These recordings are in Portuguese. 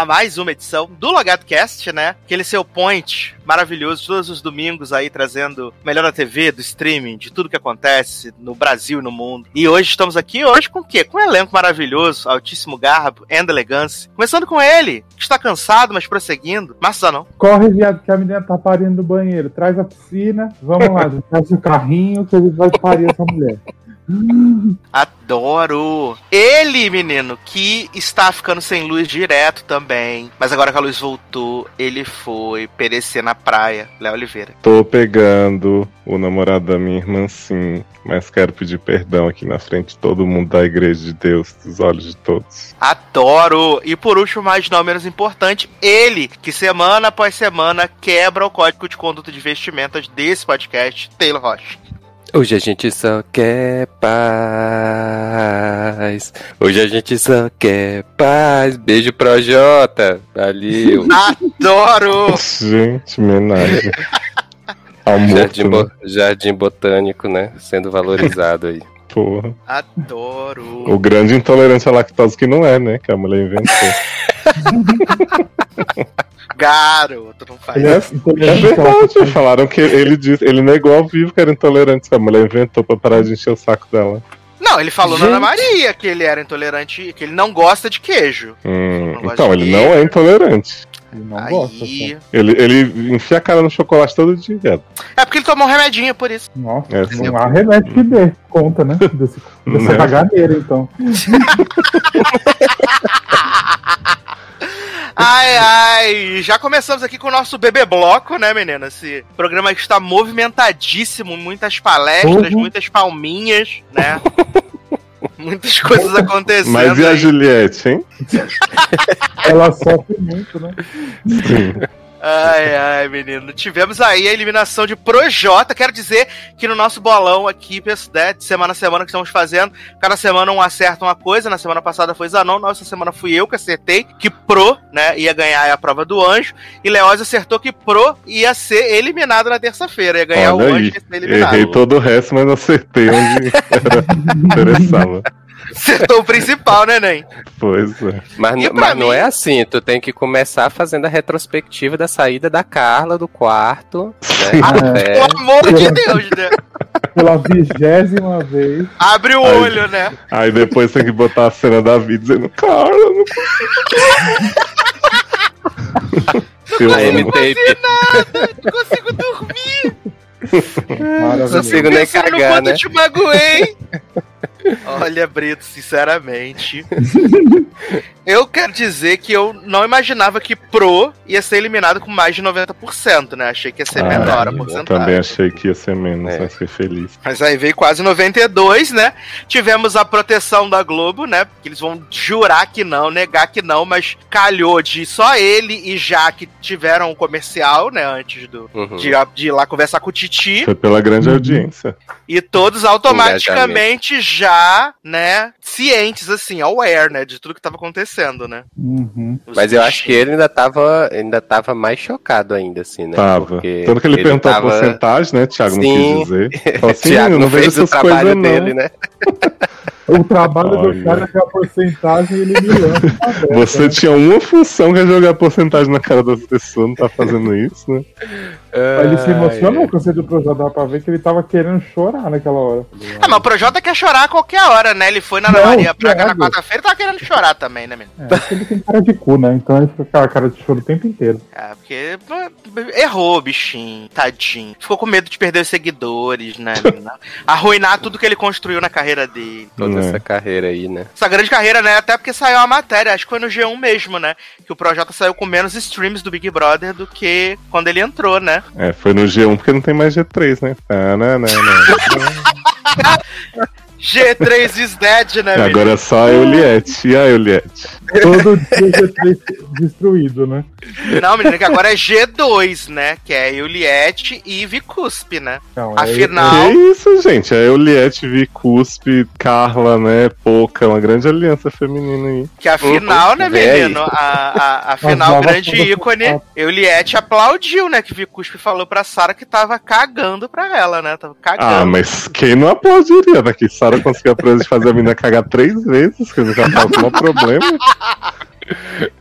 a mais uma edição do LogadoCast, né? Aquele seu point maravilhoso todos os domingos aí trazendo melhor da TV, do streaming, de tudo que acontece no Brasil e no mundo. E hoje estamos aqui hoje com o quê? Com um elenco maravilhoso, altíssimo garbo and elegância. Começando com ele, que está cansado, mas prosseguindo. Massa não. Corre, viado, que a menina tá parindo no banheiro. Traz a piscina. Vamos lá, traz o carrinho que a gente vai parir essa mulher. Adoro! Ele, menino, que está ficando sem luz direto também. Mas agora que a luz voltou, ele foi perecer na praia. Léo Oliveira. Tô pegando o namorado da minha irmã, sim. Mas quero pedir perdão aqui na frente de todo mundo da Igreja de Deus, dos olhos de todos. Adoro! E por último, mas não menos importante, ele, que semana após semana quebra o código de conduta de vestimentas desse podcast, Taylor Rocha. Hoje a gente só quer paz. Hoje a gente só quer paz. Beijo pro Jota. Valeu. Adoro! Gente, homenagem. Ao Jardim, né? bo- Jardim Botânico, né? Sendo valorizado aí. Porra. Adoro! O grande intolerante à lactose que não é, né? Que a mulher inventou. Garoto, não faz Ele é, isso. então, É verdade, falaram que ele disse, ele negou ao vivo que era intolerante, a mulher inventou pra parar de encher o saco dela. Não, ele falou na Gente. Ana Maria que ele era intolerante, que ele não gosta de queijo. Hum, Não gosta então, de ele não é intolerante. Ele não gosta. Aí. só. Ele, ele enfia a cara no chocolate todo dia. É porque ele tomou um remedinho, por isso. Nossa, É, sim. não há remédio que dê conta, né? Desse, dessa Né? caganeira, então. Ai, ai, já começamos aqui com o nosso bebê bloco, né, menina? Esse programa que está movimentadíssimo, muitas palestras, Uhum. muitas palminhas, né? Muitas coisas acontecendo. Mas e a. Juliette, hein? Ela sofre muito, né? Sim. Ai, ai, menino. Tivemos aí a eliminação de Projota. Quero dizer que no nosso bolão aqui, né, de semana a semana que estamos fazendo, cada semana um acerta uma coisa. Na semana passada foi Zanon, nossa semana fui eu que acertei que Pro, né, ia ganhar a prova do anjo. E Leoz acertou que Pro ia ser eliminado na terça-feira. Ia ganhar Olha o anjo aí. e ia ser eliminado. Errei todo o resto, mas acertei onde era, interessava. Acertou o principal, né, Nen? Pois é. Mas, mas não mim- é assim. Tu tem que começar fazendo a retrospectiva da saída da Carla do quarto. Né? Ah, Até- Pelo amor de Deus, né? Pela vigésima vez. Abre o Ai. olho, né? Aí depois tem que botar a cena da vida dizendo, cara, eu não consigo. a Eu amo. M-Tape. Não consigo dormir. Não consigo nem cagar, quanto né? eu te magoei. Olha, Brito, sinceramente. eu quero dizer que eu não imaginava que Pro ia ser eliminado com mais de 90%, né? Achei que ia ser Ah, menor a eu porcentagem. Também achei que ia ser menos, É. mas fiquei feliz. Mas aí veio quase 92, né? Tivemos a proteção da Globo, né? Porque eles vão jurar que não, negar que não, mas calhou de só ele e Jaque tiveram um comercial, né? Antes do, Uhum. de, de ir lá conversar com o Titi. Foi pela grande Uhum. audiência. E todos automaticamente já, né, cientes, assim, aware, né, de tudo que tava acontecendo, né? Uhum. Mas eu acho que ele ainda tava, ainda tava mais chocado ainda, assim, né? Tava. Porque Tanto que ele, perguntou tava... a porcentagem, né? Thiago não Sim. quis dizer. Assim, Thiago "Ih, não vejo fez o essas trabalho coisas, não." dele, né? O trabalho Olha. do cara é que a porcentagem ele me lança Você né? tinha uma função que é jogar porcentagem na cara das pessoas, não tá fazendo isso, né? Aí Ele se emocionou com o do Projota, dá pra ver que ele tava querendo chorar naquela hora. Ah, mas o Projota quer chorar a qualquer hora, né? Ele foi na Ana Maria Braga na quarta-feira e tava querendo chorar também, né, menino? É, ele tem cara de cu, né? Então ele fica com aquela cara de choro o tempo inteiro. É, porque errou, bichinho, tadinho. Ficou com medo de perder os seguidores, né? Arruinar tudo que ele construiu na carreira dele. Toda É. essa carreira aí, né? Essa grande carreira, né? Até porque saiu a matéria, acho que foi no G1 mesmo, né? Que o Projota saiu com menos streams do Big Brother do que quando ele entrou, né? É, foi no G1 porque não tem mais G3, né? Ah, não, não, não. G3 is dead, né, menino? Agora é só a Euliette. E a Euliette? Todo dia o G3 destruído, né? Não, menino, que agora é G2, né? Que é Juliette e Vicuspe, né? Não, é- Afinal- Que isso, gente? A Euliette, Vi Cuspe, Carla, né? Pouca, uma grande aliança feminina aí. Que afinal, né, Vem aí. menino? A, a, afinal, grande ícone, fofoca. Juliette aplaudiu, né? Que Vicuspe falou pra Sara que tava cagando pra ela, né? Tava Ah, cagando. mas quem não aplaudiria, né? Que Sara conseguiu a proeza de fazer a menina cagar três vezes, que já tava com um problema.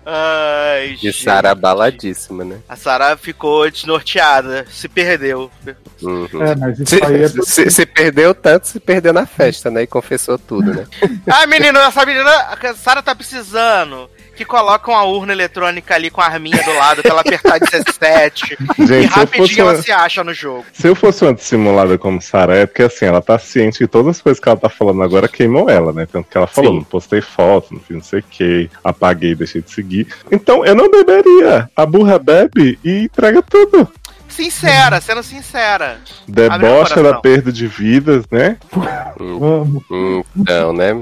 Ai, E. Sara abaladíssima, né? A Sara ficou desnorteada, se perdeu. Uhum. É, mas isso Se, aí é se- se perdeu tanto, se perdeu na festa, né? E confessou tudo, né? Ah, menino, essa menina, a Sara tá precisando que coloca uma urna eletrônica ali com a arminha do lado pra ela apertar 17. e Gente, fosse rapidinho uma, ela se acha no jogo. se eu fosse uma dissimulada como Sarah, é porque assim, ela tá ciente que todas as coisas que ela tá falando agora queimou ela, né? Tanto que ela falou, Sim. não postei foto, não fiz não sei o que, apaguei, deixei de seguir. Então eu não beberia. A burra bebe e entrega tudo. Sincera, sendo sincera. Debocha coração. da perda de vidas, né? Vamos, Então, né?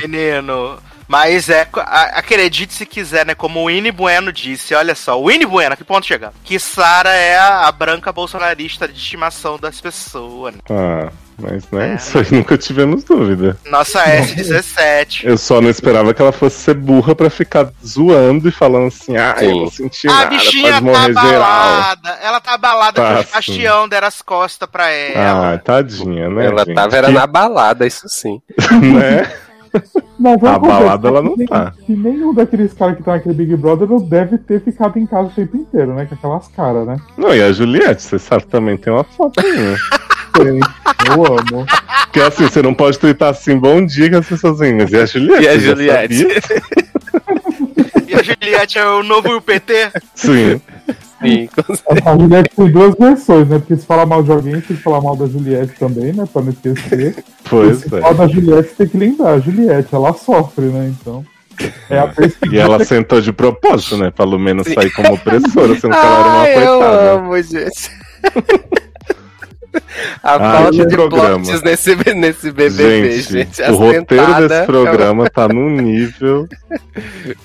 Menino. Mas é, a- acredite se quiser, né? Como o Winnie Bueno disse, olha só, o Winnie Bueno, a que ponto chegar? Que Sara é a, a branca bolsonarista de estimação das pessoas. né? Ah, mas né, É. isso aí nunca tivemos dúvida. Nossa S17. Eu só não esperava que ela fosse ser burra pra ficar zoando e falando assim, ah, eu não senti A nada, bichinha tá geral. abalada. Ela tá abalada Tá, que o sim. Bastião deram as costas pra ela. Ah, tadinha, né? ela gente? tava era Que- na balada, isso sim. né? Mas A balada ela não que- tá. Que nenhum daqueles caras que tá naquele Big Brother não deve ter ficado em casa o tempo inteiro, né? Com aquelas caras, né? Não, e a Juliette, você sabe também tem uma foto aí, né? Eu amo. Porque assim, você não pode twittar assim, bom dia que as pessoas assim, mas e a Juliette? E a Juliette? E a Juliette é o novo UPT? Sim. Sim, A Juliette tem duas versões, né? Porque se falar mal de alguém, tem que falar mal da Juliette também, né? Pra não esquecer. Pois se é. falar da Juliette, tem que lembrar. A Juliette, ela sofre, né? Então. É a perspectiva. E ela sentou de propósito, né? Pra Lumena Sim. sair como opressora, sendo que ela era uma Ai, eu coitada. amo, gente. A Ai, falta de programa. plots nesse, nesse BBB, Gente, gente. o roteiro desse programa tá num nível.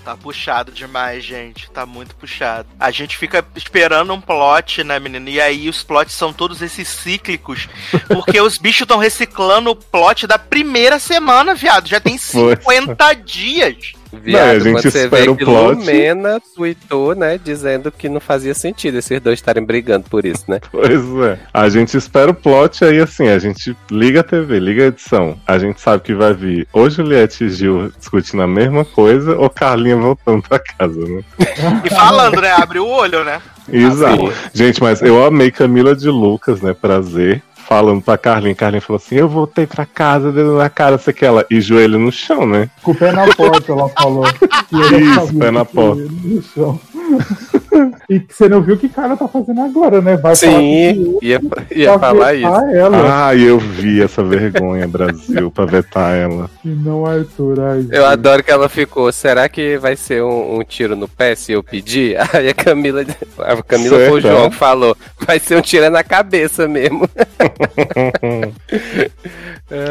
Tá puxado demais, gente. Tá muito puxado. A gente fica esperando um plot, né, menino? E aí os plots são todos esses cíclicos. Porque os bichos estão reciclando o plot da primeira semana, viado. Já tem Foi. 50 dias. Viado, Não, a gente quando você espera vê o que plot. Lumena tweetou, né, dizendo que não fazia sentido esses dois estarem brigando por isso, né? Pois é. A gente espera o plot aí assim, a gente liga a TV, liga a edição. A gente sabe que vai vir ou Juliette e Gil discutindo a mesma coisa ou Carlinha voltando pra casa, né? E falando, né? Abre o olho, né? Exato. Gente, mas eu amei Camila de Lucas, né? Prazer. Falando pra Carlinha. Carlinha falou assim: Eu voltei pra casa, dedo na cara, sei que ela. E joelho no chão, né? Com o pé na porta, ela falou. Isso, pé na porta. no chão. E que você não viu o que o cara tá fazendo agora, né? Vai falar Sim, ia, ia falar isso. ela. Ah, eu vi essa vergonha, Brasil, pra vetar ela. E não Arthur. Ai, Eu adoro que ela ficou. Será que vai ser um, um tiro no pé se eu pedir? Aí a Camila, a Camila foi o João que falou. Vai ser um tiro na cabeça mesmo.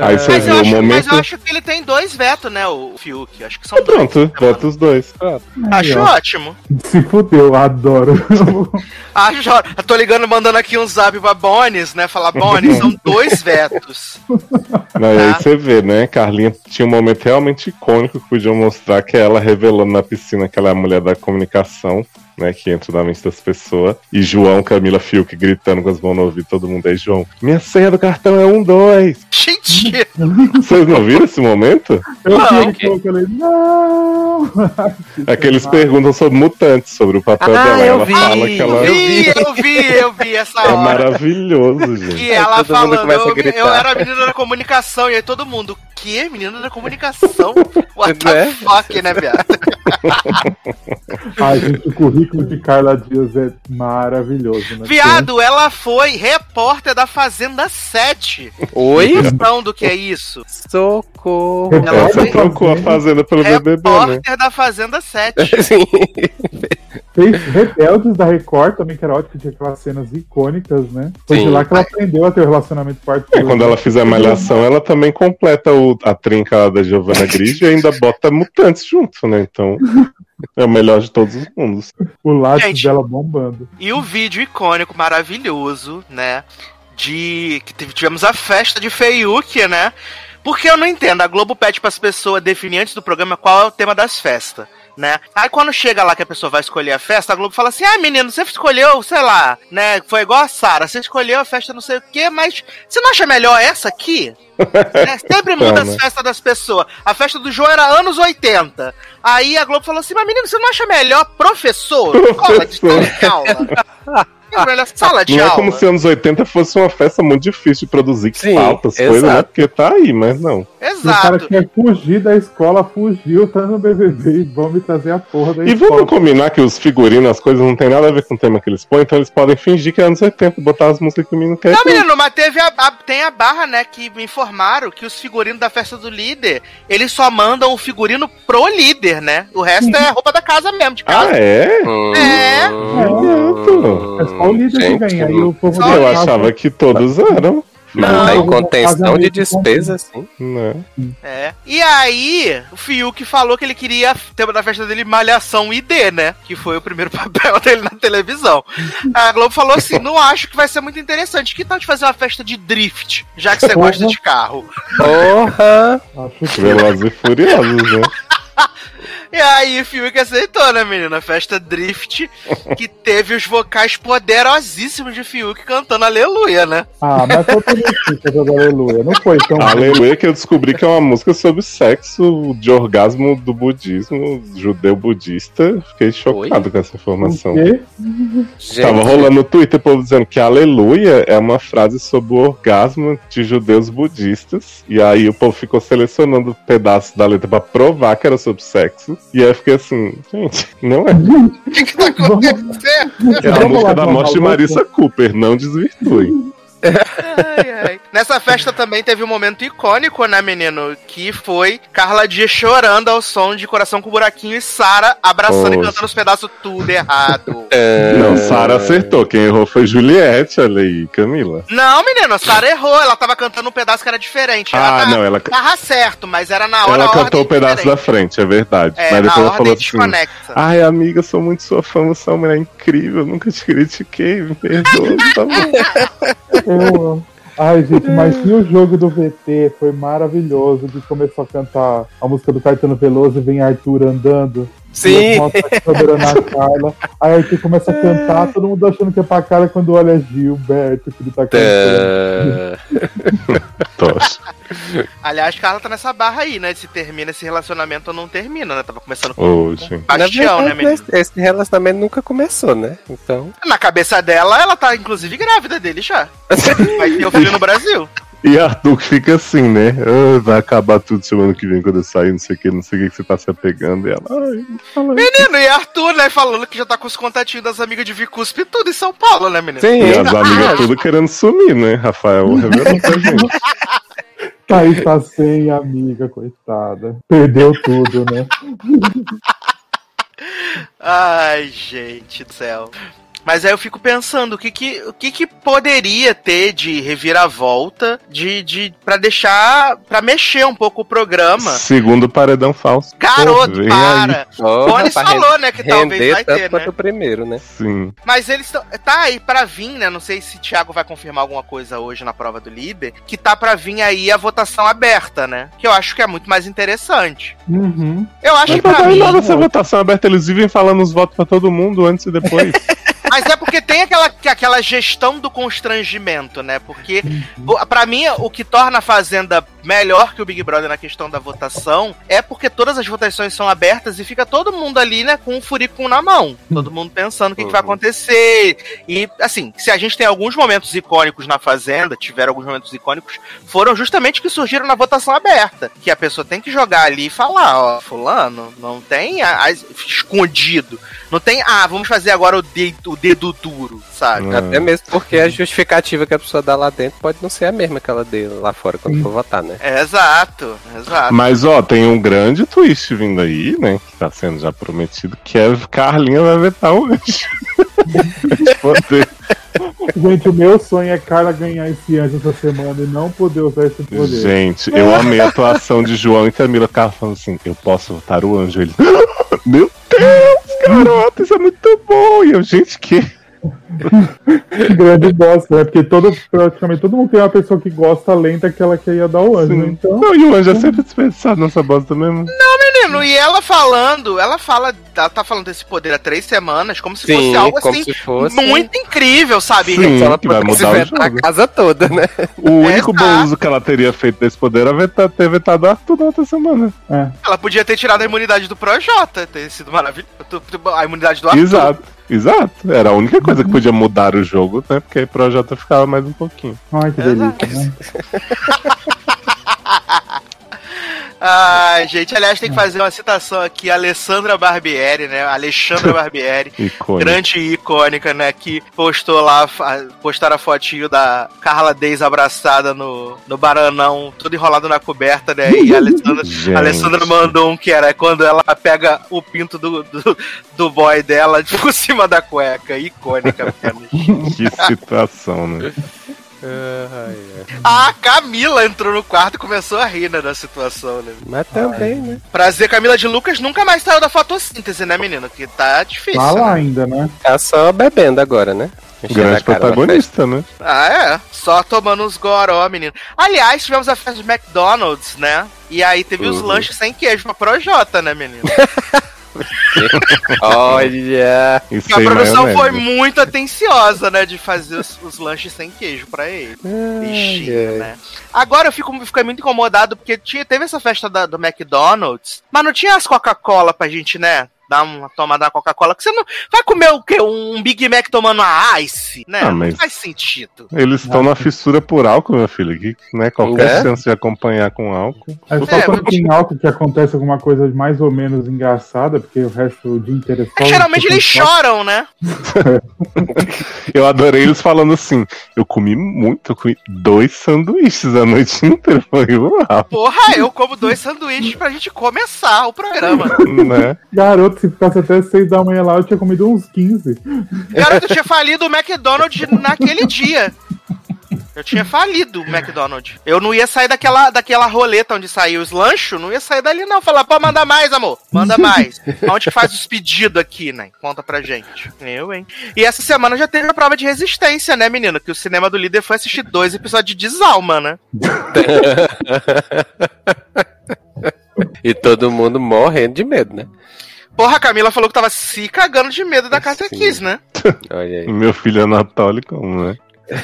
Aí você Mas eu, viu o acho, mas momento. eu acho que ele tem dois vetos, né? O Fiuk. Acho que são Ah, dois. Pronto, vota os dois. Acho ótimo. Se fudeu, adoro. Acho ótimo. Eu tô ligando, mandando aqui um zap pra Bonis, né? Falar, Bonis, são dois vetos. Não, e aí Tá. você vê, né? Carlinha tinha um momento realmente icônico que podia mostrar que é ela revelando na piscina que ela é a mulher da comunicação, né? Que entra na mente das pessoas. E João, Camila Fiuk gritando com as mãos no ouvido, todo mundo aí, João. Minha senha do cartão é um, dois. Gente, Vocês não viram esse momento? Eu Não, fiquei ok. um pouco, eu falei, não! É que eles perguntam sobre mutantes, sobre o papel Ah, dela. eu Ela vi, fala que ela eu vi, eu vi, eu vi essa é hora. maravilhoso, gente. E ela todo mundo falando, eu, gritar. eu era a menina da comunicação, e aí todo mundo, que? Menina da comunicação? What the Né? fuck, né, viado? Ai, gente, o currículo de Carla Dias é maravilhoso, né? Viado, ela foi repórter da Fazenda 7. Oi? Noção do que é isso? Socorro. Ela foi trocou a fazenda pelo BBB, né? repórter da Fazenda 7. Sim. Fez Rebeldes da Record também, que era ótimo, que tinha aquelas cenas icônicas, né? Foi de Sim. lá que ela aprendeu a ter um relacionamento com o Arthur. É, quando ela fizer malhação, ela também completa o- a trinca da Giovanna Grigio e ainda bota mutantes junto, né? Então, é o melhor de todos os mundos. O lado Gente. dela bombando. E o vídeo icônico, maravilhoso, né? De que tive- tivemos a festa de Feiuque, né? Porque eu não entendo, a Globo pede para as pessoas definir antes do programa qual é o tema das festas. Né? Aí quando chega lá que a pessoa vai escolher a festa, a Globo fala assim: ah, menino, você escolheu, sei lá, né? Foi igual a Sara, você escolheu a festa não sei o quê, mas você não acha melhor essa aqui? Né? Sempre muda Toma. as festas das pessoas. A festa do João era anos 80. Aí a Globo falou assim: mas menino, você não acha melhor professor? Cola de aula. É melhor sala de Não é como se anos 80 fosse uma festa muito difícil de produzir Sim, pautas, exato. coisas, né? Porque tá aí, mas não. O cara Exato. quer fugir da escola, fugiu, tá no BBB e vão me trazer a porra da E escola. vamos combinar que os figurinos, as coisas não tem nada a ver com o tema que eles põem, então eles podem fingir que é anos 80, botar as músicas que o menino quer. Não, menino, mas teve a, a- tem a barra, né, que me informaram que os figurinos da festa do líder, eles só mandam o figurino pro líder, né? O resto é roupa da casa mesmo, de Ah, casa. é? É. Hum, É só o líder que Gente, ganha. Aí o povo Eu achava que todos eram. Não, em contenção de despesa, assim. Né? É. E aí, o Fiuk falou que ele queria, tema da festa dele, Malhação ID, né? Que foi o primeiro papel dele na televisão. A Globo falou assim: não acho que vai ser muito interessante. Que tal de fazer uma festa de drift, já que você gosta de carro? Porra! Que Velozes e Furiosos, né? E aí o Fiuk aceitou, né, menina? Festa Drift, que teve os vocais poderosíssimos de Fiuk cantando Aleluia, né? Ah, mas foi cantando Aleluia. Não foi tão. Aleluia, que eu descobri que é uma música sobre sexo de orgasmo do budismo judeu budista. Fiquei chocado com essa informação. O quê? Gente, Tava rolando no Twitter o povo dizendo que aleluia é uma frase sobre o orgasmo de judeus budistas. E aí o povo ficou selecionando pedaços da letra pra provar que era sobre sexo. E aí eu fiquei assim, gente, não é. O que, que tá acontecendo? É a música da morte de Marissa Cooper, não desvirtue. Ai, ai. Nessa festa também teve um momento icônico, né, menino? Que foi Carla Dias chorando ao som de Coração com Buraquinho e Sara abraçando e cantando os pedaços tudo errado. é, Não, Sara acertou. Quem errou foi Juliette, olha aí, Camila. Não, menino, a Sara errou. Ela tava cantando um pedaço que era diferente. Ela Ah, tá- não, ela, Tava certo, mas era na hora. ela cantou o pedaço da diferente. frente, é verdade. É, Mas na depois ela falou assim. desconecta. Ai, amiga, eu sou muito sua fã, você é uma mulher incrível, nunca te critiquei, me perdoa, tá bom? Eu- Ai, gente, mas e o jogo do VT foi maravilhoso. Que começou a cantar a música do Caetano Veloso e vem Arthur andando. Sim. E as motos sobrando a Carla. Aí Arthur começa a cantar, todo mundo achando que é pra cara quando olha Gilberto, que ele tá cantando. Tá. Tocha. Aliás, Carla tá nessa barra aí, né? Se termina esse relacionamento ou não termina, né? Tava começando com Hoje. Bastião, Na né, menino? esse, esse relacionamento nunca começou, né? Então. Na cabeça dela, ela tá inclusive grávida dele já. Vai ter o filho no Brasil. E Arthur que fica assim, né? "Ah, vai acabar tudo semana que vem quando eu sair, não sei o que, não sei o que, que você tá se apegando. E ela, ai, fala isso. Menino, e Arthur, né, falando que já tá com os contatinhos das amigas de Vicuspe e tudo em São Paulo, né, menino? Sim. E as amigas tudo querendo sumir, né? Rafael revelou pra gente. Thaís tá sem amiga, coitada. Perdeu tudo, né? Ai, gente do céu. Mas aí eu fico pensando, o que que, o que, que poderia ter de reviravolta de, de, pra deixar, pra mexer um pouco o programa? Segundo paredão falso. Garoto, Vem para! Pra falou, né, que talvez vai ter, né? o primeiro, né? Sim. Mas eles estão. Tá aí pra vir, né? Não sei se o Thiago vai confirmar alguma coisa hoje na prova do líder. Que tá pra vir aí a votação aberta, né? Que eu acho que é muito mais interessante. Uhum. Eu acho Mas que não pra mim. nada essa votação aberta, eles vivem falando os votos pra todo mundo antes e depois. Mas é porque tem aquela, aquela gestão do constrangimento, né? Porque, pra mim, o que torna a Fazenda melhor que o Big Brother na questão da votação é porque todas as votações são abertas e fica todo mundo ali, né, com o furicum na mão. Todo mundo pensando o que, que vai Uhum. acontecer. E, assim, se a gente tem alguns momentos icônicos na Fazenda, tiveram alguns momentos icônicos, foram justamente que surgiram na votação aberta. Que a pessoa tem que jogar ali e falar, ó, fulano, não tem a- as- escondido. Não tem, ah, vamos fazer agora o dedo, o dedo duro, sabe? Hum. Até mesmo porque a justificativa que a pessoa dá lá dentro pode não ser a mesma que ela dê lá fora quando for votar, né? É, exato, exato. Mas ó, tem um grande twist vindo aí, né? Que tá sendo já prometido, que é Carlinha vai vetar o anjo. Poder. Gente, o meu sonho é Carla ganhar esse anjo essa semana e não poder usar esse poder. Gente, eu amei a atuação de João e Camila. Carla falando assim: eu posso votar o anjo. Ele, meu Deus, garota, isso é muito bom. E eu, gente, que. Que grande bosta, né? Porque todo, praticamente todo mundo tem uma pessoa que gosta além daquela que ia dar o anjo. Sim. Então, Não, e o anjo é sempre desperdiçado nessa bosta mesmo. Menino, e ela falando, ela fala, ela tá falando desse poder há três semanas, como se Sim, fosse algo como assim se fosse. muito incrível, sabe? Sim. ela que vai mudar o vetar jogo. a casa toda, né? O único Exato. bom uso que ela teria feito desse poder era vetar- ter vetado Arthur na outra semana. é. Ela podia ter tirado a imunidade do Projota, ter sido maravilhoso. A imunidade do Arthur. Exato, exato. Era a única coisa que podia mudar o jogo, né? Porque aí pro Jota ficava mais um pouquinho. Ai, que delícia, né? Ai, gente, aliás, tem que fazer uma citação aqui, Alessandra Barbieri, né? Alexandra Barbieri, grande icônica, né? Que postou lá, postaram a fotinho da Carla Deis abraçada no, no Baranão, tudo enrolado na coberta, né? E a Alessandra, a Alessandra mandou um que era quando ela pega o pinto do, do, do boy dela por cima da cueca. Icônica apenas. Que situação, né? A Camila entrou no quarto e começou a rir, né, da situação, né? Mas também, né? Prazer, Camila de Lucas nunca mais saiu da fotossíntese, né, menino? Que tá difícil. Tá lá né? ainda, né? Tá só bebendo agora, né? Grande protagonista, né? Ah, é. Só tomando uns goró, menino. Aliás, tivemos a festa do McDonald's, né? E aí teve os Uhum. lanches sem queijo pra Projota, né, menino? Olha! E a sem produção maionese. foi muito atenciosa, né, de fazer os, os lanches sem queijo pra ele. Bichinho, né? Agora eu fico, fiquei muito incomodado porque tinha, teve essa festa da- do McDonald's, mas não tinha as Coca-Cola pra gente, né? Dar uma tomada na Coca-Cola. Que você não vai comer o quê? Um Big Mac tomando uma ice, né? Ah, Não faz sentido. Eles estão na fissura por álcool, meu filho. Que, né, qualquer É? chance de acompanhar com álcool. É só É, quando tem álcool que acontece alguma coisa mais ou menos engraçada, porque o resto do dia inteiro é só. É que geralmente eles só- choram, né? Eu adorei eles falando assim. Eu comi muito, eu comi dois sanduíches a noite inteira. Foi uau, Porra, eu como dois sanduíches pra gente começar o programa. né? Garoto, se ficasse até 6 da manhã lá, eu tinha comido uns 15. Garoto, eu tinha falido o McDonald's naquele dia. Eu tinha falido o McDonald's. Eu não ia sair daquela, daquela roleta onde saiu os lanchos, não ia sair dali não. Falar, pô, manda mais, amor. Manda mais. Onde que faz os pedidos aqui, né? Conta pra gente. Eu, hein? E essa semana já teve a prova de resistência, né, menino? Que o cinema do líder foi assistir dois episódios de Desalma, né? E todo mundo morrendo de medo, né? Porra, a Camila falou que tava se cagando de medo da Carter Sim. Kiss, né? Olha aí. Meu filho Anatoly, como, né?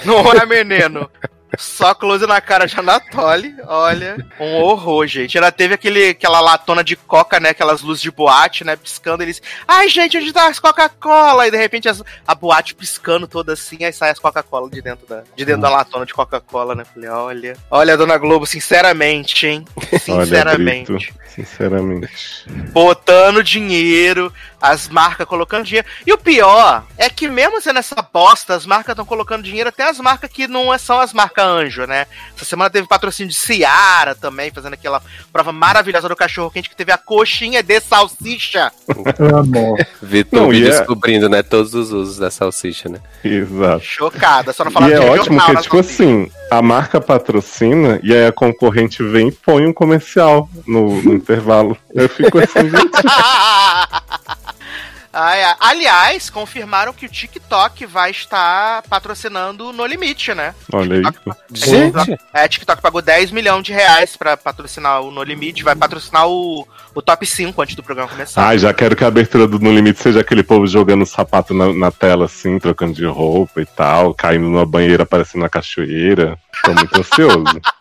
Não é, menino? Só close na cara de Anatoly, olha, um horror, gente. Ela teve aquele, aquela latona de coca, né? Aquelas luzes de boate, né? Piscando, eles. Ai, gente, onde tá as Coca-Cola? E de repente as- a boate piscando toda assim, aí sai as Coca-Cola de dentro da, de dentro da latona de Coca-Cola, né? Falei, olha. Olha, dona Globo, sinceramente, hein? Olha, Sinceramente. Brito, sinceramente. botando dinheiro, as marcas colocando dinheiro. E o pior é que mesmo sendo essa bosta, as marcas estão colocando dinheiro, até as marcas que não é- são as marcas anjo, né? Essa semana teve patrocínio de Ciara também, fazendo aquela prova maravilhosa do cachorro quente que teve a coxinha de salsicha. Amo. Vitor e é- descobrindo, né, todos os usos da salsicha, né? Exato. Chocada, só não falar E é ótimo que, tipo salsicha. assim, a marca patrocina e aí a concorrente vem e põe um comercial no, no intervalo. Eu fico assim, gente. Ai, ai. Aliás, confirmaram que o TikTok vai estar patrocinando o No Limite, né? Olha aí. Gente, É, TikTok pagou 10 milhões de reais pra patrocinar o No Limite, vai patrocinar o, o top 5 antes do programa começar. Ai, já quero que a abertura do No Limite seja aquele povo jogando sapato na, na tela, assim, trocando de roupa e tal, caindo numa banheira, aparecendo na cachoeira. Tô muito ansioso.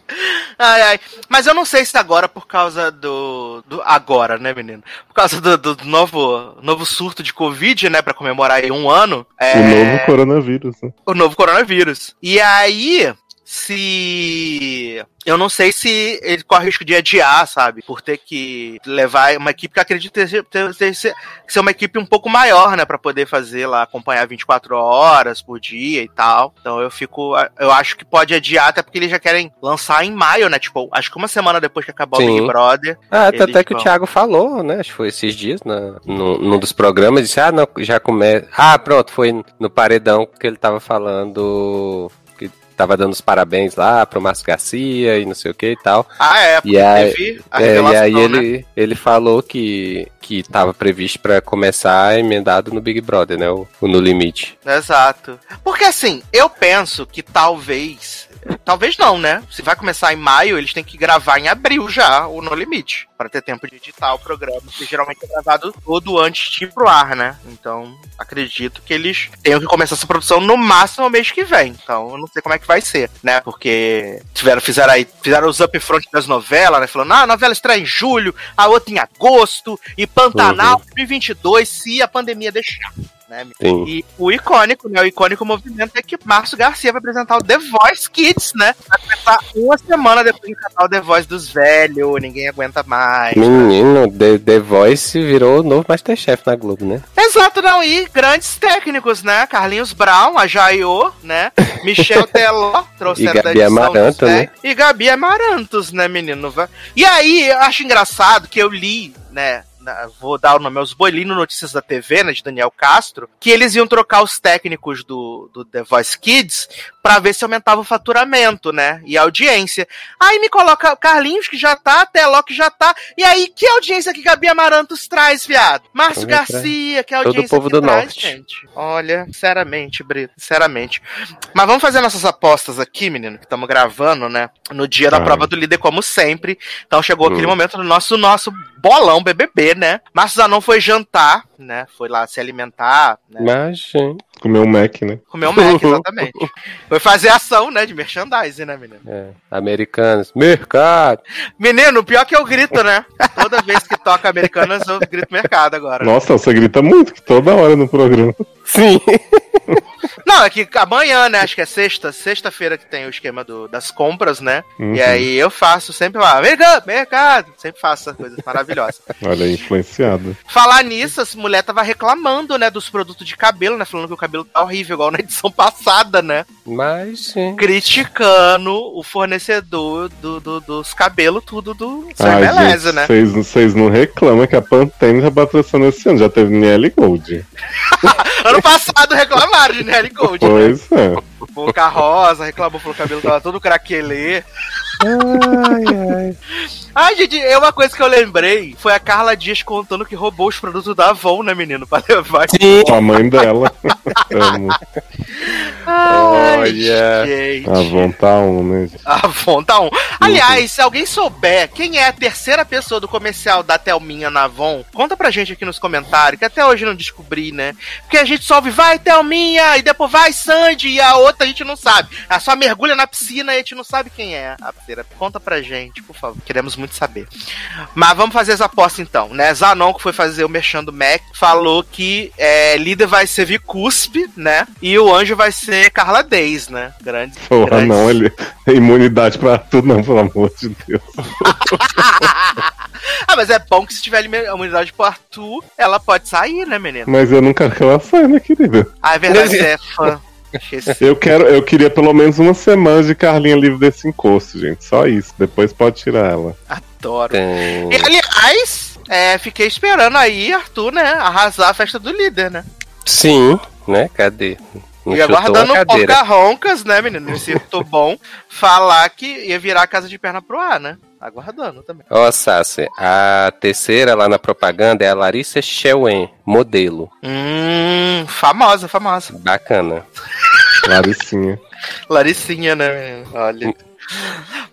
Ai, ai. Mas eu não sei se agora, por causa do. do agora, né, menino? Por causa do, do novo, novo surto de Covid, né? Pra comemorar aí um ano. É, O novo coronavírus, né? o novo coronavírus. E aí. Se. Eu não sei se ele corre risco de adiar, sabe? Por ter que levar uma equipe que acredito ter, ter, ter, ser, ser uma equipe um pouco maior, né? Pra poder fazer lá, acompanhar 24 horas por dia e tal. Então eu fico. Eu acho que pode adiar, até porque eles já querem lançar em maio, né? Tipo, acho que uma semana depois que acabar o Sim. Big Brother. Ah, Eles até que o vão. Thiago falou, né? Acho que foi esses dias, na, no, num dos programas, disse, ah, não, já começa. Ah, pronto, foi no paredão que ele tava falando. Tava dando os parabéns lá pro Márcio Garcia e não sei o que e tal. Ah, é, porque E aí- teve a É, e aí né? ele, ele falou que, que tava previsto pra começar emendado no Big Brother, né? O, o No Limite. Exato. Porque assim, eu penso que talvez. Talvez não, né? Se vai começar em maio, eles têm que gravar em abril já o No Limite. Pra ter tempo de editar o programa, que geralmente é gravado todo antes de ir pro ar, né? Então, acredito que eles tenham que começar essa produção no máximo mês que vem. Então, eu não sei como é que vai ser, né? Porque tiveram, fizeram aí, fizeram os upfront das novelas, né? Falando, ah, a novela estreia em julho, a outra em agosto, e Pantanal 2022, se a pandemia deixar. Né? Sim. E o icônico, né? O icônico movimento é que Márcio Garcia vai apresentar o The Voice Kids, né? Vai começar uma semana depois de cantar o The Voice dos velhos, ninguém aguenta mais. Menino, The, The Voice virou o novo Masterchef na Globo, né? Exato, não. E grandes técnicos, né? Carlinhos Brown, a Jaiô, né? Michel Teló, trouxeram E Gabi Amaranto, né? E Gabi Amarantos, né, menino? E aí, eu acho engraçado que eu li, né? Na- Vou dar o nome aos Boelino Notícias da TV, né? De Daniel Castro, que eles iam trocar os técnicos do, do The Voice Kids pra ver se aumentava o faturamento, né? E a audiência. Aí me coloca o Carlinhos, que já tá, Teló, que já tá. E aí, que audiência que Gabi Amarantos traz, viado? Márcio. Garcia, que é Todo audiência povo que do traz, norte. gente. Olha, sinceramente, Brito, sinceramente. Mas vamos fazer nossas apostas aqui, menino, que estamos gravando, né? No dia da Tá. prova do líder, como sempre. Então chegou aquele momento do nosso, nosso bolão BBB, né? Márcio Zanon foi jantar, né? Foi lá se alimentar, né? Mas, gente, Comeu um Mac, né? Comer o Mac, exatamente. Foi fazer ação, né? De merchandising, né, menino? é, americanos, mercado. Menino, o pior que eu grito, né? Toda vez que toca Americanas, eu grito mercado agora. Nossa, você grita muito, que toda hora no programa. Sim. Não, é que amanhã, né? Acho que é sexta, sexta-feira que tem o esquema do- das compras, né? Uhum. E aí eu faço sempre lá, mercado, mercado. Sempre faço essas coisas maravilhosas. Olha aí, influenciado. Falar nisso, essa mulher tava reclamando, né, dos produtos de cabelo, né? Falando que o cabelo tá horrível, igual na edição passada, né? Mas, sim. Criticando o fornecedor do, do- dos cabelos, tudo do. Ai, Beleza, gente, né? vocês vocês não reclamam que a Pantene tá patrocinando esse ano. Já teve Nelly Gold. Ano passado reclamaram de Nelly Gold, né? Pois é. Boca Rosa reclamou, falou que o cabelo tava todo craquelê. Ai, ai. Ai, gente, é uma coisa que eu lembrei. Foi a Carla Dias contando que roubou os produtos da Avon, né, menino? Pra levar. Sim. A mãe dela. Amo. Ai, Olha. gente. A Avon tá um, né, gente? Avon tá um. Aliás, se alguém souber quem é a terceira pessoa do comercial da Thelminha na Avon, conta pra gente aqui nos comentários, que até hoje não descobri, né? Porque a gente só ouve, vai Thelminha, e depois vai Sandy, e a outra a gente não sabe. Ela só mergulha na piscina e a gente não sabe quem é a terceira. Conta pra gente, por favor. Queremos muito saber. Mas vamos fazer as apostas então, né? Zanon, que foi fazer o Merchan do Mac, falou que é, líder vai ser Vicuspe, né? E o anjo vai ser Carla Deis, né? Grande. Porra, grande- não, ele. Imunidade pra tudo, não, pelo amor de Deus. ah, mas é bom que se tiver imunidade pro Arthur, ela pode sair, né, menino? Mas eu não quero que ela saia, né, querida? Ah, é verdade, você é fã. Eu quero, eu queria pelo menos uma semana de Carlinha livre desse encosto, gente. Só isso. Depois pode tirar ela. Adoro. Tem... E, aliás, é, fiquei esperando aí, Arthur, né, arrasar a festa do líder, né? Sim, né? Cadê? Não e aguardando cadeira. Pocahontas, né, menino? Me sinto bom falar que ia virar a casa de perna pro ar, né? Aguardando também. Ó, Sassi, a terceira lá na propaganda é a Larissa Shewen, modelo. Hum, famosa, famosa. Bacana. Laricinha. Laricinha, né? Olha.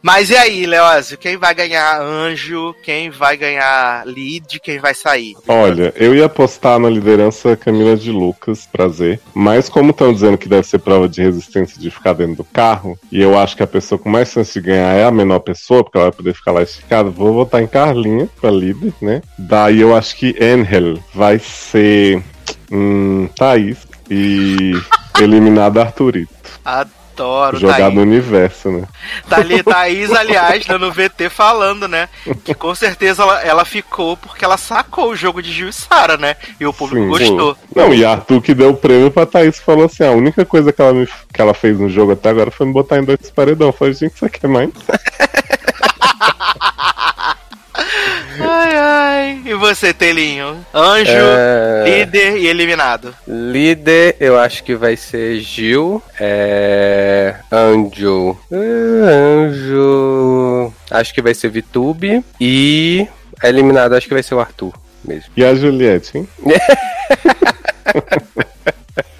Mas e aí, Leózio? Quem vai ganhar anjo? Quem vai ganhar lead? Quem vai sair? Olha, eu ia apostar na liderança Camila de Lucas, prazer. Mas como estão dizendo que deve ser prova de resistência de ficar dentro do carro, e eu acho que a pessoa com mais chance de ganhar é a menor pessoa, porque ela vai poder ficar lá esticada, vou votar em Carlinha pra líder, né? Daí eu acho que Angel vai ser hum, Thaís e eliminada Arthurito. Adoro, Jogar Thaís. no universo, né? Tá ali, Thaís, aliás, no VT falando, né? Que com certeza ela, ela ficou porque ela sacou o jogo de Gil e Sara, né? E o público Sim, gostou. Não, e Arthur que deu o prêmio pra Thaís falou assim: a única coisa que ela, me- que ela fez no jogo até agora foi me botar em dois paredão. Eu falei, gente, você quer mais? Ai, ai. E você, Telinho? Anjo, É, líder e eliminado. Líder, eu acho que vai ser Gil. É. Anjo. É, Anjo. Acho que vai ser Vitube. E. Eliminado, acho que vai ser o Arthur mesmo. E a Juliette, hein?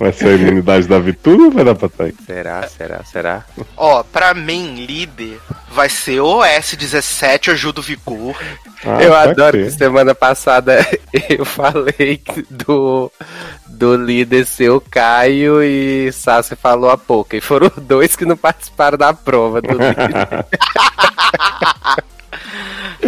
Vai ser a imunidade da Vitura ou vai dar pra tá aí? Será, será, será? Ó, pra mim, líder vai ser o S17 ou Judo Vigor. Ah, eu pode adoro que semana passada eu falei do, do líder ser o Caio e Sassi falou a pouco. E foram os dois que não participaram da prova do líder.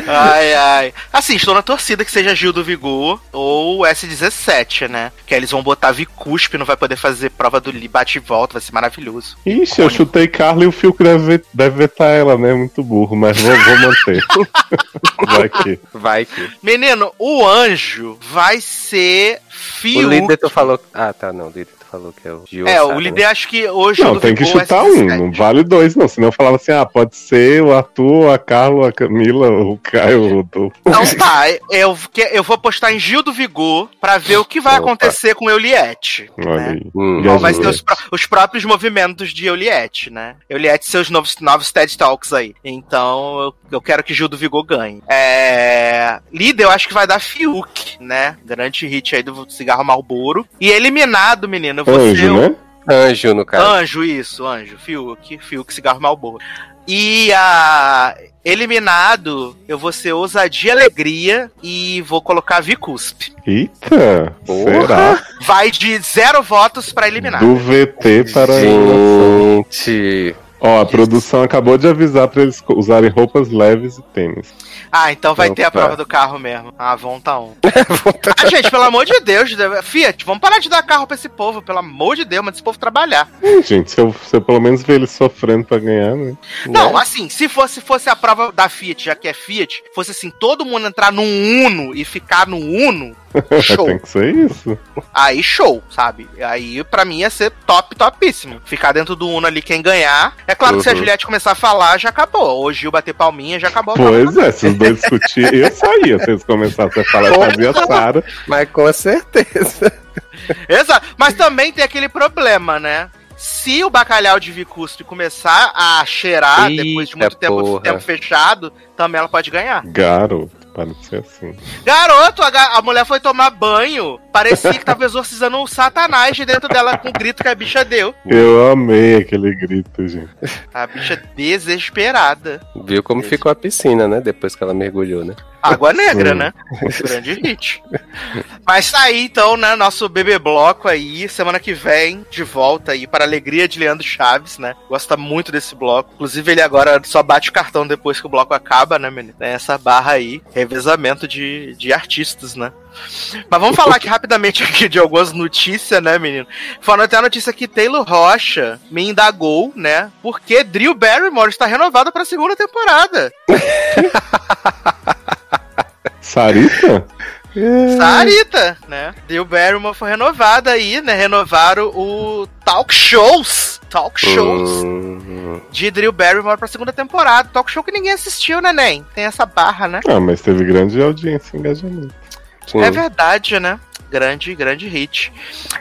Ai, ai. Assim, estou na torcida que seja Gil do Vigor ou S17, né? Que aí eles vão botar Vicuspe, não vai poder fazer prova do li- bate e volta, vai ser maravilhoso. Ixi, eu chutei Carla e o Fiuk deve, ve- deve vetar ela, né? Muito burro, mas vou, vou manter. Vai que. Vai que. Menino, o anjo vai ser Fiuk. O líder tu falou. Ah, tá, não. Líder falou que é o Gil. É, o sabe, líder acho que hoje Não, tem que chutar um, não vale dois, não. Senão eu falava assim, ah, pode ser o Arthur, a Carla, a Camila, o Caio, o Rodolfo. Então tá, eu, que- eu vou apostar em Gil do Vigor pra ver o que vai Opa. acontecer com Euliette. Olha né? aí. Hum. Qual vai ser os, os próprios movimentos de Euliette, né? Euliette e seus novos, novos TED Talks aí. Então eu, eu quero que Gil do Vigor ganhe. É... Líder, eu acho que vai dar Fiuk, né? Grande hit aí do cigarro Malboro. E eliminado, menino, você. Anjo, né? Anjo, no caso. Anjo, isso, anjo. Fiuk, Fiuk, cigarro Malboro. E a. Eliminado, eu vou ser ousadia e alegria e vou colocar Vicusp. Eita, Porra. será? Vai de zero votos pra eliminar. Do VT para. Gente. Ó, a produção acabou de avisar pra eles usarem roupas leves e tênis. Ah, então vai ter a Opa. prova do carro mesmo. Ah, vão tá um. ah, gente, pelo amor de Deus, Fiat, vamos parar de dar carro pra esse povo, pelo amor de Deus, mas esse povo trabalhar. Gente, se eu, se eu pelo menos ver eles sofrendo pra ganhar, né? Não, né? assim, se fosse, fosse a prova da Fiat, já que é Fiat, fosse assim, todo mundo entrar num Uno e ficar no Uno, show. Tem que ser isso. Aí show, sabe? Aí pra mim ia ser top, topíssimo. Ficar dentro do Uno ali quem ganhar. É claro que se a Uhum. Juliette começar a falar, já acabou. Ou o Gil bater palminha, já acabou. Pois é, se os dois discutirem, eu saía. Se eles começassem a falar, eu fazia Sara. Mas com certeza. Exato. Mas também tem aquele problema, né? Se o bacalhau de Vicuspe começar a cheirar depois de Eita muito tempo, porra. tempo fechado, também ela pode ganhar. Garoto, para de ser assim. Garoto, a, a mulher foi tomar banho. Parecia que tava exorcizando um satanás de dentro dela com o grito que a bicha deu. Eu amei aquele grito, gente. A bicha desesperada. Viu como ficou a piscina, né? Depois que ela mergulhou, né? Água negra, Sim. né? Grande hit. Mas tá aí então, né? Nosso bebê bloco aí, semana que vem, de volta aí, para a alegria de Leandro Chaves, né? Gosta muito desse bloco. Inclusive, ele agora só bate o cartão depois que o bloco acaba, né, menino? Tem essa barra aí, revezamento de, de artistas, né? Mas vamos falar aqui rapidamente aqui de algumas notícias, né, menino? Falando até a notícia que Taylor Rocha me indagou, né? Porque Drew Barrymore está renovada para a segunda temporada. Sarita? Sarita, né? Drew Barrymore foi renovada aí, né? Renovaram o Talk Shows. Talk Shows Hum, de Drew Barrymore pra segunda temporada. Talk show que ninguém assistiu, né, Nen? Tem essa barra, né? Ah, mas teve grande audiência engajamento. Sim. É verdade, né? Grande, grande hit.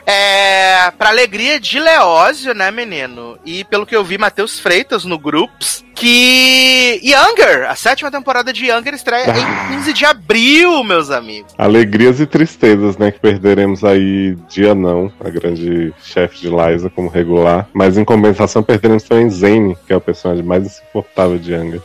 É. Pra alegria de Leózio, né, menino? E pelo que eu vi, Matheus Freitas no Groups, que. Younger, a sétima temporada de Younger estreia em 15 de abril, meus amigos. Alegrias e tristezas, né? Que perderemos aí Dia não, a grande chefe de Liza como regular. Mas em compensação perderemos também Zane, que é o personagem mais insuportável de Anga.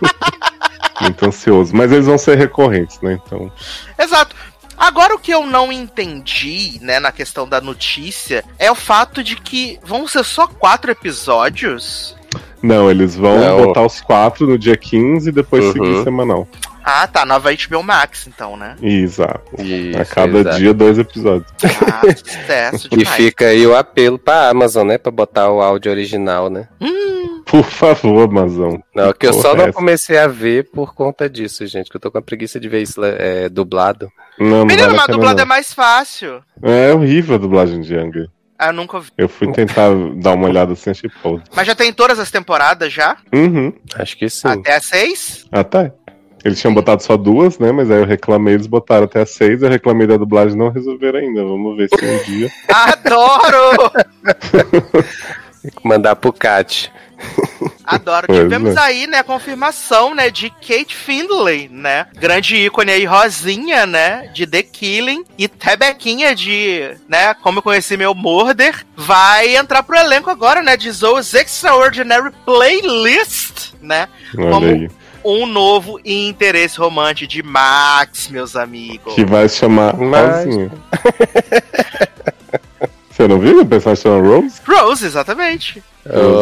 Muito ansioso. Mas eles vão ser recorrentes, né? Então. Exato. Agora o que eu não entendi, né, na questão da notícia, é o fato de que vão ser só quatro episódios. Não, eles vão Não. botar os quatro no dia 15 e depois Uhum. seguir semanal. Ah, tá, nova HBO Max, então, né? Exato. Isso, a cada exato. dia, dois episódios. Ah, sucesso E demais. fica aí o apelo pra Amazon, né? Pra botar o áudio original, né? Hum, Por favor, Mazão. Não, que eu porra só é não essa? comecei a ver por conta disso, gente. Que eu tô com a preguiça de ver isso é, dublado. Não, não menino, mas dublado não. é mais fácil. É horrível a dublagem de Anga. Ah, eu nunca vi. Eu fui tentar dar uma olhada assim, achei podre. Mas já tem todas as temporadas já? Uhum. Acho que sim. Até a seis? Até. Eles tinham botado só duas, né? Mas aí eu reclamei, eles botaram até as seis. Eu reclamei da dublagem, não resolveram ainda. Vamos ver se um dia. Adoro! Tem que mandar pro Cat. Adoro. Pois Tivemos é. aí, né, a confirmação, né, de Kate Findlay, né? Grande ícone aí, Rosinha, né? De The Killing. E Rebequinha de, né, Como Eu Conheci Meu Murder. Vai entrar pro elenco agora, né? De Zoe's Extraordinary Playlist, né? Olha Como- aí. Um novo interesse romântico de Max, meus amigos. Que vai se chamar Mas- Rosinha. Você não viu? O personagem chama Rose? Rose, exatamente.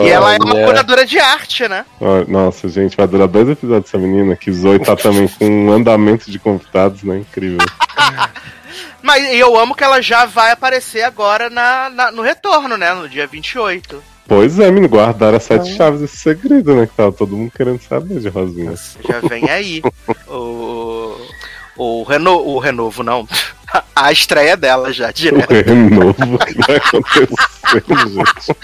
E ela é uma Olha. curadora de arte, né? Ó, Nossa, gente, vai durar dois episódios essa menina. Que Zoe tá também com um andamento de convidados, né? Incrível. Mas eu amo que ela já vai aparecer agora na, na- no retorno, né? No dia 28. Pois é, menino, guardaram as sete chaves esse segredo, né? Que tava todo mundo querendo saber de Rosinha. Já vem aí. o, o, reno, o renovo, não. A estreia dela já, O direto. renovo que vai acontecer, gente.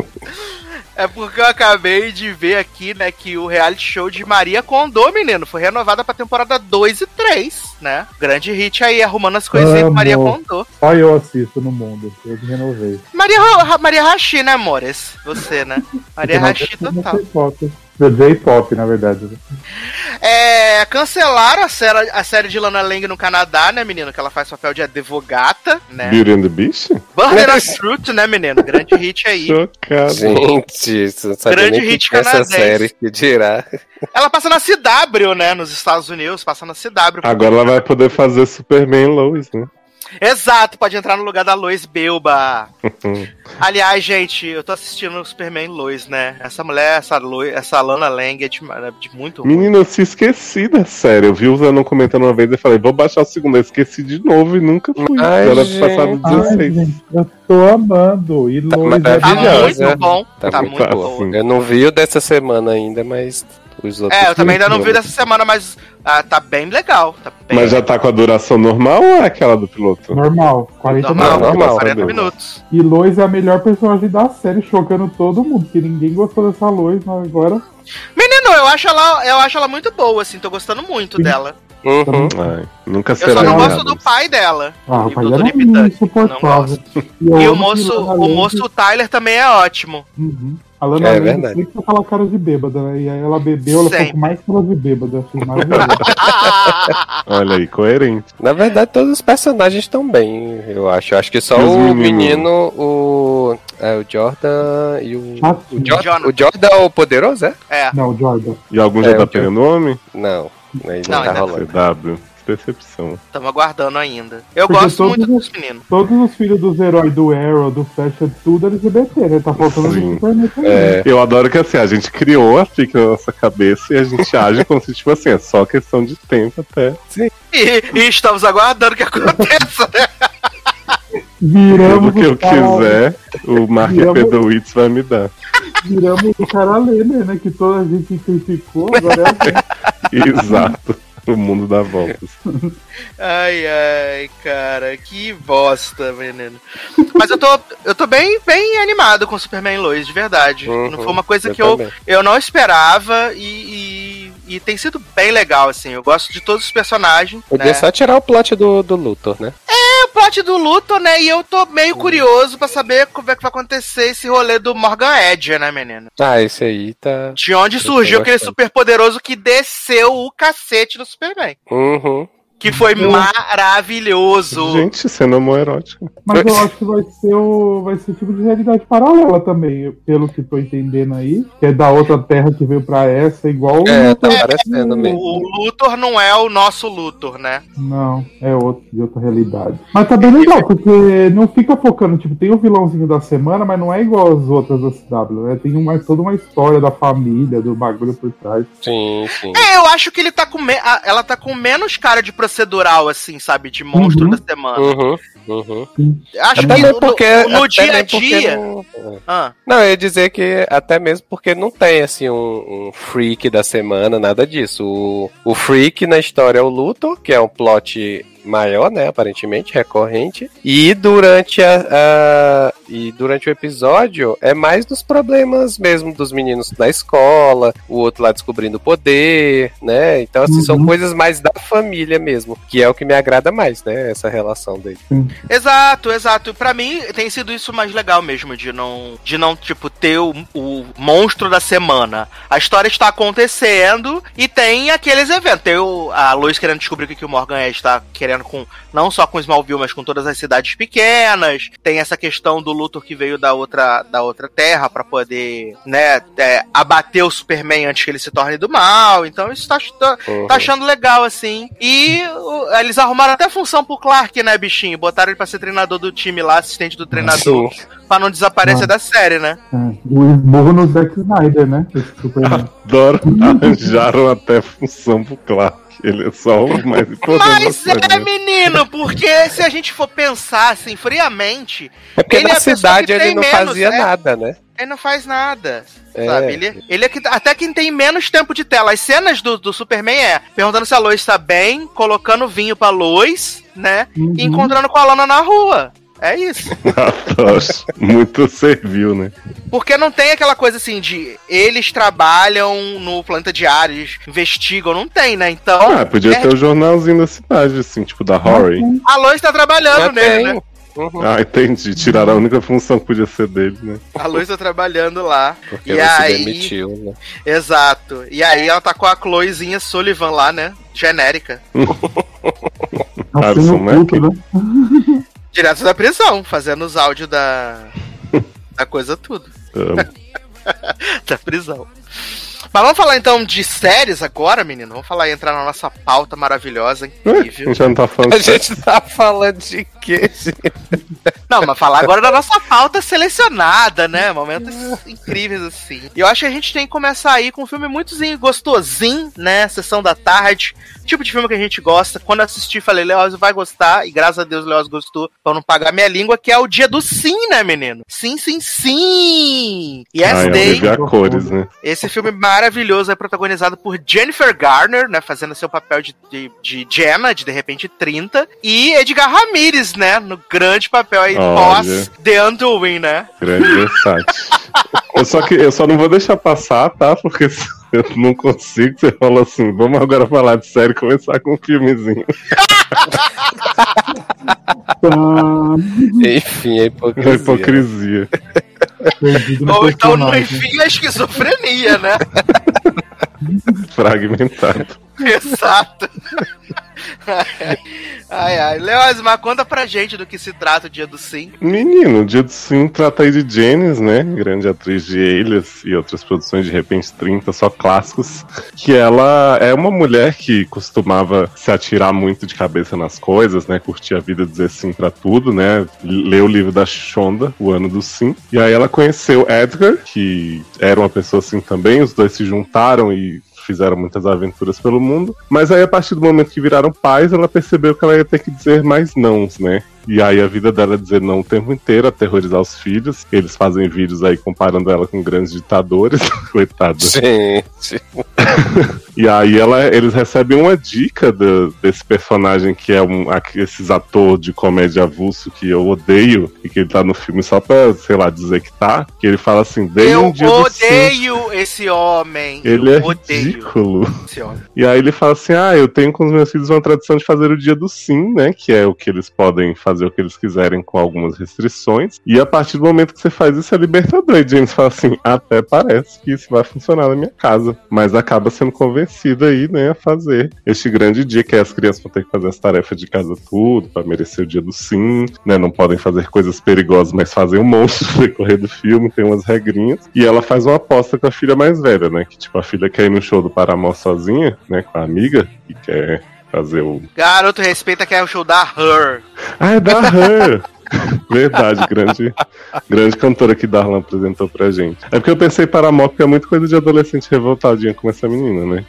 É porque eu acabei de ver aqui, né, que o reality show de Maria Condô, menino, foi renovada pra temporada 2 e 3, né? Grande hit aí, arrumando as coisinhas com Amo. Maria Condô. Só eu assisto no mundo. Eu me renovei. Maria, Maria Rachi, né, amores? Você, né? Maria Rachi total. J-pop. J-pop, na verdade. É, cancelaram a série, a série de Lana Lang no Canadá, né, menino? Que ela faz papel de advogata, né? Beauty and the Beast? Burner of Truth, né, menino? Grande hit aí. Chocado. Gente, você não sabia Grande nem hit que essa canadense. série que dirá. Ela passa na CW, né? Nos Estados Unidos, passa na CW. Agora ela vai poder fazer Superman Lois, né? Exato, pode entrar no lugar da Lois Bilba. Aliás, gente, eu tô assistindo o Superman Lois, né? Essa mulher, essa, Lois, essa Lana Lang é de, é de muito ruim. Menina, eu se esqueci da série. Eu vi o Zanon comentando uma vez e falei, vou baixar o segundo. Eu esqueci de novo e nunca fui. Ai, Já deve gente. passado Ai, 16. gente, eu tô amando. E Tá Lois é Tá muito bom, Tá, tá, muito, muito tá, boa. sim. Eu não vi o dessa semana ainda, mas os outros. É, eu também ainda não vi dessa semana, mas ah, tá bem legal. Tá bem Mas já tá com a duração normal ou é aquela do piloto? normal. 40 normal, minutos. normal. 40 Deus. minutos. E Lois é a melhor personagem da série, chocando todo mundo. Que ninguém gostou dessa Lois, mas agora. Menino, eu acho ela, eu acho ela muito boa, assim, tô gostando muito Sim. dela. Uhum. Ai, nunca Eu será. só não gosto do pai dela. Ah, E o pai dela é insuportável. eu E o moço, o moço Tyler também é ótimo. Uhum. A Lana É verdade. sempre com aquela cara de bêbada, né? E aí ela bebeu, ela ficou com mais cara de bêbada. Maravilhoso. Olha aí, coerente. Na verdade, todos os personagens estão bem, eu acho. Eu acho que só o menino, o. É, o Jordan e o. Chatinho. O, Jordan, o Jordan é o poderoso, é? é. Não, Jordan. E algum É, já tá pegando nome? Não. Aí Não, não, tá não. rolando. CW. Decepção. Tamo aguardando ainda. Eu Porque gosto muito os- dos meninos. Todos os filhos dos heróis do Arrow, do Flash, é tudo LGBT, né? Tá faltando Sim. É, Eu adoro que assim, a gente criou a FIC na nossa cabeça e a gente age como se, tipo assim, é só questão de tempo até. E, e estamos aguardando que aconteça, né? Viramos Tudo que eu o cara, quiser, o Mark Viramos- Pedowitz vai me dar. Viramos o cara Lêner, né? Que toda a gente criticou, agora é assim. Exato. O mundo dá voltas. Ai, ai, cara, que bosta, menino. Mas eu tô, eu tô bem, bem animado com Superman Lois, de verdade. Uhum, não foi uma coisa eu que eu, eu não esperava e, e, e tem sido bem legal, assim. Eu gosto de todos os personagens. Podia Né? só tirar o plot do, do Luthor, né? É o plot do Luthor, né? E eu tô meio curioso pra saber como é que vai acontecer esse rolê do Morgan Edge, né, menino? Ah, esse aí tá. De onde surgiu aquele super poderoso que desceu o cacete do Superman. Uhum. Que foi Eu- maravilhoso. Gente, cena homoerótica. Mas eu acho que vai ser o. Vai ser tipo de realidade paralela também, pelo que tô entendendo aí. Que é da outra terra que veio pra essa, igual o É, Luthor. tá parecendo mesmo. O Luthor não é o nosso Luthor, né? Não, é outro, de outra realidade. Mas tá bem legal, porque não fica focando, tipo, tem o vilãozinho da semana, mas não é igual as outras da CW, né? Tem uma, toda uma história da família, do bagulho por trás. Sim, sim. É, eu acho que ele tá com. me- Ela tá com menos cara de procedural, assim, sabe? De monstro Uhum. da semana. Uhum, uhum. Acho Até que mesmo no, porque. no, no dia a dia. Não, Ah, não, eu ia dizer que até mesmo porque não tem, assim, um, um freak da semana, nada disso. O, o freak na história é o Luthor, que é um plot maior, né, aparentemente, recorrente. E durante a, a- E durante o episódio é mais dos problemas mesmo dos meninos na escola, o outro lá descobrindo o poder, né? Então, assim, são Uhum. coisas mais da família mesmo, que é o que me agrada mais, né? Essa relação dele. Exato, exato. Pra mim tem sido isso mais legal mesmo, de não, de não tipo, ter o, o monstro da semana. A história está acontecendo e tem aqueles eventos. Tem o, a Lois querendo descobrir o que, que o Morgan é, está querendo com, não só com Smallville, mas com todas as cidades pequenas. Tem essa questão do Luthor que veio da outra, da outra terra pra poder, né, é, abater o Superman antes que ele se torne do mal. Então isso tá, tá, Uhum. tá achando legal, assim. E o- eles arrumaram até função pro Clark, né, bichinho? Botaram ele pra ser treinador do time lá, assistente do treinador, Sim. pra não desaparecer Ah. da série, né? É, o esborro no Zack Snyder, né? Esse Superman. Adoro. Arranjaram até função pro Clark. Ele é só o mais importante. Mas é, né? menino, porque se a gente for pensar assim, friamente, É porque Ele é na a pessoa cidade que ele tem não menos, fazia né? nada, né? ele não faz nada. É. Sabe? Ele, ele é que, até quem tem menos tempo de tela. As cenas do, do Superman é perguntando se a Lois tá bem, colocando vinho pra Lois, né? Uhum. E encontrando com a Lana na rua. É isso. Muito serviu, né? Porque não tem aquela coisa assim de eles trabalham no planeta de Ares, investigam, não tem, né? Então, Ah, podia é- ter o jornalzinho da cidade, assim, tipo da Rory. a Lois tá trabalhando Mas nele, tem. né? Uhum. Ah, entendi. Tiraram a única função que podia ser dele, né? A Lois tá trabalhando lá. Porque E ela aí- se demitiu, né? Exato. E aí ela tá com a Chloezinha Sullivan lá, né? Genérica. Harrison puto, Mack. né? Direto da prisão, fazendo os áudios da. da coisa tudo. Da prisão. Mas vamos falar então de séries agora, menino? Vamos falar e entrar na nossa pauta maravilhosa, Ué, a incrível. gente não tá falando A gente tá falando de quê, gente? Não, mas falar agora da nossa pauta selecionada, né? Momentos incríveis assim. E eu acho que a gente tem que começar aí com um filme muitozinho gostosinho, né? Sessão da tarde. Tipo de filme que a gente gosta. Quando assisti, falei, Leoz vai gostar. E graças a Deus, o Leoz gostou. Pra não pagar minha língua, que é o dia do sim, né, menino? Sim, sim, sim! Yes, Ai, Day. A cores, né? Esse filme maravilhoso é protagonizado por Jennifer Garner, né? Fazendo seu papel de, de, de Jenna, de De Repente 30. E Edgar Ramirez, né? No grande papel aí, Olha. pós The Undoing, né? Grande versátil. eu, só que, eu só não vou deixar passar, tá? Porque eu não consigo. Você falou assim, vamos agora falar de série e começar com um filmezinho. Enfim, é É hipocrisia. hipocrisia. perdido no Ou então, no enfim, a esquizofrenia, né? Fragmentado. Exato. ai, ai. Leoz, mas conta pra gente do que se trata o dia do sim. Menino, o Dia do Sim trata aí de Janice, né? Grande atriz de Elias e outras produções de Repente 30, só clássicos. Que ela é uma mulher que costumava se atirar muito de cabeça nas coisas, né? Curtir a vida, dizer sim pra tudo, né? Ler o livro da Shonda, O Ano do Sim. E aí ela conheceu Edgar, que era uma pessoa assim também. Os dois se juntaram e fizeram muitas aventuras pelo mundo. Mas aí, a partir do momento que viraram pais, ela percebeu que ela ia ter que dizer mais nãos, né? E aí a vida dela é dizer não o tempo inteiro, aterrorizar os filhos. Eles fazem vídeos aí comparando ela com grandes ditadores. Coitada. Gente, E aí ela, eles recebem uma dica do- desse personagem que é um esses ator de comédia avulso que eu odeio e que ele tá no filme só pra, sei lá, dizer que tá. Que ele fala assim, Eu um odeio esse homem. Ele eu é odeio ridículo. esse homem. E aí ele fala assim: Ah, eu tenho com os meus filhos uma tradição de fazer o dia do sim, né? Que é o que eles podem fazer o que eles quiserem com algumas restrições. E a partir do momento que você faz isso é libertador. E James fala assim: Até parece que isso vai funcionar na minha casa. Mas acaba sendo convencido aí, né, a fazer este grande dia que as crianças vão ter que fazer as tarefas de casa tudo, pra merecer o dia do sim, né? Não podem fazer coisas perigosas, mas fazem um monstro no decorrer do filme, tem umas regrinhas. E ela faz uma aposta com a filha mais velha, né? Que tipo, a filha quer ir no show do Paramore sozinha, né? Com a amiga, e quer fazer o. Garoto, respeita que é o show da Her. Ah, é da Her! Verdade, grande, grande cantora que Darlan apresentou pra gente. É porque eu pensei Paramore porque é muito coisa de adolescente revoltadinha como essa menina, né?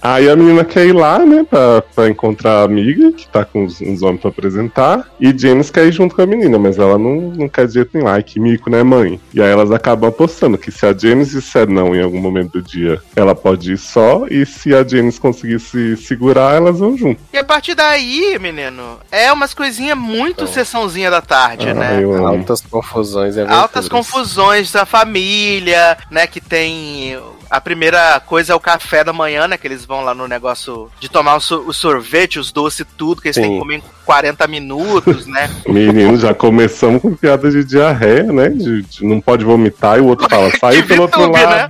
Aí a menina quer ir lá, né, pra, pra encontrar a amiga, que tá com uns, uns homens pra apresentar. E Janice quer ir junto com a menina, mas ela não, não quer de jeito nenhum. Ai, que mico, né, mãe? E aí elas acabam apostando que se a Janice disser não em algum momento do dia, ela pode ir só. E se a Janice conseguir se segurar, elas vão junto. E a partir daí, menino, é umas coisinhas muito sessãozinha da tarde, Ah, né? Altas confusões e Altas confusões da família, né? Que tem. A primeira coisa é o café da manhã, né? Que eles vão lá no negócio de tomar o, so- o sorvete, os doces, tudo, que eles têm Sim. que comer em 40 minutos, né? Menino, já começamos com piada de diarreia, né? De, de não pode vomitar e o outro fala, sai pelo outro Vitube, né?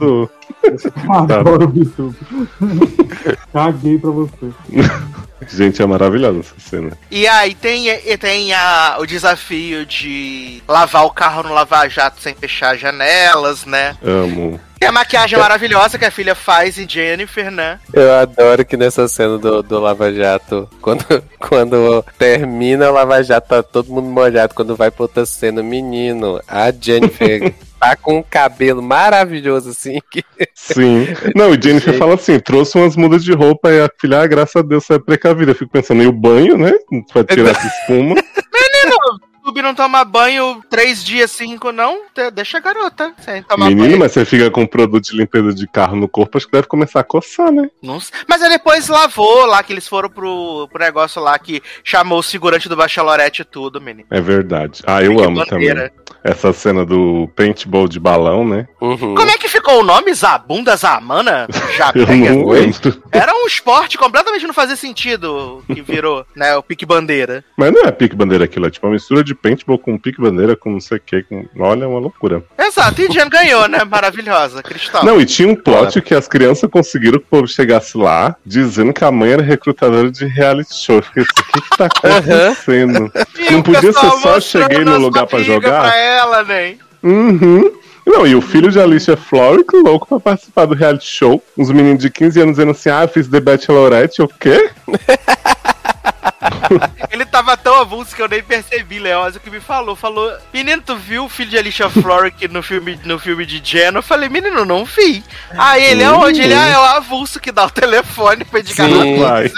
lado. Adoro o Bitu. Caguei pra você. Gente, é maravilhosa essa cena. E aí tem, e tem a, o desafio de lavar o carro no lava-jato sem fechar as janelas, né? Amo. Tem a maquiagem maravilhosa que a filha faz em Jennifer, né? Eu adoro que nessa cena do, do Lava Jato, quando, quando termina o Lava Jato, tá todo mundo molhado. Quando vai pra outra cena, menino, a Jennifer tá com um cabelo maravilhoso assim. Que... Sim. Não, e Jennifer Gente. fala assim: trouxe umas mudas de roupa e a filha, ah, graças a Deus, você é precavida. Eu fico pensando, e o banho, né? Vai tirar essa espuma. Tube não toma banho três dias, cinco, não? De- Deixa a garota sem tomar Menino, banho. mas você fica com produto de limpeza de carro no corpo, acho que deve começar a coçar, né? Não sei. Mas aí depois lavou lá, que eles foram pro, pro negócio lá que chamou o segurante do Bachelorette e tudo, menino. É verdade. Ah, eu Que amo bandeira. também. Essa cena do paintball de balão, né? Uhum. Como é que ficou o nome? Zabunda Zamana? Não lembro. Era um esporte completamente não fazia sentido que virou, né? O pique bandeira. Mas não é pique bandeira aquilo, é tipo uma mistura de paintball com pique bandeira, com não sei o que. Com... Olha, é uma loucura. Exato, e Jen ganhou, né? Maravilhosa, cristal. Não, e tinha um plot que as crianças conseguiram que o povo chegasse lá, dizendo que a mãe era recrutadora de reality show. Eu fiquei assim, o que que tá acontecendo? E não podia ser só cheguei no lugar pra jogar? Pra ela, né? Uhum. Não, e o filho de Alicia Florrick, louco pra participar do reality show. Uns meninos de 15 anos dizendo assim, ah, eu fiz The Bachelorette, o quê? Ele tava tão avulso que eu nem percebi, Leoz, o que me falou. Falou, menino, tu viu o filho de Alicia Florrick no filme, no filme de Jen? Eu falei, menino, não vi. Aí ele, aonde? Ele, ah, é o avulso que dá o telefone pra. Sim. Vai.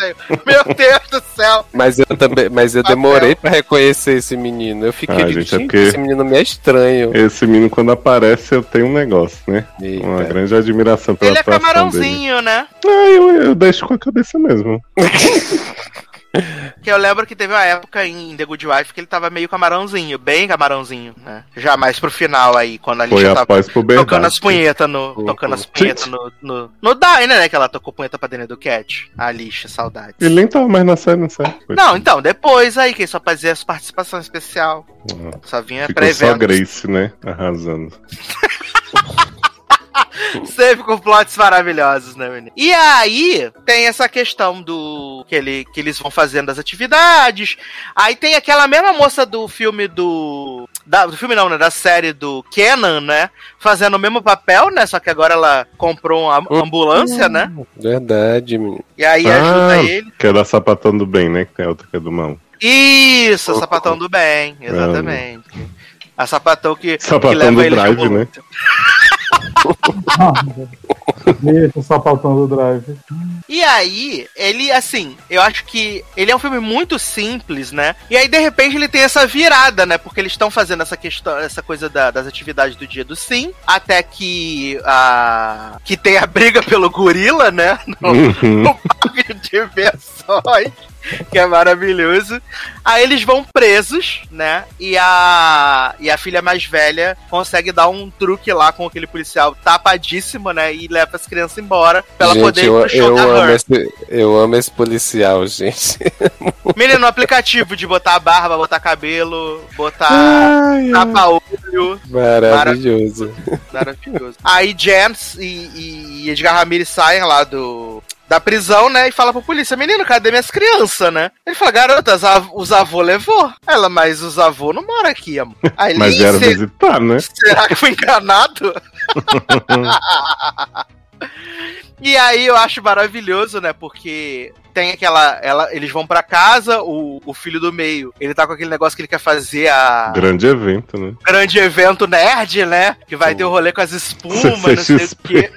Meu Deus do céu. Mas eu também, mas eu Papel. demorei pra reconhecer esse menino. Eu fiquei, Ah, eu digo, gente, é porque- esse menino me é estranho. Esse menino, quando aparece, eu tenho um negócio, né? Eita. Uma grande admiração pela Ele é atuação dele. camarãozinho, né? Ah, eu, eu deixo com a cabeça mesmo. Que eu lembro que teve uma época em The Good Wife que ele tava meio camarãozinho, bem camarãozinho, né? Já mais pro final aí, quando a Alicia tava tocando as punhetas no. Uhum. Tocando as punhetas no, no. No Diner, né? Que ela tocou punheta pra dentro do Cat. A Alicia, saudades. Ele nem tava mais na série, não sei. Foi. Não, então, depois aí, que só fazia as participações especial. Ah, Só vinha Ficou só. Grace, né? Arrasando. Sempre com plots maravilhosos, né, menino? E aí, tem essa questão do. Que, ele, que eles vão fazendo as atividades. Aí tem aquela mesma moça do filme do. Da, do filme não, né? Da série do Kenan, né? Fazendo o mesmo papel, né? Só que agora ela comprou uma ambulância, né? Verdade, menino. E aí Ah. ajuda ele. Que é da Sapatão do Bem, né? Que tem a outra que é do Mão. Isso, a sapatão do bem, exatamente. A sapatão que, que Sapatão leva do ele drive, né? Deixa só faltando o drive. E aí, ele, assim, eu acho que ele é um filme muito simples, né? E aí, de repente, ele tem essa virada, né? Porque eles estão fazendo essa questão, essa coisa da- das atividades do dia do sim, até que a. que tem a briga pelo gorila, né? No, Uhum. no parque de diversões. Que é maravilhoso. Aí eles vão presos, né? E a, e a filha mais velha consegue dar um truque lá com aquele policial tapadíssimo, né? E leva as crianças embora pra ela gente, poder ir pro show eu da amo Her. esse, eu amo esse policial, gente. Menino, no aplicativo de botar barba, botar cabelo, botar Ai, tapa-olho. maravilhoso. Maravilhoso. Aí Jens e, e Edgar Ramirez saem lá do. Da prisão, né? E fala pra polícia: Menino, cadê minhas crianças, né? Ele fala: Garota, as av- os avô levou. Ela, mas os avô não moram aqui, amor. Aí ele, Mas "Ih, era visitar, né? Será que foi enganado? e aí eu acho maravilhoso, né? Porque tem aquela. Ela, eles vão pra casa, o, o filho do meio, ele tá com aquele negócio que ele quer fazer a. Grande evento, né? Grande evento nerd, né? Que vai ter o rolê com as espumas, não sei o quê.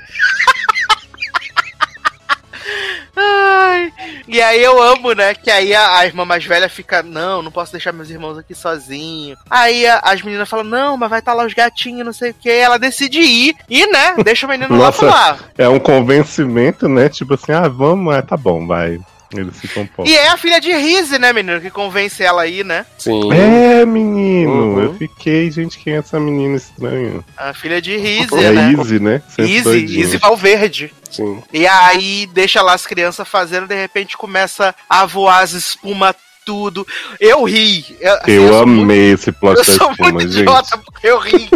E aí eu amo, né? Que aí a, a irmã mais velha fica, não, não posso deixar meus irmãos aqui sozinhos. Aí a- as meninas falam, não, mas vai estar lá os gatinhos, não sei o que. Ela decide ir e, né, deixa o menino Nossa. lá lá. É um convencimento, né? Tipo assim, ah, vamos, ah, tá bom, vai. Eles se comportam. E é a filha de Rise, né, menino, que convence ela aí, né? Sim. É, menino, Uhum. eu fiquei, gente, quem é essa menina estranha? A filha de Rise, É né? Easy, né? Sempre Easy, doidinha. Easy Valverde. Sim. E aí deixa lá as crianças fazendo, de repente começa a voar as espuma tudo. Eu ri. Eu, assim, Eu, sou muito- amei esse plot Eu sou muito gente. idiota porque eu ri.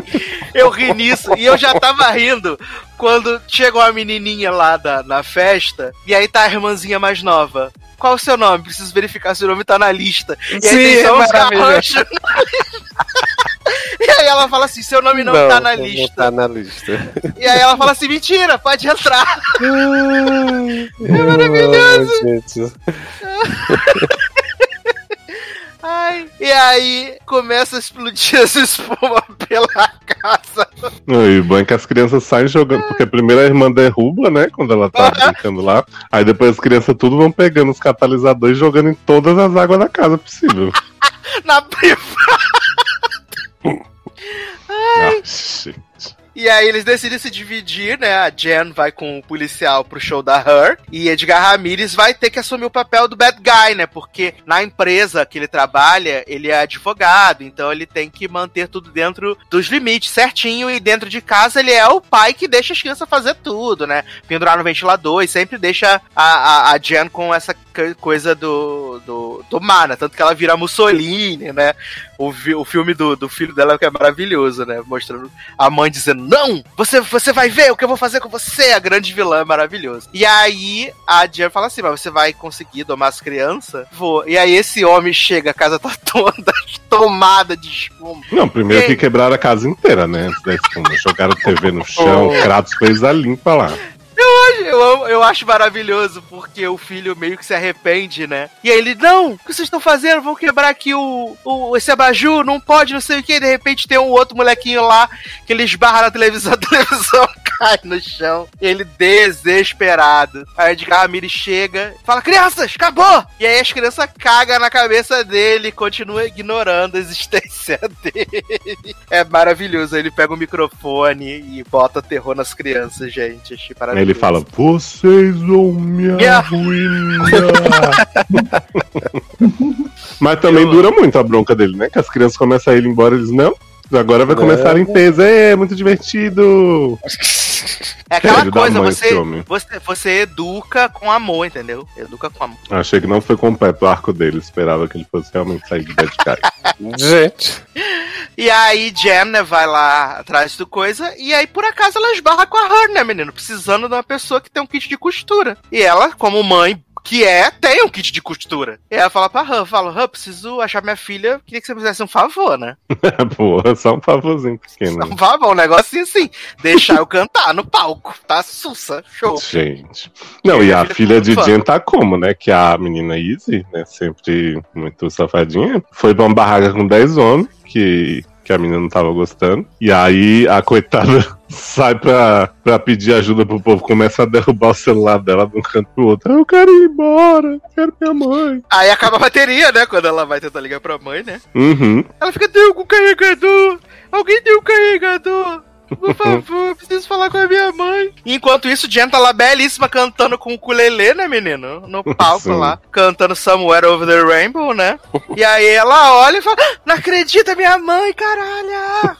Eu ri nisso. E eu já tava rindo quando chegou a menininha lá da, na festa. E aí tá a irmãzinha mais nova. Qual o seu nome? Preciso verificar se o nome tá na lista. E aí Sim, tem só é uns garranchos. E aí ela fala assim, seu nome não, tá na Não lista. tá na lista. E aí ela fala assim, mentira, pode entrar. É maravilhoso. gente. Ai, e aí começa a explodir as espumas pela casa. E é que as crianças saem jogando, porque primeiro a irmã derruba, né? Quando ela tá brincando lá. Aí depois as crianças tudo vão pegando os catalisadores e jogando em todas as águas da casa possível. Na privada. gente. E aí eles decidem se dividir, né? A Jen vai com o policial pro show da Her. E Edgar Ramirez vai ter que assumir o papel do bad guy, né? Porque na empresa que ele trabalha, ele é advogado. Então ele tem que manter tudo dentro dos limites certinho. E dentro de casa ele é o pai que deixa as crianças fazer tudo, né? Pendurar no ventilador e sempre deixa a, a, a Jen com essa co- coisa do, do, do mar, né? Tanto que ela vira Mussolini, né? O, o filme do, do filho dela que é maravilhoso, né? Mostrando a mãe dizendo: Não, você, você vai ver o que eu vou fazer com você. A grande vilã é maravilhoso. E aí a Jen fala assim: Mas você vai conseguir domar as crianças? Vou. E aí esse homem chega, a casa tá toda tomada de espuma. Não, primeiro que Ei. quebraram a casa inteira, né? Antes da espuma. Jogaram TV no chão, o Kratos fez a limpa lá. Eu, amo- eu acho maravilhoso porque o filho meio que se arrepende, né? E aí ele, não, o que vocês estão fazendo? Vão quebrar aqui o, o esse abajur, não pode, não sei o que. De repente tem um outro molequinho lá que ele esbarra na televisão, a televisão cai no chão. Ele desesperado. Aí Edgar Ramirez chega e fala, crianças, acabou! E aí as crianças cagam na cabeça dele e continuam ignorando a existência dele. É maravilhoso. Ele pega o microfone e bota terror nas crianças, gente. Achei maravilhoso. ele fala: Vocês vão me arruinar. Mas também Eu- dura muito a bronca dele, né? Que as crianças começam a ir embora e eles não. Agora vai começar a limpeza. É, muito divertido. É aquela coisa, você, você, você educa com amor, entendeu? Educa com amor. Achei que não foi completo o arco dele. Esperava que ele fosse realmente sair de bad guy. Gente. E aí Jen, né, vai lá atrás do coisa, e aí por acaso ela esbarra com a Her, né, menino? Precisando de uma pessoa que tem um kit de costura. E ela, como mãe que é, tem um kit de costura. E ela fala pra Her, fala, Her, preciso achar minha filha, queria que você me fizesse um favor, né? Porra, só um favorzinho pequeno. Um favor, um negocinho assim, deixar eu cantar no palco, tá? Sussa, show. Gente. Não, e a Filha filha de fã. Jen tá como, né? Que a menina Izzy, né? Sempre muito safadinha, foi pra uma barraca com 10 homens, que, que a menina não tava gostando. E aí a coitada sai pra, pra pedir ajuda pro povo, começa a derrubar o celular dela de um canto pro outro. Eu quero ir embora, quero minha mãe. Aí acaba a bateria, né? Quando ela vai tentar ligar pra mãe, né? Uhum. Ela fica, tem algum carregador? Alguém tem um carregador? Por favor, eu preciso falar com a minha mãe. Enquanto isso, Jen tá lá belíssima cantando com o ukulele, né, menino? No palco Sim. lá, cantando Somewhere Over the Rainbow, né? E aí ela olha e fala: "Ah, Não acredita, minha mãe, caralho!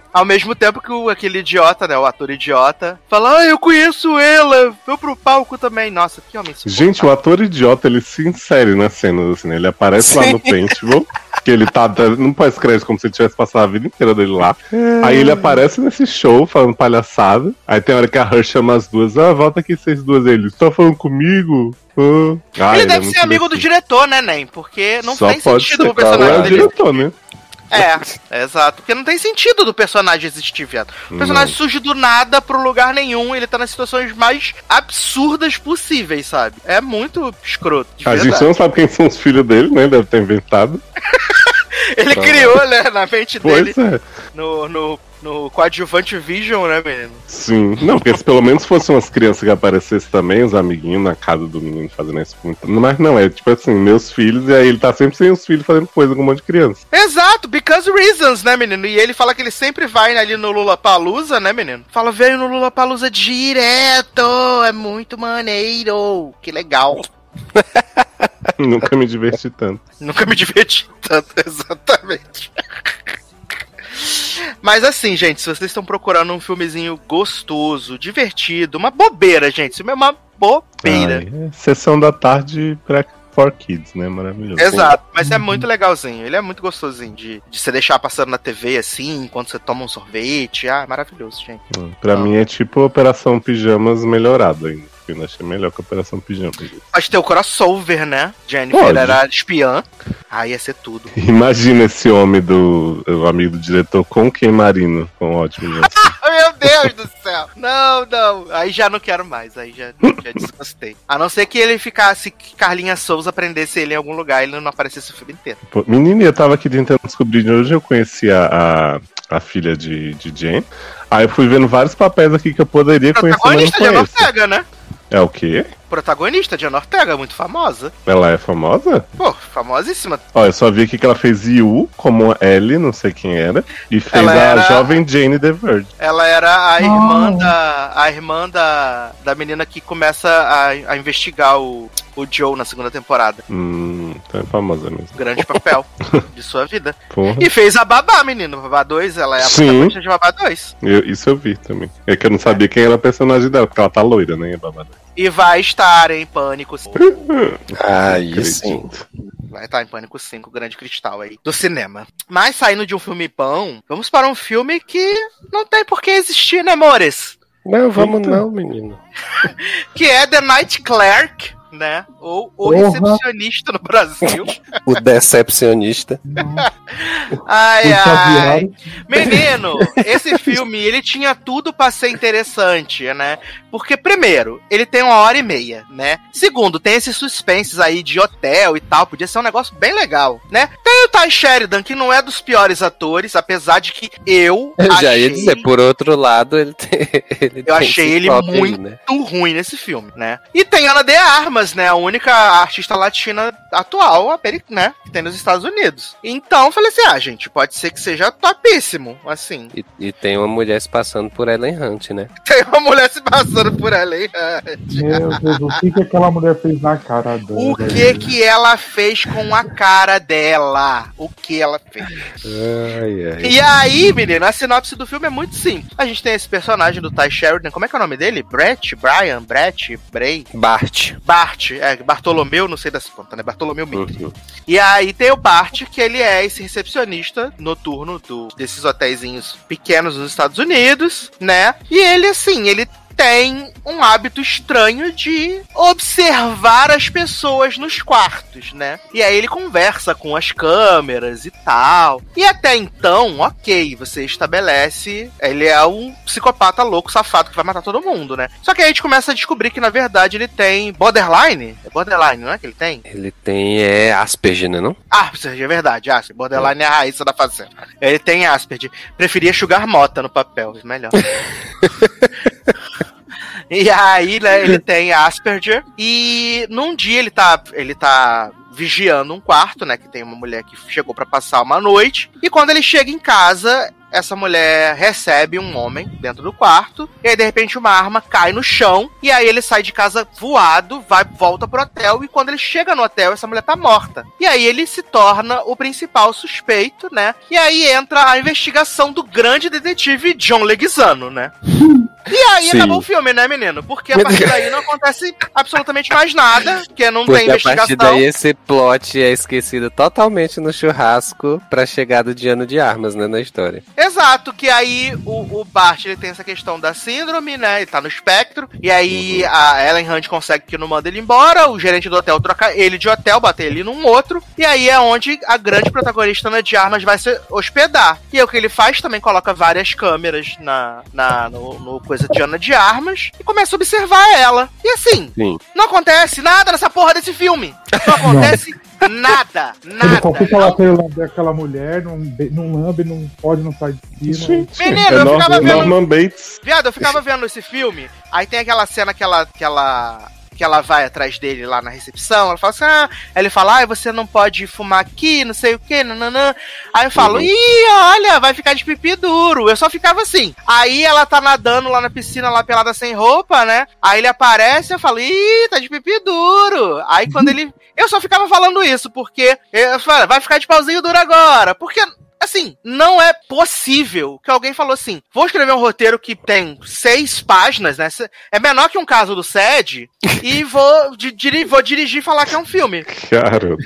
Ao mesmo tempo que o, aquele idiota, né? O ator idiota, fala: Ah, eu conheço ela, vou pro palco também. Nossa, que homem Gente, o ator idiota, ele se insere nas cenas, assim, né? Ele aparece lá Sim. no Paintball, que ele tá dando pós-crédito como se ele tivesse passado a vida inteira dele lá. Aí ele aparece nesse show falando palhaçada. Aí tem hora que a Her chama as duas, ah, volta aqui vocês duas. Aí Ele, tá falando comigo? Ah. Ah, Ele é deve muito ser amigo do diretor, né, Nem? Porque não Só tem pode sentido ser, o claro, personagem é o dele diretor, né? É, exato. Porque não tem sentido do personagem existir, viado. O personagem surge do nada pro lugar nenhum, ele tá nas situações mais absurdas possíveis, sabe? É muito escroto. A gente verdade. não sabe quem são os filhos dele, né? Deve ter inventado. Ele Tá. criou, né, na mente dele, Pois é. no, no, no coadjuvante Vision, né, menino? Sim. Não, porque se pelo menos fossem umas crianças que aparecessem também, os amiguinhos na casa do menino fazendo isso. Mas não, é tipo assim, meus filhos, e aí ele tá sempre sem os filhos fazendo coisa com um monte de criança. Exato, because reasons, né, menino? E ele fala que ele sempre vai ali no Lula Palusa, né, menino? Fala, veio no Lula Palusa direto, é muito maneiro, que legal. Nunca me diverti tanto. Nunca me diverti tanto, exatamente. Mas assim, gente, se vocês estão procurando um filmezinho gostoso, divertido, uma bobeira, gente, isso é uma bobeira. É sessão da tarde pra for kids, né? Maravilhoso. Exato, mas é muito legalzinho. Ele é muito gostosinho de, de você deixar passando na TV assim, enquanto você toma um sorvete. Ah, maravilhoso, gente. Hum, Pra mim é tipo Operação Pijamas melhorado ainda. Eu ainda achei melhor que Operação Pijamas. Pode ter o crossover, né? Jennifer Pode. era espiã. Aí ia ser tudo. Imagina esse homem do o amigo do diretor com Ken Marino, com ótimo. Meu Deus do céu! Não, não. Aí já não quero mais. Aí já, já desgostei. A não ser que ele ficasse, que Carlinha Souza prendesse ele em algum lugar e ele não aparecesse o filme inteiro. Pô, Menina, eu tava aqui tentando descobrir de onde eu conhecia a, a filha de, de Jen. Aí eu fui vendo vários papéis aqui que eu poderia conhecer, mas não conheço. Ortega, né? É o quê? Protagonista de Ana Ortega, muito famosa. Ela é famosa? Pô, famosíssima. Ó, eu só vi aqui que ela fez Yu como Ellie, não sei quem era, e fez Ela a era- jovem Jane the Virgin. Ela era a irmã da. A irmã da, da menina que começa a, a investigar o, o Joe na segunda temporada. Hum, então é famosa mesmo. Grande papel de sua vida. Porra. E fez a Babá, menino. Babá 2, ela é a protagonista de Babá 2. Eu- isso eu vi também. É que eu não sabia quem era a personagem dela, porque ela tá loira, né? Babada. E vai estar em Pânico 5. Aí sim. Acredito. Vai estar em Pânico 5, grande cristal aí, do cinema. Mas saindo de um filme bom, vamos para um filme que não tem por que existir, né, amores? Não, vamos Eita. não, menino. Que é The Night Clerk, né? Ou o recepcionista no Brasil. O decepcionista. Ai, ai. Menino, esse filme, ele tinha tudo pra ser interessante, né? Porque, primeiro, ele tem uma hora e meia, né? Segundo, tem esses suspenses aí de hotel e tal, podia ser um negócio bem legal, né? Tem o Ty Sheridan, que não é dos piores atores, apesar de que eu Eu já achei ia dizer, por outro lado, ele tem. Ele Eu tem achei ele toque aí, muito né? ruim nesse filme, né? E tem Ana de Armas, né? A única artista latina atual, né? Que tem nos Estados Unidos. Então, eu falei assim, ah, gente, pode ser que seja topíssimo, assim. E, e tem uma mulher se passando por Ellen Hunt, né? Tem uma mulher se passando por ela, hein? Meu Deus, o que, que aquela mulher fez na cara dela? O que que ela fez com a cara dela? O que ela fez? Ai, ai. E aí, menino, a sinopse do filme é muito simples. A gente tem esse personagem do Ty Sheridan, como é que é o nome dele? Brett? Brian? Brett? Bray? Bart. Bart, é, Bartolomeu, não sei das contas, né? Bartolomeu Mitre. Uhum. E aí tem o Bart, que ele é esse recepcionista noturno do, desses hotéisinhos pequenos nos Estados Unidos, né? E ele, assim, ele tem um hábito estranho de observar as pessoas nos quartos, né? E aí ele conversa com as câmeras e tal. E até então, ok, você estabelece. Ele é um psicopata louco, safado, que vai matar todo mundo, né? Só que aí a gente começa a descobrir que, na verdade, ele tem borderline. É borderline, não é que ele tem? Ele tem é, Asperger, né? Não? Asperger, é verdade, Asperger. Borderline é a raiz da fazenda. Ele tem Asperger. Preferia Sugar Mota no papel, melhor. e aí, né, ele tem Asperger. E num dia ele tá, ele tá vigiando um quarto, né, que tem uma mulher que chegou pra passar uma noite. E quando ele chega em casa, essa mulher recebe um homem dentro do quarto, e aí de repente uma arma cai no chão, e aí ele sai de casa voado, vai volta pro hotel, e quando ele chega no hotel, essa mulher tá morta. E aí ele se torna o principal suspeito, né? E aí entra a investigação do grande detetive John Leguizano, né? E aí Sim. acabou o filme, né, menino? Porque a partir daí não acontece absolutamente mais nada, porque não tem Porque a investigação. partir daí esse plot é esquecido totalmente no churrasco pra chegada de ano de armas, né? Na história. Exato, que aí o, o Bart ele tem essa questão da síndrome, né? Ele tá no espectro. E aí a Ellen Hunt consegue que não manda ele embora. O gerente do hotel troca ele de hotel, bater ele num outro. E aí é onde a grande protagonista Ana de Armas vai se hospedar. E aí o que ele faz também coloca várias câmeras na, na no, no coisa de Ana de Armas e começa a observar ela. E assim, Sim. não acontece nada nessa porra desse filme. Não acontece Nada, Ele nada. só fica lá querendo lamber aquela mulher, não, não lambe, não pode, não sai de cima. Menino, é eu ficava vendo- Norman Bates. Viado, eu ficava vendo esse filme, aí tem aquela cena que ela, que ela, que ela vai atrás dele lá na recepção, ela fala assim, ah, aí ele fala, ah, você não pode fumar aqui, não sei o que, nananã. Aí eu falo, Uhum. ih, olha, vai ficar de pipi duro. Eu só ficava assim. Aí ela tá nadando lá na piscina, lá pelada sem roupa, né? Aí ele aparece, eu falo, ih, tá de pipi duro. Aí quando ele... Eu só ficava falando isso, porque... Eu falo, vai ficar de pauzinho duro agora. Porque Assim, não é possível que alguém falou assim: vou escrever um roteiro que tem seis páginas, né? É menor que um caso do SED, e vou, di- vou dirigir e falar que é um filme. Cara,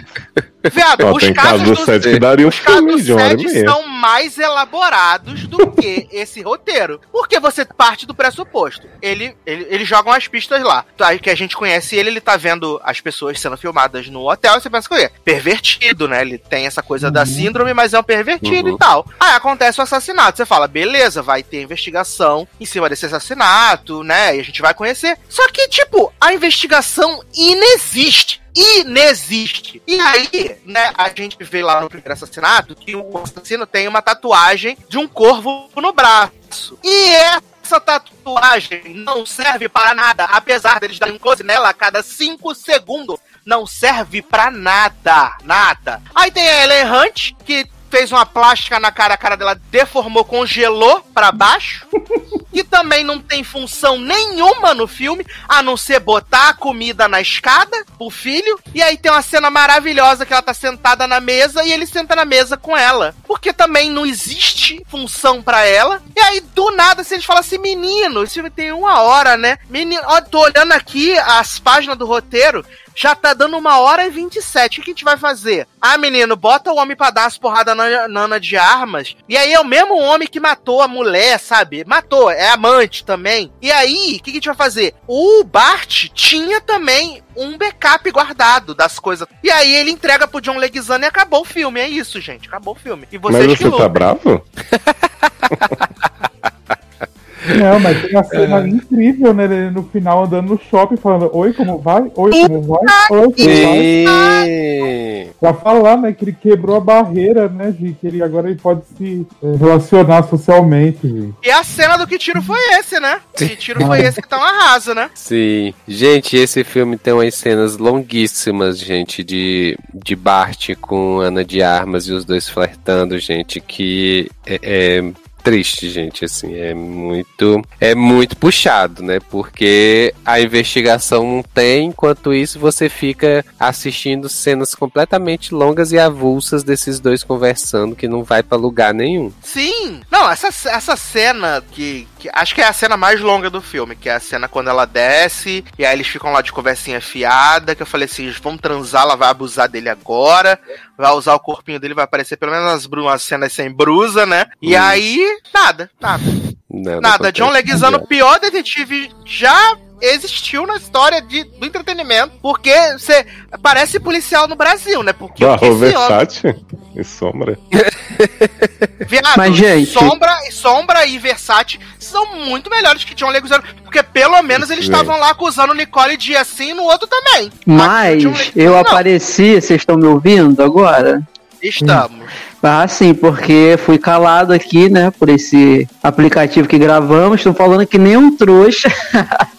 Viado, ó, os casos do que daria um os casos do de uma hora e SED meia. são mais elaborados do que esse roteiro. Porque você parte do pressuposto. Ele, ele, eles jogam as pistas lá. Aí que a gente conhece ele, ele tá vendo as pessoas sendo filmadas no hotel, e você pensa que é pervertido, né? Ele tem essa coisa da síndrome, mas é um pervertido Uhum. e tal. Aí acontece o assassinato. Você fala, beleza, vai ter investigação em cima desse assassinato, né? E a gente vai conhecer. Só que, tipo, a investigação inexiste inexiste. E aí, né, a gente vê lá no primeiro assassinato que o assassino tem uma tatuagem de um corvo no braço. E essa tatuagem não serve para nada, apesar deles darem um close nela a cada 5 segundos. Não serve pra nada, nada. Aí tem a Ellen Hunt, que fez uma plástica na cara, a cara dela deformou, congelou pra baixo. que também não tem função nenhuma no filme, a não ser botar a comida na escada pro filho. E aí tem uma cena maravilhosa que ela tá sentada na mesa e ele senta na mesa com ela. Porque também não existe função pra ela. E aí, do nada, se eles falam assim, menino, esse filme tem uma hora, né? Menino, ó, tô olhando aqui as páginas do roteiro. Já tá dando uma hora e 27. O que a gente vai fazer? Ah, menino, bota o homem pra dar as porradas na Nana de armas. E aí é o mesmo homem que matou a mulher, sabe? Matou, é amante também. E aí, o que, que a gente vai fazer? O Bart tinha também um backup guardado das coisas. E aí ele entrega pro John Leguizamo e acabou o filme. É isso, gente. Acabou o filme. E vocês Mas que você tá lutam. bravo? Não, mas tem uma cena incrível, né? Ele no final andando no shopping falando: Oi, como vai? Oi, como vai? Oi, como vai? Sim. Pra falar, né, que ele quebrou a barreira, né, de que ele agora ele pode se eh, relacionar socialmente, gente. E a cena do que tiro foi esse, né? Que tiro foi esse que tá um arraso, né? Sim. Gente, esse filme tem umas cenas longuíssimas, gente, de, de Bart com Ana de Armas e os dois flertando, gente, que é, é triste, gente, assim, é muito é muito puxado, né? Porque a investigação não tem, enquanto isso você fica assistindo cenas completamente longas e avulsas desses dois conversando que não vai pra lugar nenhum. Sim! Não, essa, essa cena que, que. Acho que é a cena mais longa do filme, que é a cena quando ela desce, e aí eles ficam lá de conversinha fiada, que eu falei assim, vamos transar, ela vai abusar dele agora, vai usar o corpinho dele, vai aparecer pelo menos umas, umas cenas sem brusa, né? E Hum. aí, nada, nada. Nada Nada. John Leguizamo, o pior detetive já existiu na história de, do entretenimento, porque você parece policial no Brasil, né? Porque o esse homem Versace e Sombra. Viado, Mas, gente- Sombra, Sombra e Versace são muito melhores que John Leguizamo, porque pelo menos eles estavam lá acusando Nicole de assim no outro também. Mas o eu não. apareci, vocês estão me ouvindo agora? Estamos. Ah, sim, porque fui calado aqui, né, por esse aplicativo que gravamos. Estou falando que nem um trouxa.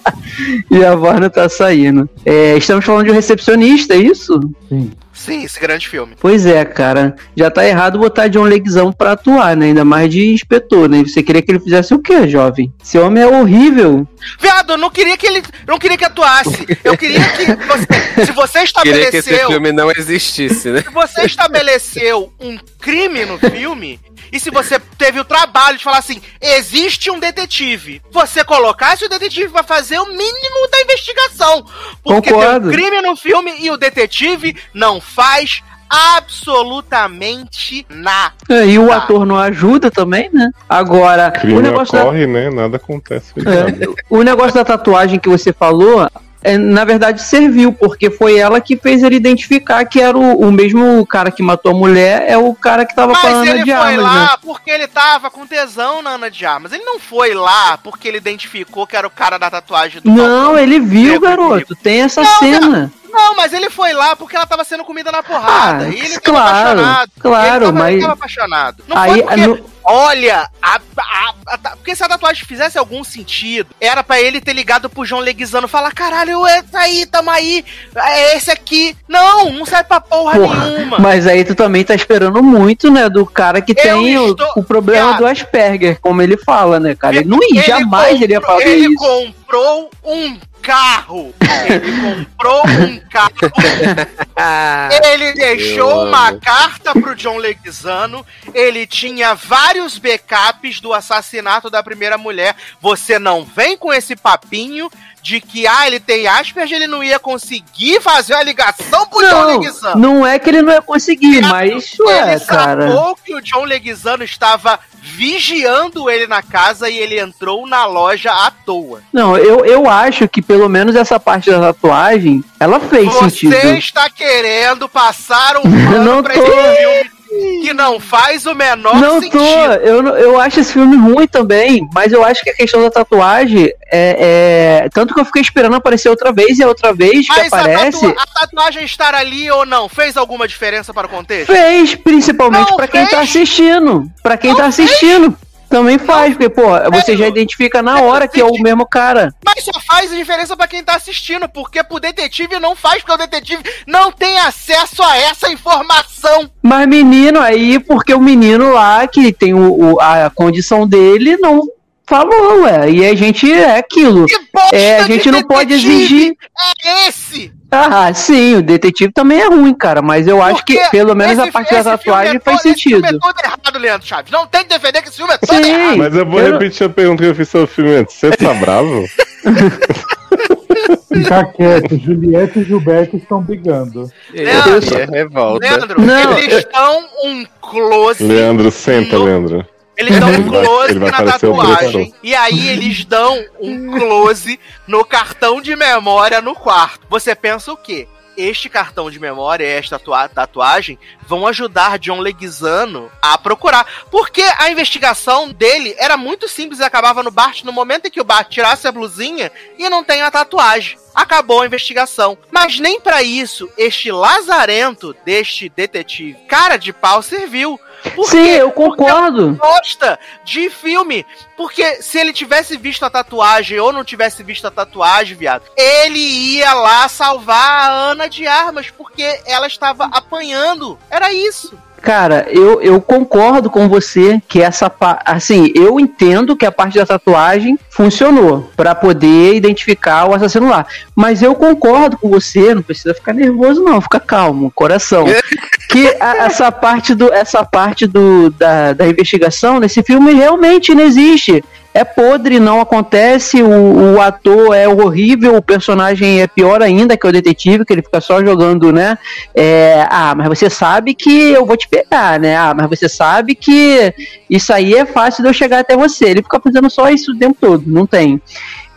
e a voz não tá saindo. É, estamos falando de um recepcionista, é isso? Sim. Sim, esse grande filme. Pois é, cara. Já tá errado botar John Leguizamo pra atuar, né? Ainda mais de inspetor, né? Você queria que ele fizesse o quê, jovem? Esse homem é horrível. Viado, eu não queria que ele. Não queria que atuasse. Eu queria que. Você, se você Queria que esse estabeleceu. filme não existisse, né? Se você estabeleceu um crime no filme, e se você teve o trabalho de falar assim, existe um detetive, você colocasse o detetive pra fazer o mínimo da investigação. Porque Concordo. tem o crime no filme e o detetive não faz absolutamente nada. É, E o ator não ajuda também, né? Agora, o Crime negócio da ocorre, né? Nada acontece. É, o negócio da tatuagem que você falou, na verdade serviu, porque foi ela que fez ele identificar que era o, o mesmo cara que matou a mulher, é o cara que tava com a Mas Ana ele de foi armas, lá né? porque ele tava com tesão na Ana de Armas. Ele não foi lá porque ele identificou que era o cara da tatuagem do Não, Falcão. ele viu, Negro garoto. Tem essa Não, cena. Não, mas ele foi lá porque ela tava sendo comida na porrada. Ah, e ele tava claro, apaixonado. claro, ele tava, mas- Ele tava apaixonado. Não Aí, foi porque, no- olha, a, a- a- porque se a tatuagem fizesse algum sentido, era pra ele ter ligado pro João Leguizano e falar, caralho, é tá aí, tamo aí, é esse aqui. Não, não serve pra porra, Porra, nenhuma. Mas aí tu também tá esperando muito, né, do cara que Eu tem o, estou- o problema Cara. do Asperger, como ele fala, né, cara? Ele não ia, jamais ele ia fazer ele isso. comprou um carro. Ele comprou um carro. Ele deixou uma carta pro John Leguizano. Ele tinha vários backups do assassinato da primeira mulher. Você não vem com esse papinho de que, ah, ele tem Asperger, ele não ia conseguir fazer a ligação pro John Não, Leguizano. não é que ele não ia conseguir, mas, ué, ele cara. sacou que o John Leguizano estava vigiando ele na casa e ele entrou na loja à toa. Não, eu, eu acho que pelo menos essa parte da tatuagem, ela fez Você sentido. está querendo passar um Não pano pra tô. esse filme que não faz o menor Não sentido. tô, eu, eu acho esse filme ruim também, mas eu acho que a questão da tatuagem é, é- Tanto que eu fiquei esperando aparecer outra vez e a outra vez que Mas a, aparece. tatua- a tatuagem estar ali ou não fez alguma diferença para o contexto? Fez, principalmente pra quem tá fez. assistindo. Pra quem tá assistindo. Também faz, porque, pô, você já identifica na hora que é o mesmo cara. Mas só faz diferença pra quem tá assistindo, porque pro detetive não faz, porque o detetive não tem acesso a essa informação. Mas menino aí, porque o menino lá, que tem o, o- a condição dele, não falou, ué. E a gente é aquilo. Que bosta É, a gente não pode exigir. É esse! Ah, sim, o detetive também é ruim, cara. Mas eu acho que Porque pelo menos a esse- parte da tatuagem é faz todo- Esse filme sentido. é todo errado, Leandro Chaves. Não tem que defender que esse filme é todo Sim. errado. Mas eu vou Eu- repetir a pergunta que eu fiz sobre o filme antes. Você tá bravo? Fica quieto, Juliette e Gilberto estão brigando. Leandro, é revolta. Leandro, Não, eles estão um close. Leandro, senta, No- Leandro. Eles dão um close ele na tatuagem. E aí eles dão um close no cartão de memória no quarto. Você pensa o quê? Este cartão de memória e esta tatua- tatuagem vão ajudar John Leguizano a procurar. Porque a investigação dele era muito simples e acabava no Bart no momento em que o Bart tirasse a blusinha e não tem a tatuagem. Acabou a investigação. Mas nem pra isso este lazarento deste detetive cara de pau serviu. Por Sim, quê? eu concordo. gosta de filme. Porque se ele tivesse visto a tatuagem ou não tivesse visto a tatuagem, viado, ele ia lá salvar a Ana de armas porque ela estava apanhando. Era isso. Cara, eu, eu concordo com você que essa parte. Assim, eu entendo que a parte da tatuagem funcionou pra poder identificar o assassino lá. Mas eu concordo com você, não precisa ficar nervoso, não, fica calmo, coração. que a- essa parte, do, essa parte do, da, da investigação nesse filme realmente não existe. É podre, não acontece, o, o ator é horrível, o personagem é pior ainda que o detetive, que ele fica só jogando, né? É, ah, mas você sabe que eu vou te pegar, né? Ah, mas você sabe que isso aí é fácil de eu chegar até você. Ele fica fazendo só isso o tempo todo, não tem.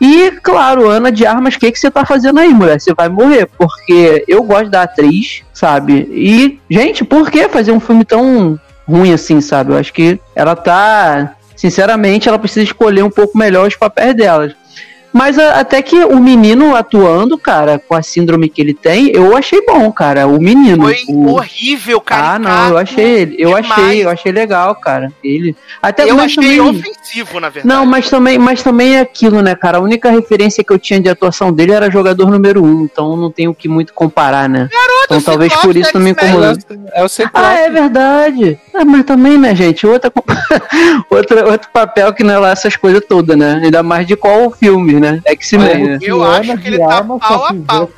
E, claro, Ana de Armas, o que, que você tá fazendo aí, mulher? Você vai morrer, porque eu gosto da atriz, sabe? E, gente, por que fazer um filme tão ruim assim, sabe? Eu acho que ela tá. Sinceramente, ela precisa escolher um pouco melhor os papéis dela. Mas a- até que o menino atuando, cara, com a síndrome que ele tem, eu achei bom, cara. O menino. Foi o... horrível, cara. Ah, não, eu achei ele. Eu demais. achei, eu achei legal, cara. Ele. Até Eu achei também... ofensivo, na verdade. Não, mas também, mas também é aquilo, né, cara? A única referência que eu tinha de atuação dele era jogador número um, então não tenho o que muito comparar, né? Então talvez por isso não me incomodou. É o Ciclope. Ah, é verdade. Ah, mas também, né, gente? Outra, outra, outro papel que não é lá essas coisas todas, né? Ainda mais de qual filme, né? X-Men, né? Eu Ana acho que ele de tá pau só a pau.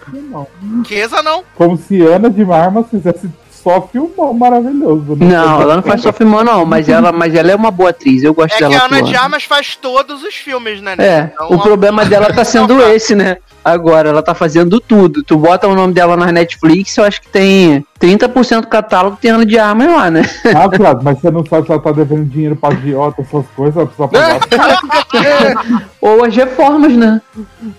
Queza não. Como se Ana de Armas fizesse só filmão maravilhoso. né? Não, ela não faz só filmão, não, mas ela, mas ela é uma boa atriz, eu gosto É dela que a Ana atuando. de Armas faz todos os filmes, né? É, Então, o problema dela tá sendo esse, né? Agora, ela tá fazendo tudo. Tu bota o nome dela na Netflix, eu acho que tem 30% do catálogo tem Ana de Armas lá, né? Ah, Flávio, mas você não sabe se ela tá devendo dinheiro pra agiota, essas coisas, ela precisa pagar. Ou as reformas, né?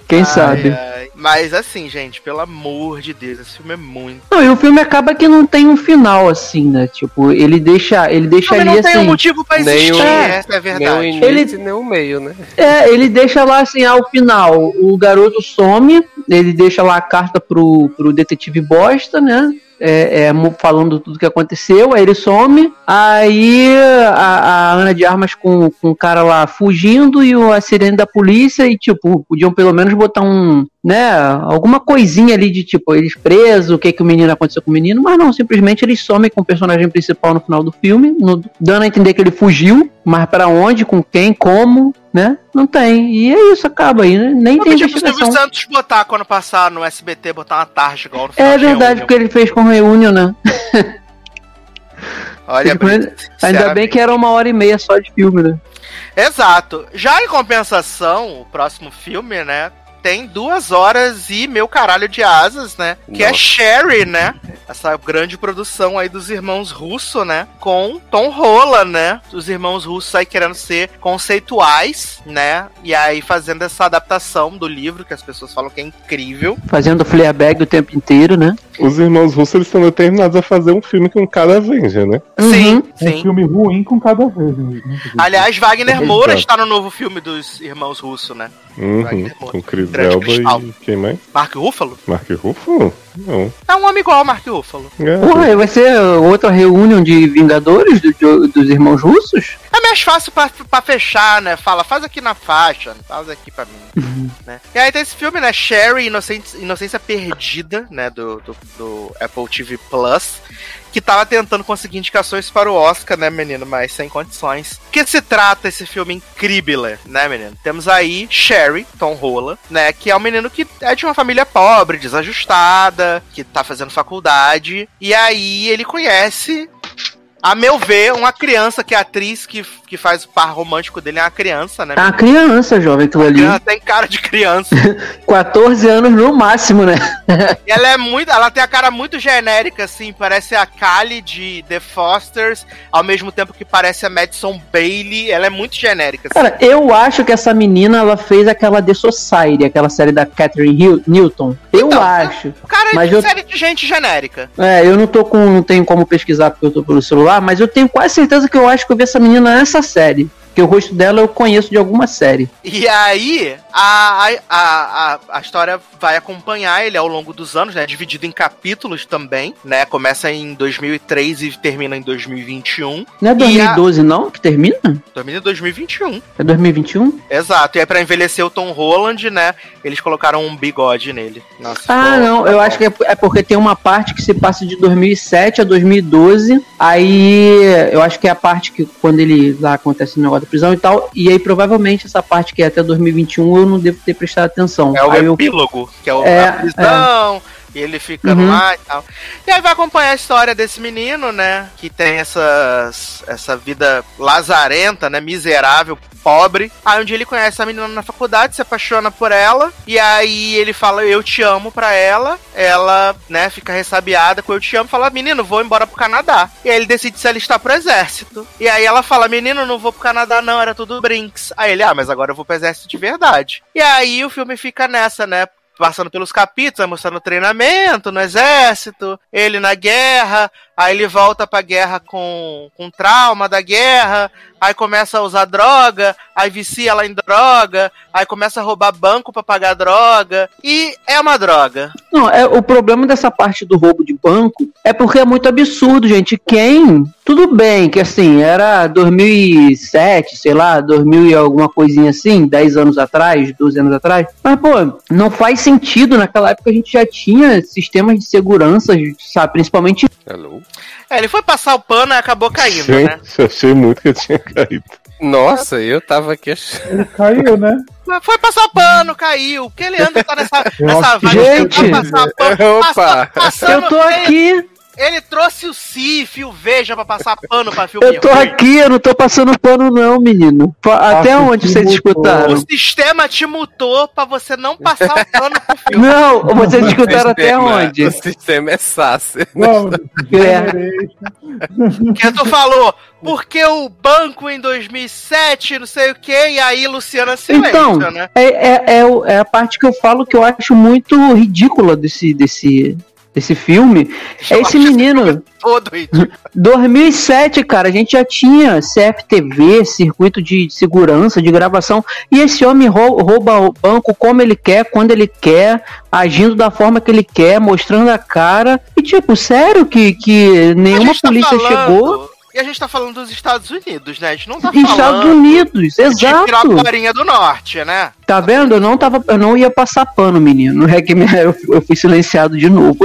Quem Ai, sabe? ai. Mas assim, gente, pelo amor de Deus, esse filme é muito. Não, e o filme acaba que não tem um final, assim, né? Tipo, ele deixa, ele deixa Mas ali não tem um assim. motivo pra Nem existir, o- essa é a Nem o verdade. início Ele- nem o meio, né? É, ele deixa lá assim, ao final, o garoto some, Ele deixa lá a carta pro, pro detetive bosta, né? É, é, falando tudo que aconteceu, aí ele some, aí a, a Ana de Armas com, com o cara lá fugindo e o, a sirene da polícia e, tipo, podiam pelo menos botar um, né, alguma coisinha ali de, tipo, eles presos, o que que o menino aconteceu com o menino, mas não, simplesmente eles somem com o personagem principal no final do filme, no- dando a entender que ele fugiu, mas pra onde, com quem, como, né, não tem, e é isso, acaba aí, né? nem Eu tem pedi pro Silvio investigação. Santos botar quando passar no SBT, botar uma tarde igual no É verdade, porque ele fez com Reunion, né? Olha, Tipo, Ainda bem que era uma hora e meia só de filme, né? Exato. Já em compensação, o próximo filme, né? Tem duas horas e meu caralho de asas, né? Que é. Sherry, né? Essa grande produção aí dos irmãos Russo, né? Com Tom Holland, né? Os irmãos Russo aí querendo ser conceituais, né? E aí fazendo essa adaptação do livro, que as pessoas falam que é incrível. Fazendo Fleabag o tempo inteiro, né? Os irmãos russos eles estão determinados a fazer um filme com cada Avenger, né? Sim, Uhum. Um sim. filme ruim com cada vez. Né? Aliás, Wagner. Moura está no novo filme dos irmãos Russo, né? Uhum. Wagner Moura. Com Chris Grande Elba e quem mais? Mark Ruffalo? Mark Ruffalo? Não. É um homem igual ao Mark Ruffalo. É. Porra, vai ser outra reunião de Vingadores do- do- dos irmãos russos? É mais fácil pra, pra fechar, né? Fala, faz aqui na faixa, faz aqui pra mim. né? E aí tem esse filme, né? Sherry, Inocência, Inocência Perdida, né? Do, do, do Apple TV Plus. Que tava tentando conseguir indicações para o Oscar, né, menino? Mas sem condições. Que se trata esse filme incrível, né, menino? Temos aí Sherry, Tom Holland, né? Que é um menino que é de uma família pobre, desajustada, que tá fazendo faculdade. E aí ele conhece a meu ver, uma criança, que é atriz que, que faz o par romântico dele é uma criança, né? É uma criança, jovem, aquilo ali. Ela tem cara de criança. 14 anos no máximo, né? e ela é muito. Ela tem a cara muito genérica, assim. Parece a Kali de The Fosters, ao mesmo tempo que parece a Madison Bailey. Ela é muito genérica, assim. Cara, eu acho que essa menina, ela fez aquela The Society, aquela série da Catherine Hill- Newton. Eu Então, acho. cara é mas de eu- série de gente genérica. É, eu não tô com. não tenho como pesquisar porque eu tô pelo celular, mas eu tenho quase certeza que eu acho que eu vi essa menina nessa série. Que o rosto dela eu conheço de alguma série. E aí, a, a, a, a história vai acompanhar ele ao longo dos anos, né? Dividido em capítulos também, né? Começa em 2003 e termina em 2021. Não é E a- 2012, não? Que termina? Termina em 2021. É 2021? Exato. E aí, pra envelhecer o Tom Holland, né? Eles colocaram um bigode nele. Nossa, Ah, não, eu acho que é, é porque tem uma parte que se passa de 2007 a 2012. Aí eu acho que é a parte que quando ele lá acontece o negócio da prisão e tal. E aí provavelmente essa parte que é até 2021 eu não devo ter prestado atenção. É o aí eu, epílogo, que é, o, É, prisão, e ele fica Uhum. lá e tal. E aí vai acompanhar a história desse menino, né? Que tem essas, essa vida lazarenta, né? Miserável, pobre. Aí um dia ele conhece a menina na faculdade, se apaixona por ela. E aí ele fala, eu te amo pra ela. Ela, né, fica ressabiada com eu te amo. Fala, menino, vou embora pro Canadá. E aí ele decide se alistar pro exército. E aí ela fala, menino, não vou pro Canadá não, era tudo brinks. Aí ele, ah, mas agora eu vou pro exército de verdade. E aí o filme fica nessa, né? Passando pelos capítulos, mostrando treinamento no exército, ele na guerra, aí ele volta pra guerra com, com trauma da guerra, aí começa a usar droga, aí vicia ela em droga, aí começa a roubar banco pra pagar droga, e é uma droga. Não, é, o problema dessa parte do roubo de banco é porque é muito absurdo, gente. Quem. Tudo bem que assim, era 2007, sei lá, 2000 e alguma coisinha assim, 10 anos atrás, 12 anos atrás. Mas, pô, não faz sentido. Naquela época a gente já tinha sistemas de segurança, sabe? Principalmente. Hello? É, ele foi passar o pano e acabou caindo, né? Gente, achei muito que eu tinha caído. Nossa, eu tava aqui achando. Ele caiu, né? Foi passar pano, caiu. Porque ele anda tá nessa, Eu nessa vibe Gente! passar pano. Opa! Passa- passando- Eu tô aqui, Ele trouxe o Cif, o Veja pra passar pano pra filme eu tô ruim. aqui, eu não tô passando pano, não, menino. Até Acho onde vocês escutaram? O sistema te mutou pra você não passar o pano pro filme. Não, vocês escutaram até Sistema- onde? O sistema é SAS. Vamos, É. Que tu falou, porque o banco em 2007, não sei o que, e aí Luciana Silêncio, Então, né? é, é, é, é a parte que eu falo que eu acho muito ridícula desse, desse, desse filme é esse menino. Todo ridículo. 2007, cara, a gente já tinha CFTV, circuito de segurança, de gravação, e esse homem rou- rouba o banco como ele quer, quando ele quer, agindo da forma que ele quer, mostrando a cara. E tipo, sério que, que nenhuma tá polícia chegou? E a gente tá falando dos Estados Unidos, né? A gente não tá Estados falando Unidos, de exato. Piraporinha do Norte, né? Tá vendo? Eu não tava, eu não ia passar pano, menino. É que eu, eu fui silenciado de novo.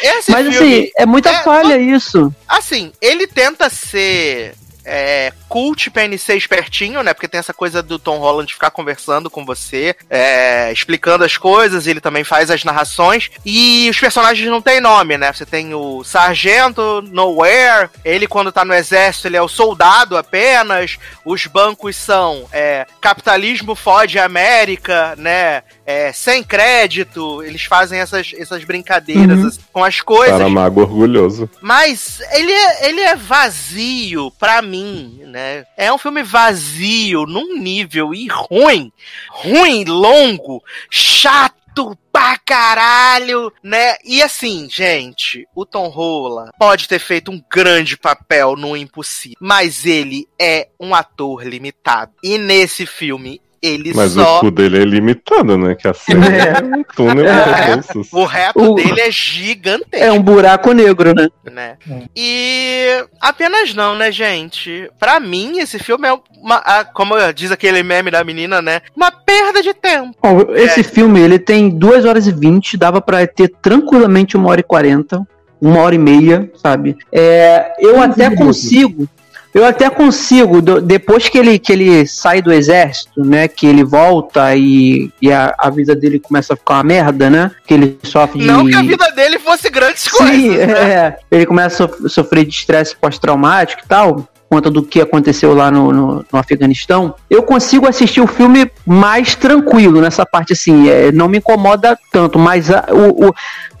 Esse Mas filme, assim, é muita é- falha isso. assim, ele tenta ser é, cult PNC espertinho, né? Porque tem essa coisa do Tom Holland ficar conversando com você, é, explicando as coisas, ele também faz as narrações. E os personagens não têm nome, né? Você tem o Sargento Nowhere, ele quando tá no exército, ele é o soldado apenas. Os bancos são é, capitalismo fode a América, né? É, sem crédito, eles fazem essas, essas brincadeiras Uhum. assim, com as coisas. Para mago orgulhoso. Mas ele é, ele é vazio pra mim, né? É um filme vazio num nível e ruim, ruim, longo, chato pra caralho, né? E assim, gente, o Tom Holland pode ter feito um grande papel no Impossível, mas ele é um ator limitado. E nesse filme ele Mas só o cu dele é limitado, né? Que a cena é um túnel É. com bolsos. o reto O- dele é gigantesco. É um buraco negro, né? né? E apenas não, né, gente? Pra mim, esse filme é uma, a- como diz aquele meme da menina, né? Uma perda de tempo. Bom, esse filme, ele tem 2 horas e 20, dava pra ter tranquilamente uma hora e 40, uma hora e meia, sabe? É, eu até consigo, eu até consigo, depois que ele, que ele sai do exército, né, que ele volta e, e a, a vida dele começa a ficar uma merda, né, que ele sofre de... Não que a vida dele fosse grandes coisas, Sim, né? é. Ele começa a sof- sofrer de estresse pós-traumático e tal, conta do que aconteceu lá no, no, no Afeganistão. Eu consigo assistir o filme mais tranquilo nessa parte, assim, é, não me incomoda tanto, mas a- o, o-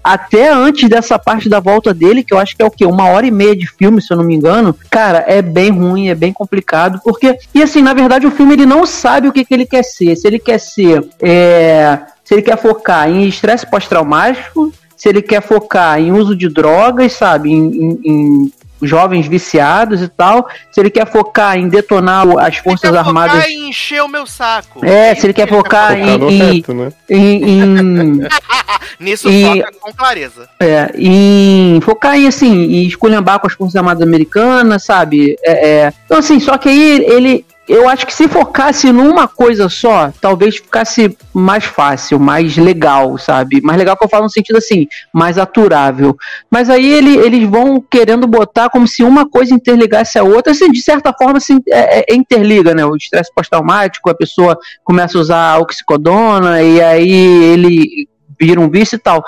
até antes dessa parte da volta dele, que eu acho que é o quê? Uma hora e meia de filme, se eu não me engano, cara, é bem ruim, é bem complicado, porque, e assim, na verdade, o filme ele não sabe o que, que ele quer ser. Se ele quer ser, é, se ele quer focar em estresse pós-traumático, se ele quer focar em uso de drogas, sabe, em, em- em jovens viciados e tal, se ele quer focar em detonar as forças Ele quer armadas. focar em encher o meu saco. É, se ele quer focar Focar em, em, reto, né? em- em- Nisso E- foca com clareza. é, em focar em assim, em esculhambar com as forças armadas americanas, sabe? É, é. Então assim, só que aí ele, eu acho que se focasse numa coisa só, talvez ficasse mais fácil, mais legal, sabe? Mais legal que eu falo no sentido assim, mais aturável. Mas aí ele- eles vão querendo botar como se uma coisa interligasse a outra, assim, de certa forma assim, é, é- interliga, né? O estresse pós-traumático, a pessoa começa a usar oxicodona e aí ele vira um vício e tal.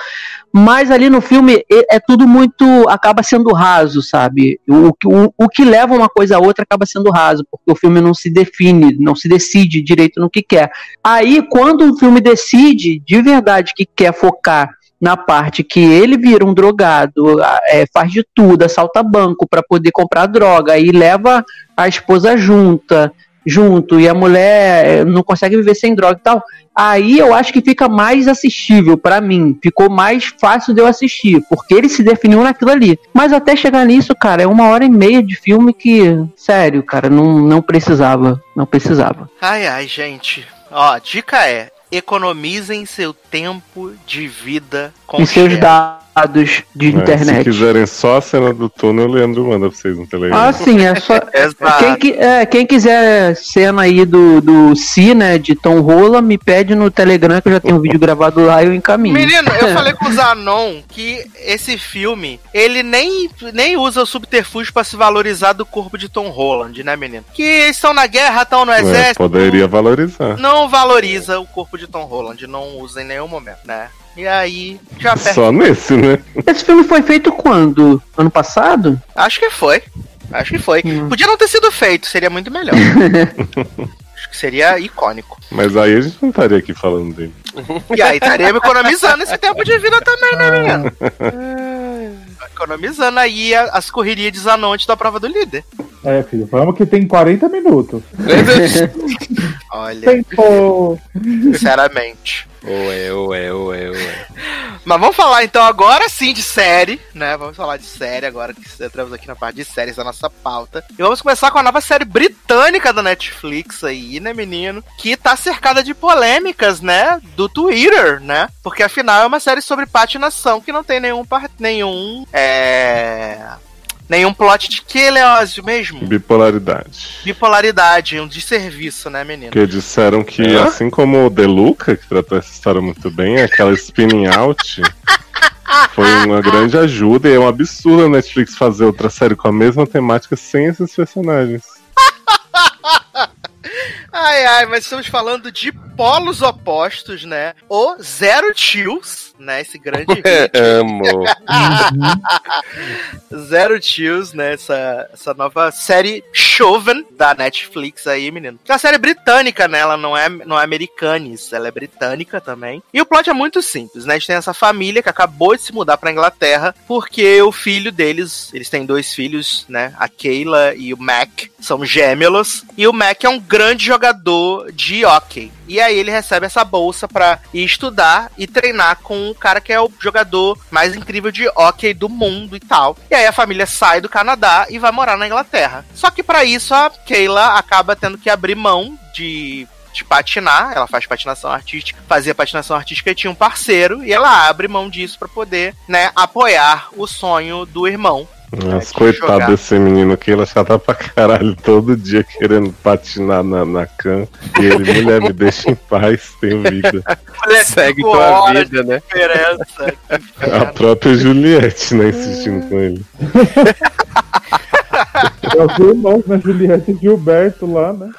Mas ali no filme é, tudo muito. acaba sendo raso, sabe? O, o, o que leva uma coisa a outra acaba sendo raso, porque o filme não se define, não se decide direito no que quer. Aí, quando um filme decide de verdade que quer focar na parte que ele vira um drogado, é, faz de tudo, assalta banco para poder comprar droga, aí leva a esposa junta, junto, e a mulher é, não consegue viver sem droga e tal aí eu acho que fica mais assistível pra mim. Ficou mais fácil de eu assistir, porque ele se definiu naquilo ali. Mas até chegar nisso, cara, é uma hora e meia de filme que, sério, cara, não, não precisava. Não precisava. Ai, ai, gente. Ó, dica é: economizem seu tempo de vida com e seus dados de É, Se internet. quiserem só a cena do túnel, o Leandro manda pra vocês no Telegram. Ah, sim, é só. Quem, é, quem quiser cena aí do, do Si, né, de Tom Rola, me pede no Telegram que eu já tenho um vídeo gravado lá e eu encaminho. Menino, eu falei com o Zanon que esse filme, ele nem, nem usa o subterfúgio pra se valorizar do corpo de Tom Holland, né, menino? Que eles estão na guerra, estão no É, exército. poderia valorizar. Não valoriza o corpo de Tom Holland, não usa em nenhum momento, né? E aí, já perde. Só nesse, né? Esse filme foi feito quando? Ano passado? Acho que foi. Acho que foi. Hum. Podia não ter sido feito, seria muito melhor. Acho que seria icônico. Mas aí a gente não estaria aqui falando dele. E aí estaríamos economizando esse tempo de vida também, né, menino? Economizando aí as correrias de Zanonte da prova do líder. É, filho, vamos que tem 40 minutos. Olha, Tempo! sinceramente. Ué, ué, ué, ué. Mas vamos falar então agora sim de série, né? Vamos falar de série agora que entramos aqui na parte de séries da nossa pauta. E vamos começar com a nova série britânica da Netflix aí, né, menino? Que tá cercada de polêmicas, né? Do Twitter, né? Porque afinal é uma série sobre patinação que não tem nenhum nenhum é Nenhum plot de que, Leózio, mesmo? Bipolaridade. Bipolaridade, um desserviço, né, menino? Que disseram que, é? assim como o Deluca, que tratou essa história muito bem, aquela spinning out foi uma grande ajuda e é um absurdo a Netflix fazer outra série com a mesma temática sem esses personagens. Ai, ai, mas estamos falando de polos opostos, né? O Zero Chills, né? Esse grande hit. Amo. Zero Chills, né? Essa, essa nova série Chauvin da Netflix aí, menino. É uma série britânica, né? Ela não é, não é americanis, ela é britânica também. E o plot é muito simples, né? A gente tem essa família que acabou de se mudar pra Inglaterra porque o filho deles, eles têm dois filhos, né? A Kayla e o Mac, são gêmeos. E o Mac é um grande jogador de hockey. E aí ele recebe essa bolsa para ir estudar e treinar com o cara que é o jogador mais incrível de hockey do mundo e tal. E aí a família sai do Canadá e vai morar na Inglaterra. Só que para isso a Keila acaba tendo que abrir mão de de patinar, ela faz patinação artística, fazia patinação artística e tinha um parceiro, e ela abre mão disso para poder, né, apoiar o sonho do irmão, mas coitado desse menino que ele já tá pra caralho todo dia querendo patinar na, na can. E ele, mulher, me deixa em paz, tenho vida. Segue tua vida, né? A própria Juliette, né, insistindo com ele. É os irmãos, né? Juliette e Gilberto lá, né?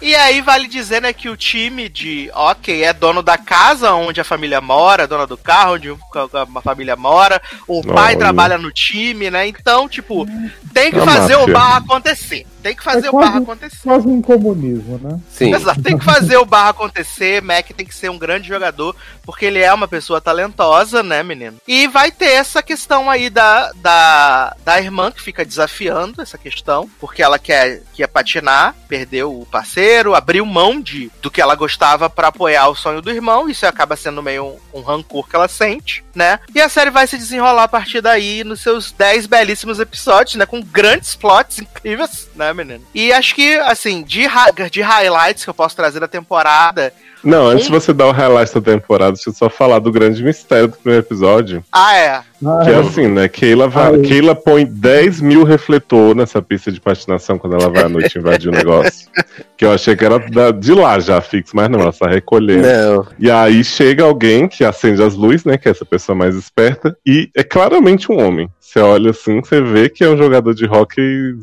e aí vale dizer, né, que o time de hockey é dono da casa onde a família mora, dona do carro onde a família mora, o pai trabalha no time, né? Então, tipo, tem que a fazer máfia. o bar acontecer. Tem que fazer é o bar acontecer. Quase um comunismo, né? Sim. Exato, tem que fazer o bar acontecer. Mac tem que ser um grande jogador, porque ele é uma pessoa talentosa, né, menino? E vai ter essa questão aí da, da, da irmã que fica desafiando essa questão, porque ela quer, quer patinar, perdeu o parceiro, abriu mão de, do que ela gostava para apoiar o sonho do irmão. Isso acaba sendo meio um, um rancor que ela sente, né? E a série vai se desenrolar a partir daí nos seus 10 belíssimos episódios, né? Com grandes plots incríveis, né? menino? E acho que, assim, de, de highlights que eu posso trazer da temporada. Não, antes de você dar o highlight da temporada, deixa eu só falar do grande mistério do primeiro episódio. Ah, é. Que é assim, né? Keila, vai, Keila põe 10 mil refletor nessa pista de patinação quando ela vai à noite invadir o negócio. Que eu achei que era da, de lá já fixo, mas não, ela está recolhendo. Não. E aí chega alguém que acende as luzes, né? Que é essa pessoa mais esperta, e é claramente um homem. Você olha assim, você vê que é um jogador de hockey,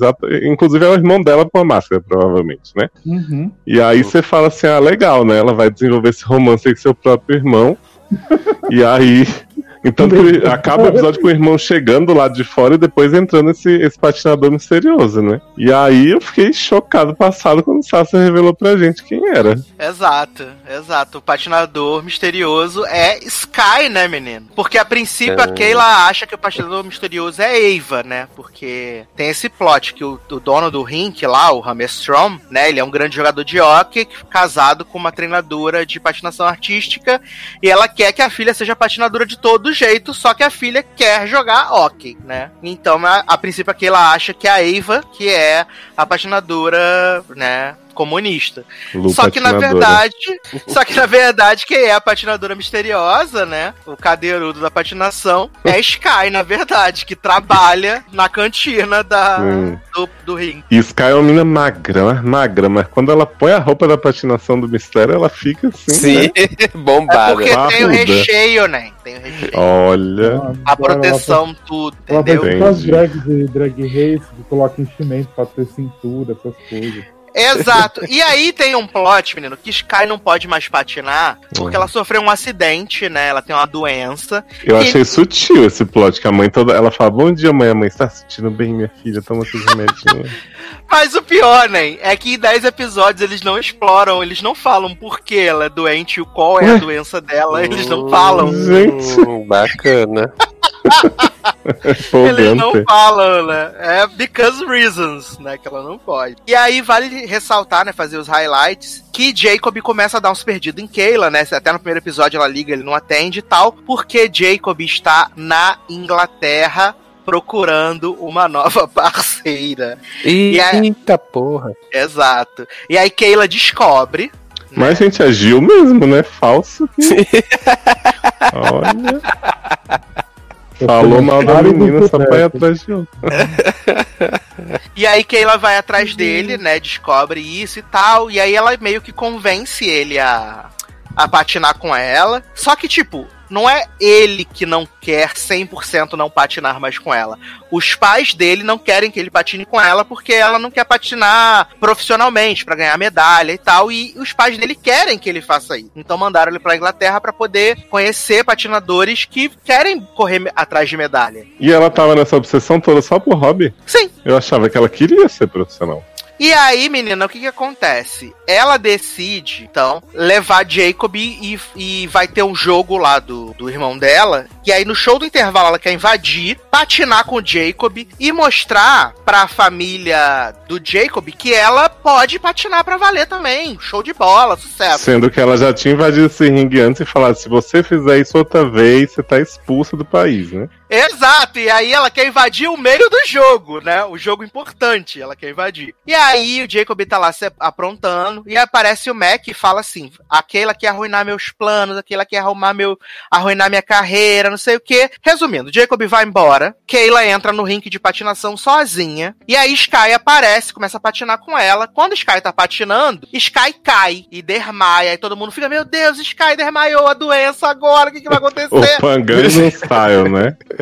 inclusive é o irmão dela com a máscara, provavelmente, né? Uhum. E aí você fala assim, ah, legal, né? Ela vai desenvolver esse romance com seu próprio irmão. e aí então acaba o episódio com o irmão chegando do lado de fora e depois entrando esse, esse patinador misterioso, né? E aí eu fiquei chocado passado quando o Sasha revelou pra gente quem era. Exato, exato. O patinador misterioso é Sky, né, menino? Porque a princípio é. a Keila acha que o patinador misterioso é Eva, né? Porque tem esse plot que o, o dono do rink lá, o Hammerstrom, né? Ele é um grande jogador de hockey casado com uma treinadora de patinação artística e ela quer que a filha seja patinadora de todo do jeito, só que a filha quer jogar hockey, né? Então, a, a princípio aqui ela acha que a Eva, que é a patinadora, né, comunista. Lu só que na verdade, só que na verdade quem é a patinadora misteriosa, né? O cadeirudo da patinação é Sky, na verdade, que trabalha na cantina da hum. do, do ringue. E Sky é uma menina magra, magra, mas quando ela põe a roupa da patinação do mistério, ela fica assim, Sim, né? bombada. É porque tem o recheio, né? Tem o recheio. Olha. A proteção, tudo, entendeu? Ela faz drag de drag race, coloca enchimento pra ter cintura, essas coisas. Exato. E aí tem um plot, menino, que Sky não pode mais patinar porque ela sofreu um acidente, né? Ela tem uma doença. Eu e... achei sutil esse plot, que a mãe toda. Ela fala: Bom dia, mãe. A mãe está sentindo bem, minha filha. Toma seus remédios. Mas o pior, né? É que em 10 episódios eles não exploram, eles não falam por que ela é doente e qual é a doença dela. Eles não falam. Gente. Hum, bacana. Eles não falam, né? É because reasons, né? Que ela não pode. E aí vale ressaltar, né? Fazer os highlights. Que Jacob começa a dar uns perdidos em Kayla, né? Até no primeiro episódio ela liga, ele não atende e tal. Porque Jacob está na Inglaterra procurando uma nova parceira. Eita porra. Exato. E aí Keila descobre. Mas, né? gente, agiu mesmo, né? Falso. Olha. Falou mal da menina, só vai atrás de outro. e aí Keila vai atrás dele, né? Descobre isso e tal. E aí ela meio que convence ele a, a patinar com ela. Só que, tipo, não é ele que não quer 100% não patinar mais com ela. Os pais dele não querem que ele patine com ela porque ela não quer patinar profissionalmente para ganhar medalha e tal. E os pais dele querem que ele faça isso. Então mandaram ele para Inglaterra para poder conhecer patinadores que querem correr atrás de medalha. E ela tava nessa obsessão toda só por hobby? Sim. Eu achava que ela queria ser profissional. E aí, menina, o que que acontece? Ela decide, então, levar Jacob e, e vai ter um jogo lá do, do irmão dela. E aí, no show do intervalo, ela quer invadir, patinar com o Jacob e mostrar pra família do Jacob que ela pode patinar pra valer também. Show de bola, sucesso. Sendo que ela já tinha invadido esse ringue antes e falado: se você fizer isso outra vez, você tá expulsa do país, né? Exato, e aí ela quer invadir o meio do jogo, né? O jogo importante, ela quer invadir. E aí o Jacob tá lá se aprontando, e aparece o Mac e fala assim: aquela quer arruinar meus planos, aquela quer arrumar meu. arruinar minha carreira, não sei o quê. Resumindo, Jacob vai embora, Kayla entra no rink de patinação sozinha, e aí Sky aparece, começa a patinar com ela. Quando Sky tá patinando, Sky cai e dermaia, e todo mundo fica: Meu Deus, Sky dermaiou a doença agora, o que, que vai acontecer? o Panganzo Style, né?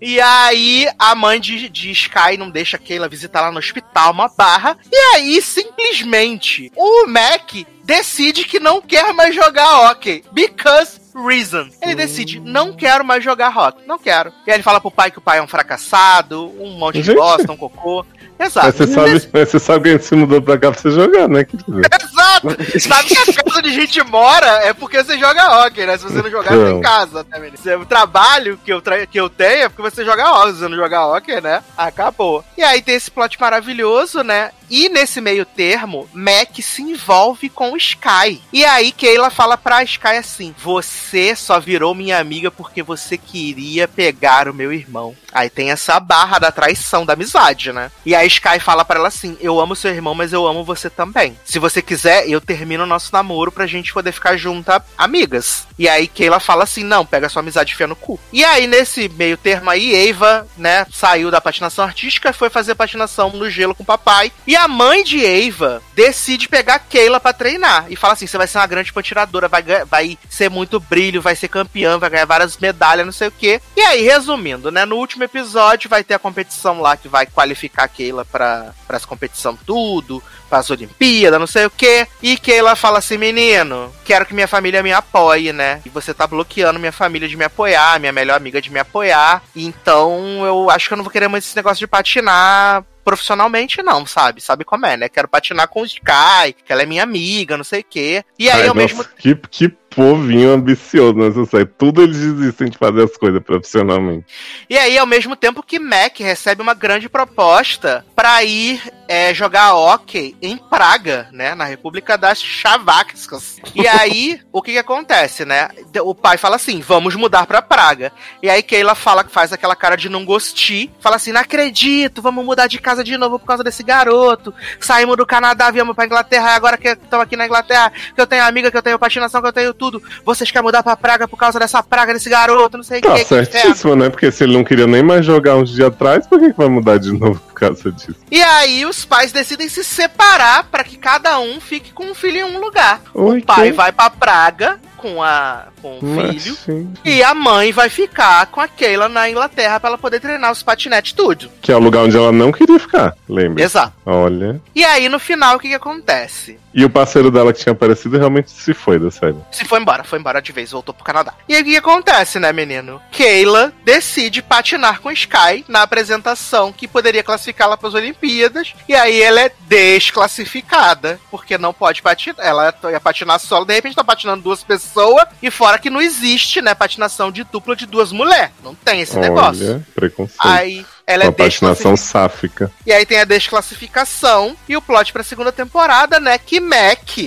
E aí a mãe de, de Sky não deixa a Keila visitar lá no hospital, uma barra. E aí, simplesmente, o Mac decide que não quer mais jogar hockey. Because reason. Ele decide, não quero mais jogar hockey. Não quero. E aí ele fala pro pai que o pai é um fracassado, um monte de bosta, um cocô. Exato. Mas você, sabe, mas você sabe que ele se mudou pra cá pra você jogar, né? Exato! sabe que a casa onde a gente mora é porque você joga hockey, né? Se você não jogar, você tem casa, né, menino? O trabalho que eu, tra... que eu tenho é porque você joga hockey. Se você não jogar hockey, né? Acabou. E aí tem esse plot maravilhoso, né? E nesse meio termo, Mac se envolve com o Sky. E aí Keila fala pra Sky assim: Você só virou minha amiga porque você queria pegar o meu irmão. Aí tem essa barra da traição da amizade, né? E a Sky fala para ela assim: Eu amo seu irmão, mas eu amo você também. Se você quiser, eu termino o nosso namoro pra gente poder ficar junta, amigas. E aí Keila fala assim: Não, pega sua amizade e fia no cu. E aí, nesse meio termo aí, Eva, né, saiu da patinação artística e foi fazer patinação no gelo com o papai. E a mãe de Eva decide pegar Keila para treinar. E fala assim: Você vai ser uma grande patiradora, vai, vai ser muito brilho, vai ser campeã, vai ganhar várias medalhas, não sei o quê. E aí, resumindo, né, no último episódio vai ter a competição lá que vai qualificar Keila para as competição tudo, para as Olimpíadas, não sei o que. E Keila fala assim: menino, quero que minha família me apoie, né? E você tá bloqueando minha família de me apoiar, minha melhor amiga de me apoiar. Então eu acho que eu não vou querer muito esse negócio de patinar profissionalmente, não, sabe? Sabe como é, né? Quero patinar com o Sky, que ela é minha amiga, não sei o quê. E aí, Ai, ao nossa, mesmo que, que povinho ambicioso nessa série. Tudo eles desistem de fazer as coisas profissionalmente. E aí, ao mesmo tempo que Mac recebe uma grande proposta para ir é, jogar hockey em Praga, né? Na República das Chavakskas. E aí, o que que acontece, né? O pai fala assim: vamos mudar para Praga. E aí, Keila fala que faz aquela cara de não gostir. Fala assim: não acredito, vamos mudar de casa de novo por causa desse garoto. Saímos do Canadá, viemos pra Inglaterra, agora que estamos aqui na Inglaterra, que eu tenho amiga, que eu tenho patinação, que eu tenho tudo. Vocês querem mudar pra Praga por causa dessa praga desse garoto, não sei o tá que. Tá certíssimo, que né? Porque se ele não queria nem mais jogar uns dias atrás, por que, que vai mudar de novo causa disso? E aí os pais decidem se separar para que cada um fique com um filho em um lugar. Oi, o pai que? vai pra Praga com, a, com o filho. Sim. E a mãe vai ficar com a Keila na Inglaterra para ela poder treinar os patinetes tudo. Que é o lugar onde ela não queria ficar, lembra? Exato. Olha. E aí, no final, o que, que acontece? E o parceiro dela que tinha aparecido realmente se foi da série. Se foi embora, foi embora de vez, voltou pro Canadá. E aí o que acontece, né, menino? Keila decide patinar com Sky na apresentação que poderia classificá-la para as Olimpíadas. E aí ela é desclassificada, porque não pode patinar. Ela ia patinar solo, de repente tá patinando duas pessoas pessoa. E fora que não existe, né, patinação de dupla de duas mulheres. Não tem esse negócio. Olha, preconceito. Aí ela é Uma patinação desclassificada. sáfica. E aí tem a desclassificação e o plot pra segunda temporada, né? Que Mac,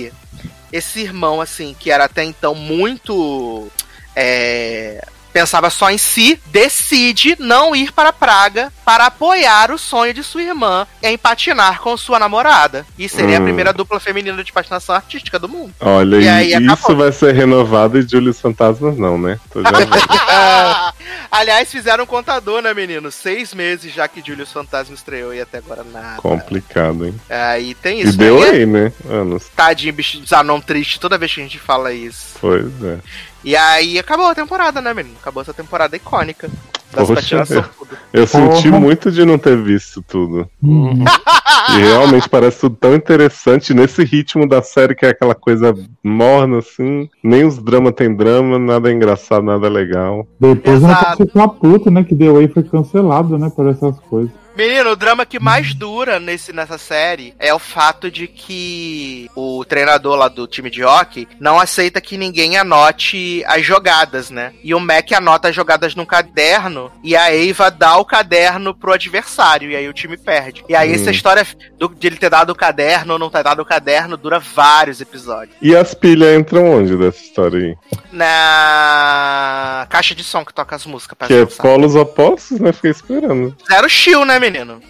esse irmão, assim, que era até então muito. é, pensava só em si, decide não ir para Praga para apoiar o sonho de sua irmã em patinar com sua namorada. E seria a Hum. primeira dupla feminina de patinação artística do mundo. Olha, E e, aí isso acabou. vai ser renovado e Julius Fantasmas não, né? Tô já. Aliás, fizeram um contador, né, menino? Seis meses já que Julius Fantasma estreou e até agora nada. Complicado, hein? Aí tem E isso. deu aí é aí, né? Anos. Tadinho, bicho, Zanon triste toda vez que a gente fala isso. Pois é. E aí acabou a temporada, né, menino? Acabou essa temporada icônica. Das Poxa, eu-. Eu senti muito de não ter visto tudo. Uhum. E realmente parece tudo tão interessante nesse ritmo da série que é aquela coisa morna, assim. Nem os dramas tem drama, nada é engraçado, nada é legal. Depois ela Exato. pode ficar puta, né? Que The Way foi cancelado, né? Por essas coisas. Menino, o drama que mais dura nesse, nessa série é o fato de que o treinador lá do time de hockey não aceita que ninguém anote as jogadas, né? E o Mac anota as jogadas num caderno e a Eva dá o caderno pro adversário e aí o time perde. E aí Hum. essa história do- de ele ter dado o caderno ou não ter dado o caderno dura vários episódios. E as pilhas entram onde dessa história aí? Na caixa de som que toca as músicas Que é dançar. polos opostos, né? Fiquei esperando. Zero Chill, né, menino?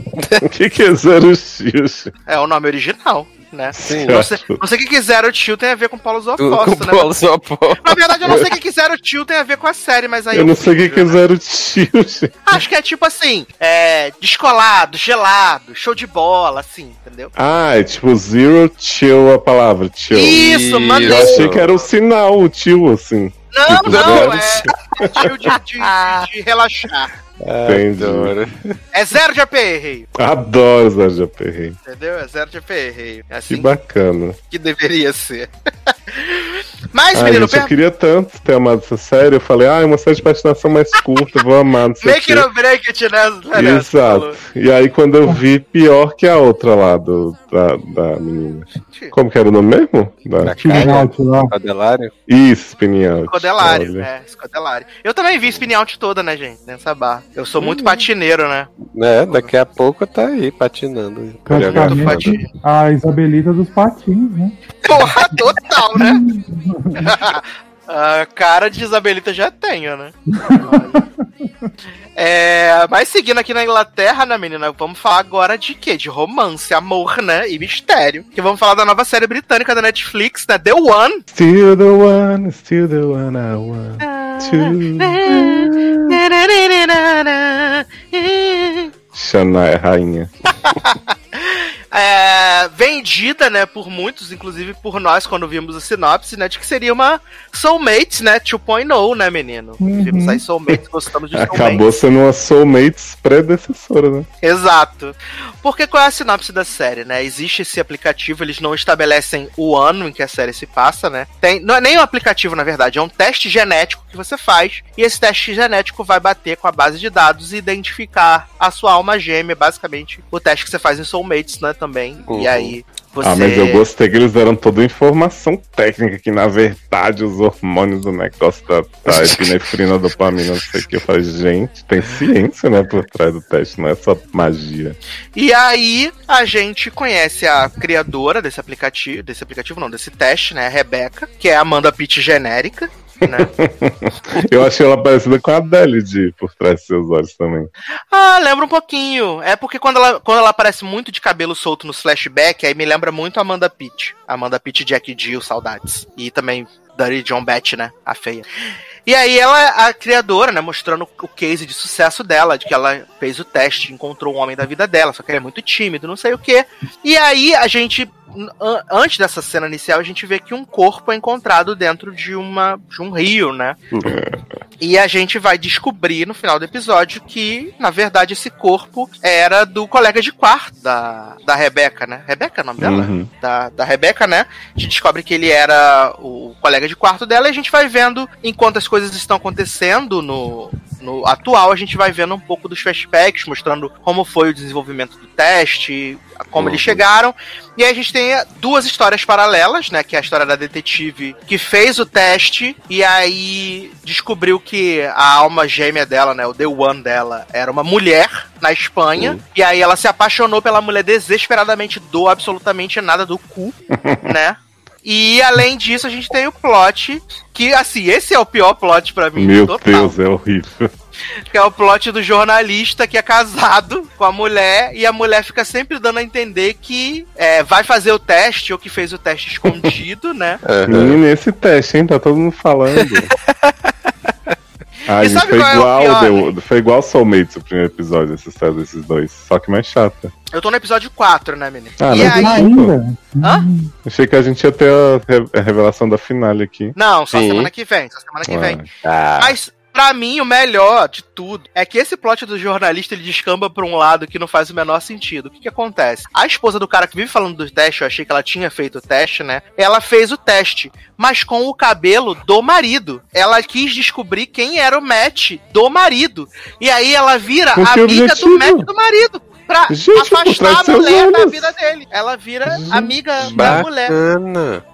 O que, que é Zero X? É o nome original, né? Sim. Não sei, não sei o que que Zero Chill tem a ver com polos Tudo com opostos, né? polos opostos. Na verdade, eu não sei o que que Zero Chill tem a ver com a série, mas aí Eu não sei o que, que é né? Zero X. gente. Acho que é tipo assim, é, descolado, gelado, show de bola, assim, entendeu? Ah, é tipo Zero Chill a palavra, chill. Isso, maneiro. Eu achei que era o sinal, o tio, assim. Não, tipo, não, zero é de, de- de- de relaxar. Entendi. Adoro. É zero de aperreio, Adoro Zé de Aperreio. entendeu? É zero de aperreio. É Que assim bacana. que deveria ser. Mas, Ai, menino, gente, eu per... queria tanto ter amado essa série. Eu falei, ah, é uma série de patinação mais curta, vou amar, não sei make quê. it or break it, né? né, Exato. E aí, quando eu vi, pior que a outra lá do, da, da menina. Como que era o nome mesmo? Da... Adelário. Isso, Spinning Out. Escodelário, Olha. é, escodelário. Eu também vi spin out toda, né, gente? Nessa barra. Eu sou muito patineiro, né? É, daqui a pouco tá aí patinando. Praticamente a Isabelita dos patins, né? Porra, total, né? A cara de Isabelita já tenho, né? É, mas seguindo aqui na Inglaterra, né, menina? Vamos falar agora de quê? De romance, amor, né? E mistério. Que vamos falar da nova série britânica da Netflix, né? The One. Still the one, still the one I want to. Shania, rainha. É, vendida, né, por muitos, inclusive por nós, quando vimos a sinopse, né, de que seria uma Soulmates, né, 2.0, né, menino? Uhum. Vimos aí Soulmates, gostamos de Soulmates. Acabou sendo uma Soulmates predecessora, né? Exato. Porque qual é a sinopse da série, né? Existe esse aplicativo, eles não estabelecem o ano em que a série se passa, né? Tem, não é nem um aplicativo, na verdade, é um teste genético que você faz, e esse teste genético vai bater com a base de dados e identificar a sua alma gêmea, basicamente, o teste que você faz em Soulmates, né, também. Uhum. E aí você... Ah, mas eu gostei que eles deram toda a informação técnica, que na verdade os hormônios do negócio da, da epinefrina, dopamina, não sei o que. Eu falei, gente, tem ciência, né, por trás do teste, não é só magia. E aí a gente conhece a criadora desse aplicativo, desse aplicativo não, desse teste, né, a Rebeca, que é a Amanda Pitt genérica, né? Eu achei ela parecida com a Adele de Por Trás de Seus Olhos também. Ah, lembra um pouquinho. É porque quando ela, quando ela aparece muito de cabelo solto nos flashbacks, aí me lembra muito a Amanda Pitt. Amanda Pitt Jack Jill, saudades. E também Dirty John Batch, né? A feia. E aí ela é a criadora, né? Mostrando o case de sucesso dela, de que ela fez o teste, encontrou um homem da vida dela, só que ele é muito tímido, não sei o quê. E aí a gente, an- antes dessa cena inicial, a gente vê que um corpo é encontrado dentro de, uma, de um rio, né? E a gente vai descobrir no final do episódio que, na verdade, esse corpo era do colega de quarto da, da Rebeca, né? Rebeca é o nome dela? Uhum. Da, da Rebeca, né? A gente descobre que ele era o colega de quarto dela e a gente vai vendo, enquanto as coisas estão acontecendo no, no atual, a gente vai vendo um pouco dos flashbacks, mostrando como foi o desenvolvimento do teste, como Uhum. eles chegaram. E aí a gente tem duas histórias paralelas, né? Que é a história da detetive que fez o teste e aí descobriu que a alma gêmea dela, né? O The One dela, era uma mulher na Espanha. Uhum. E aí ela se apaixonou pela mulher desesperadamente, do absolutamente nada do cu, né? E além disso, a gente tem o plot, que assim, esse é o pior plot pra mim. Meu total, Deus, é horrível. Que é o plot do jornalista que é casado com a mulher e a mulher fica sempre dando a entender que é, vai fazer o teste ou que fez o teste escondido, né? Aham. Menino, esse teste, hein? Tá todo mundo falando. Ai, E gente, sabe foi qual é o igual, pior? The- foi igual Soulmates o primeiro episódio, essa história desses dois. Só que mais chata. Eu tô no episódio 4, né, menino? Ah, e mas aí. Ainda? Hã? Achei que a gente ia ter a, re- a revelação da finale aqui. Não, só Sim. semana que vem, só semana que vem. Ah, Ah, Mas, pra mim, o melhor de tudo é que esse plot do jornalista ele descamba pra um lado que não faz o menor sentido. O que que acontece? A esposa do cara que vive falando do teste, eu achei que ela tinha feito o teste, né? Ela fez o teste, mas com o cabelo do marido. Ela quis descobrir quem era o match do marido. E aí ela vira Com que amiga objetivo? do match do marido. Pra Gente, afastar a mulher da vida dele. Ela vira Gente. amiga da mulher. bacana.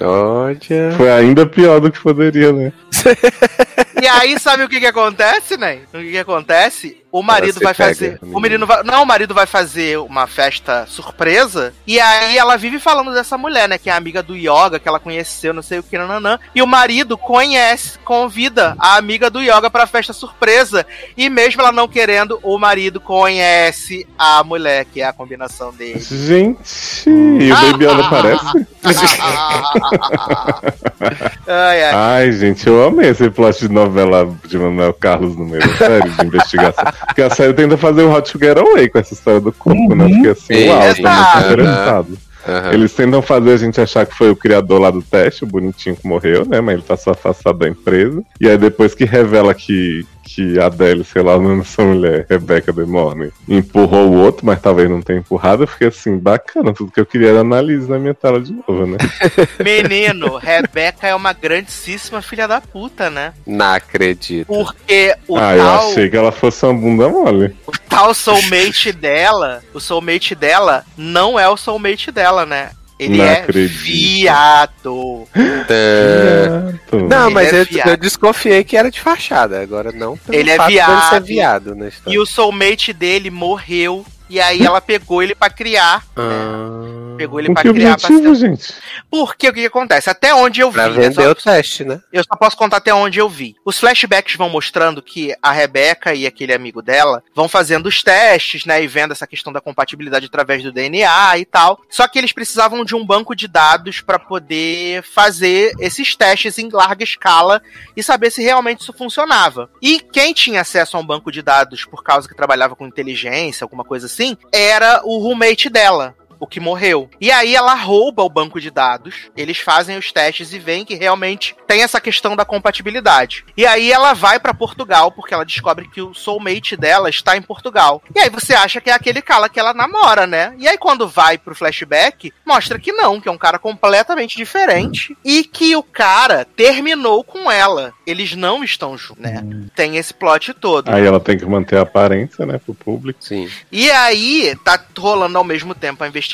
Olha. Foi ainda pior do que poderia, né? E aí, sabe o que que acontece, né? O que que acontece? O marido vai pega, fazer. O menino vai. Não, o marido vai fazer uma festa surpresa. E aí ela vive falando dessa mulher, né? Que é amiga do yoga, que ela conheceu, não sei o que, nananã. E o marido conhece, convida a amiga do yoga pra festa surpresa. E mesmo ela não querendo, o marido conhece a mulher, que é a combinação dele. Gente, e o Baby Yoda aparece? ai, ai. Ai, gente, eu amei esse plot de novela de Manuel Carlos no meio da série de investigação. Porque a série tenta fazer o Hot to Get Away com essa história do corpo, né? Porque assim, Sim, uau, exato. muito interessado. Aham. Eles tentam fazer a gente achar que foi o criador lá do teste, o bonitinho que morreu, né? Mas ele tá só afastado da empresa. E aí depois que revela que, que a Adele, sei lá, o nome dessa mulher, Rebecca Demorne, empurrou o outro, mas talvez não tenha empurrado, eu fiquei assim, bacana, tudo que eu queria era análise na minha tela de novo, né? Menino, Rebeca é uma grandíssima filha da puta, né? Não acredito. Porque o ah, eu tal. achei que ela fosse uma bunda mole. O tal soulmate dela, o soulmate dela não é o soulmate dela, né? Ele Não é acredito. viado. É. Não, Não, mas é eu, viado. eu desconfiei que era de fachada. Agora não Ele é viado. ser viado na história. E o soulmate dele morreu. E aí ela pegou ele pra criar. né? Pegou ele pra que criar pra objetivo, ser... gente? Porque o que, que acontece? Até onde eu vi. pra né? vender Só- o teste, né? Eu só posso contar até onde eu vi. Os flashbacks vão mostrando que a Rebeca e aquele amigo dela vão fazendo os testes, né? E vendo essa questão da compatibilidade através do DNA e tal. Só que eles precisavam de um banco de dados para poder fazer esses testes em larga escala e saber se realmente isso funcionava. E quem tinha acesso a um banco de dados por causa que trabalhava com inteligência, alguma coisa assim, era o roommate dela o que morreu. E aí ela rouba o banco de dados, eles fazem os testes e veem que realmente tem essa questão da compatibilidade. E aí ela vai pra Portugal porque ela descobre que o soulmate dela está em Portugal. E aí você acha que é aquele cara que ela namora, né? E aí quando vai pro flashback, mostra que não, que é um cara completamente diferente e que o cara terminou com ela. Eles não estão juntos, né? Tem esse plot todo. Aí ela tem que manter a aparência, né, pro público. Sim. E aí, tá rolando ao mesmo tempo a investigação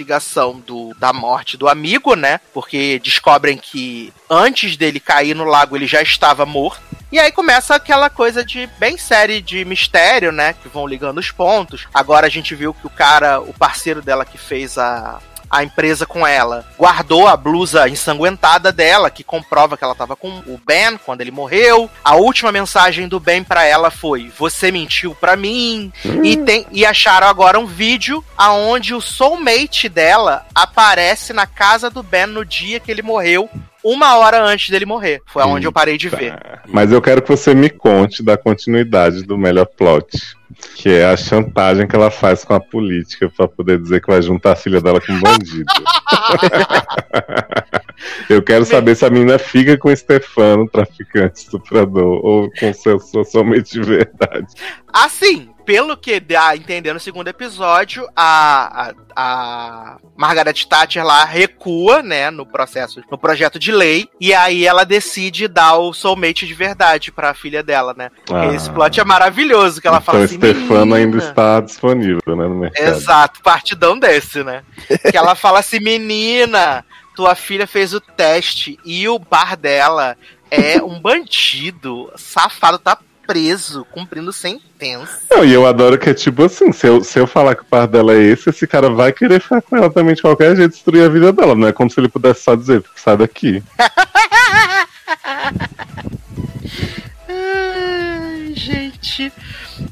do, da morte do amigo, né? Porque descobrem que antes dele cair no lago ele já estava morto. E aí começa aquela coisa de bem série de mistério, né? Que vão ligando os pontos. Agora a gente viu que o cara, o parceiro dela que fez a, a empresa com ela, guardou a blusa ensanguentada dela, que comprova que ela tava com o Ben quando ele morreu. A última mensagem do Ben pra ela foi: Você mentiu pra mim. E, tem, e acharam agora um vídeo aonde o soulmate dela aparece na casa do Ben no dia que ele morreu, uma hora antes dele morrer. Foi aonde eu parei de ver. Tá. Mas eu quero que você me conte da continuidade do melhor plot. Que é a chantagem que ela faz com a política pra poder dizer que vai juntar a filha dela com um bandido. eu quero saber se a menina fica com o Stefano, traficante, estuprador, ou com seu, seu somente de verdade. Assim, pelo que dá a entender no segundo episódio, a, a, a Margaret Thatcher lá recua, né, no processo, no projeto de lei, e aí ela decide dar o soulmate de verdade pra filha dela, né? Ah. Esse plot é maravilhoso, que ela então fala assim, Stefano ainda está disponível, né, no mercado. Exato, partidão desse, né? que ela fala assim, menina, tua filha fez o teste e o bar dela é um bandido, safado, tá preso, cumprindo sentença. Não, e eu adoro que é tipo assim, se eu, se eu falar que o par dela é esse, esse cara vai querer ficar com ela também de qualquer jeito, destruir a vida dela. Não é como se ele pudesse só dizer, sai daqui. Ai, gente.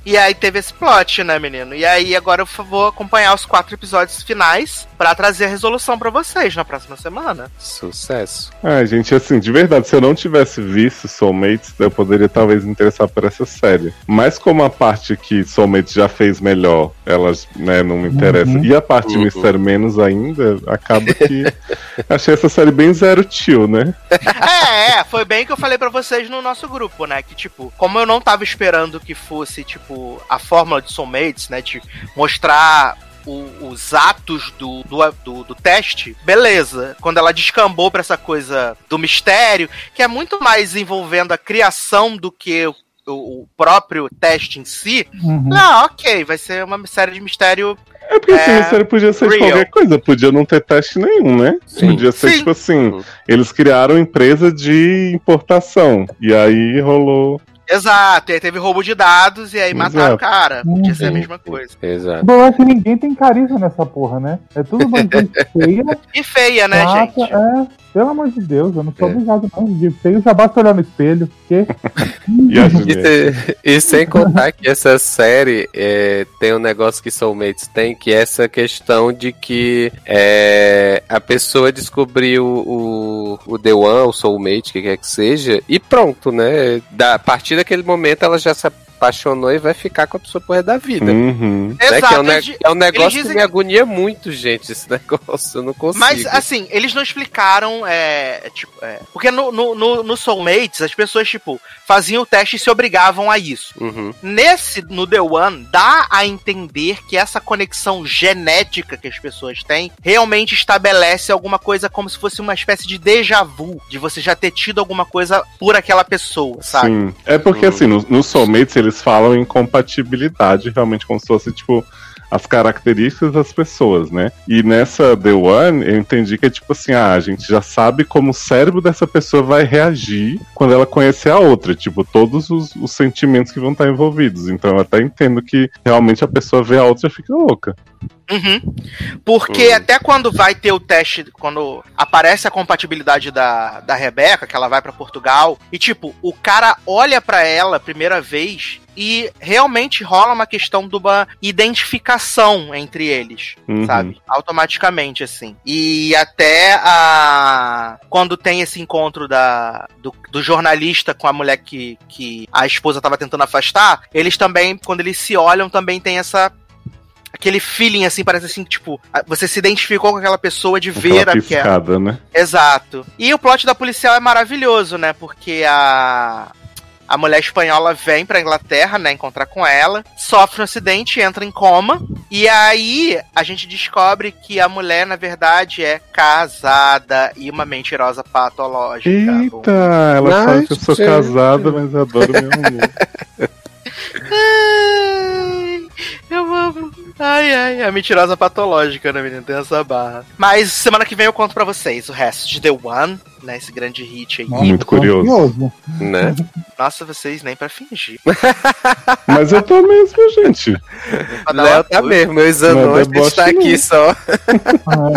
E aí teve esse plot, né, menino? E aí agora eu vou acompanhar os quatro episódios finais pra trazer a resolução pra vocês na próxima semana. Sucesso. Ai, gente, assim, de verdade, se eu não tivesse visto Soulmates, eu poderia talvez me interessar por essa série. Mas como a parte que Soulmates já fez melhor, elas, né, não me interessa. Uhum. E a parte Uhum. Menos ainda, acaba que. Achei essa série bem zero tio, né? É, é, foi bem que eu falei pra vocês no nosso grupo, né? Que, tipo, como eu não tava esperando que fosse, tipo, a fórmula de Soulmates, né? De mostrar o- os atos do, do, do, do teste, beleza. Quando ela descambou pra essa coisa do mistério, que é muito mais envolvendo a criação do que o, o próprio teste em si. Uhum. Não, ok, vai ser uma série de mistério. É porque assim, É, a série podia ser de real. qualquer coisa, podia não ter teste nenhum, né? Sim. Podia ser Sim. tipo assim, Uhum. eles criaram empresa de importação. E aí rolou. Exato, e aí teve roubo de dados e aí mataram o cara. Podia ser a Uhum. mesma coisa. Exato. Bom, acho que ninguém tem carisma nessa porra, né? É tudo bandido feia, E feia, né, chata, gente? é. Pelo amor de Deus, eu não sou É. obrigado não. De feio já basta olhar no espelho. Porque... E E, e sem contar que essa série é, tem um negócio que Soulmates tem, que é essa questão de que é, a pessoa descobriu o, o The One, o Soulmate, o que quer que seja, e pronto, né? Da, a partir daquele momento ela já se apaixonou e vai ficar com a pessoa por da vida. Uhum. Né? Que é, Exato, um, eles é um negócio dizem que me agonia muito, gente, esse negócio. Eu não consigo. Mas, assim, eles não explicaram, é, tipo, é, porque no, no, no, no Soulmates, as pessoas, tipo, faziam o teste e se obrigavam a isso. Uhum. Nesse, no The One, dá a entender que essa conexão genética que as pessoas têm realmente estabelece alguma coisa como se fosse uma espécie de déjà vu, de você já ter tido alguma coisa por aquela pessoa, sabe? Sim. É porque, Uhum. assim, no, no Soulmates eles falam em compatibilidade, realmente, como se fosse, tipo, as características das pessoas, né? E nessa The One, eu entendi que é tipo assim, ah, a gente já sabe como o cérebro dessa pessoa vai reagir quando ela conhecer a outra, tipo, todos os, os sentimentos que vão estar envolvidos. Então eu até entendo que realmente a pessoa vê a outra e fica louca. Uhum. Porque Hum. até quando vai ter o teste, quando aparece a compatibilidade da, da Rebeca, que ela vai pra Portugal, e tipo, o cara olha pra ela a primeira vez e realmente rola uma questão de uma identificação entre eles, Uhum. sabe? Automaticamente, assim. E até a. Quando tem esse encontro da, do, do jornalista com a mulher que, que a esposa tava tentando afastar, eles também, quando eles se olham, também tem essa aquele feeling assim, parece assim, tipo, você se identificou com aquela pessoa de ver Aquela a que é. piscada, né? Exato. E o plot da policial é maravilhoso, né? Porque a a mulher espanhola vem pra Inglaterra, né, encontrar com ela, sofre um acidente, entra em coma, e aí a gente descobre que a mulher, na verdade, é casada e uma mentirosa patológica. Eita, ela Ai, sabe que eu sou gente. casada, mas adoro meu amor. Eu amo. Ai, ai, a mentirosa patológica, né, menina? Tem essa barra. Mas semana que vem eu conto pra vocês o resto de The One, né? Esse grande hit aí. Nossa, Muito curioso. ansioso. Né? Nossa, vocês nem pra fingir. Mas eu tô mesmo, gente. Léo uma tá mesmo, meu Não exanos deboche, está aqui não. só.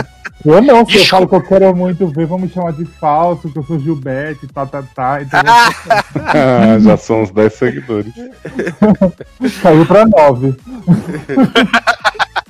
Eu não, se eu falo que eu quero muito ver, vão me chamar de falso, que eu sou Gilberto, tá, tá, tá. Então Ah, já são uns 10 seguidores. caiu pra nove.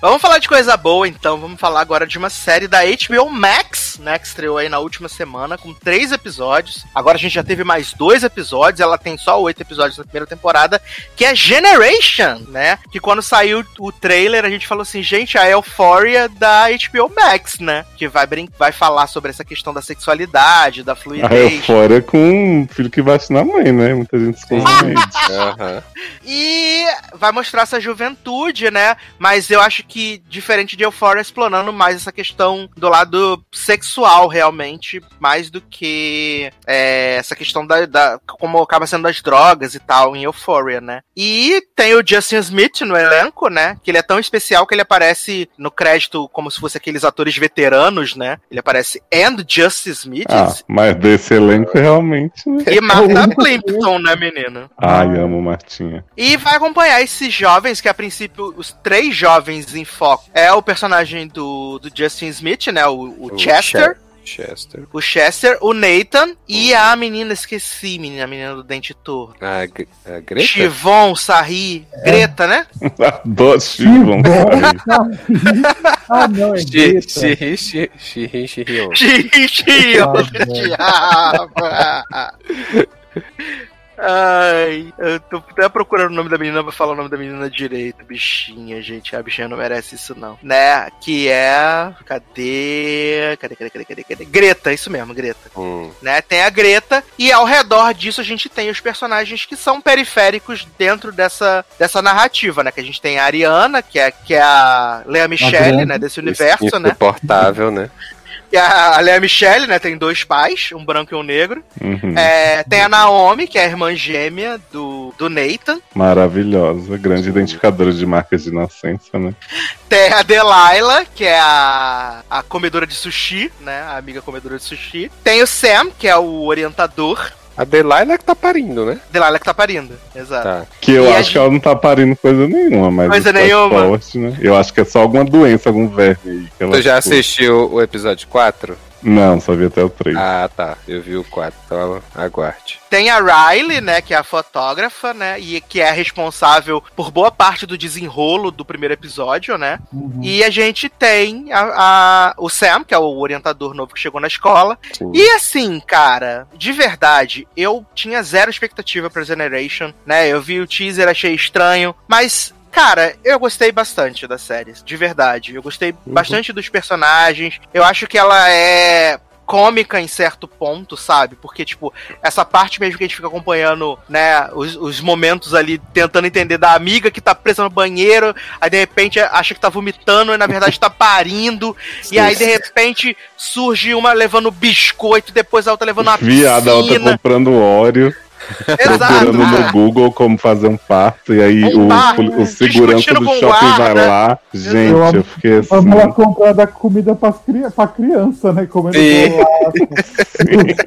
Vamos falar de coisa boa, então. Vamos falar agora de uma série da HBO Max, né? Que estreou aí na última semana, com três episódios. Agora a gente já teve mais dois episódios. Ela tem só oito episódios na primeira temporada, que é Generation, né? Que quando saiu o trailer, a gente falou assim, gente, a Euphoria da HBO Max, né? Que vai, brin vai falar sobre essa questão da sexualidade, da A fluidez. Eufória com um filho que bate na mãe, né? Muita gente se. Aham. E vai mostrar essa juventude, né? Mas eu acho que, diferente de Euphoria, explorando mais essa questão do lado sexual, realmente, mais do que é, essa questão da, da- como acaba sendo das drogas e tal em Euphoria, né? E tem o Justin Smith no elenco, né? Que ele é tão especial que ele aparece no crédito como se fosse aqueles atores veteranos, né? Ele aparece and Justin Smith Ah, mas desse elenco realmente, né? e Martha Plimpton, né, menino? Ai, amo Martinha. E vai acompanhar esses jovens, que a princípio, os três jovens em foco. É o personagem do, do Justin Smith, né? O, o O Chester. Chester. O Chester, o Nathan e a menina, esqueci, menina, a menina do dente torto. A, a Greta? Chivon, Sarri, Greta, né? Adoro Chivon. ah, não, é Greta. Shiri, Shirion. Xixi, Ah, diaba. Ai, eu tô até procurando o nome da menina pra falar o nome da menina direito. Bichinha, gente. A bichinha não merece isso, não. Né? Que é. Cadê? Cadê, cadê, cadê, cadê, cadê? Greta, isso mesmo, Greta. Hum. Né? Tem a Greta. E ao redor disso a gente tem os personagens que são periféricos dentro dessa, dessa narrativa, né? Que a gente tem a Ariana, que é, que é a Lea Michele, grande. né? Desse universo, né? Insuportável, né? Que a, Lea Michele, né? Tem dois pais, um branco e um negro. Uhum. É, tem a Naomi, que é a irmã gêmea do, do Nathan. Maravilhosa. Grande identificadora de marcas de nascença, né? Tem a Delilah, que é a, a comedora de sushi, né? A amiga comedora de sushi. Tem o Sam, que é o orientador. A Delilah que tá parindo, né? Delilah que tá parindo. Exato. Tá. Que eu E acho que ela não tá parindo coisa nenhuma, mas Coisa é nenhuma. forte, né? Eu acho que é só alguma doença, algum verme aí. Que ela Tu já ficou. assistiu o episódio 4? Não, só vi até o 3. Ah, tá. Eu vi o 4, então aguarde. Tem a Riley, né? Que é a fotógrafa, né? E que é responsável por boa parte do desenrolo do primeiro episódio, né? Uhum. E a gente tem a, a- o Sam, que é o orientador novo que chegou na escola. Sim. E assim, cara, de verdade, eu tinha zero expectativa pra Generation, né? Eu vi o teaser, achei estranho, mas. Cara, eu gostei bastante da série, de verdade. Eu gostei bastante dos personagens. Eu acho que ela é cômica em certo ponto, sabe? Porque, tipo, essa parte mesmo que a gente fica acompanhando, né, os, os momentos ali, tentando entender da amiga que tá presa no banheiro, aí de repente acha que tá vomitando e na verdade tá parindo, e aí de repente surge uma levando biscoito, depois a outra levando uma Viada, a outra comprando óleo, Exato. procurando no Google como fazer um parto, e aí Um o, parto, o segurança do shopping vai lá. Gente, Eu eu, fiquei assim. Vamos lá comprar da comida pras cri... pra criança, né? Comendo Sim. bolacha.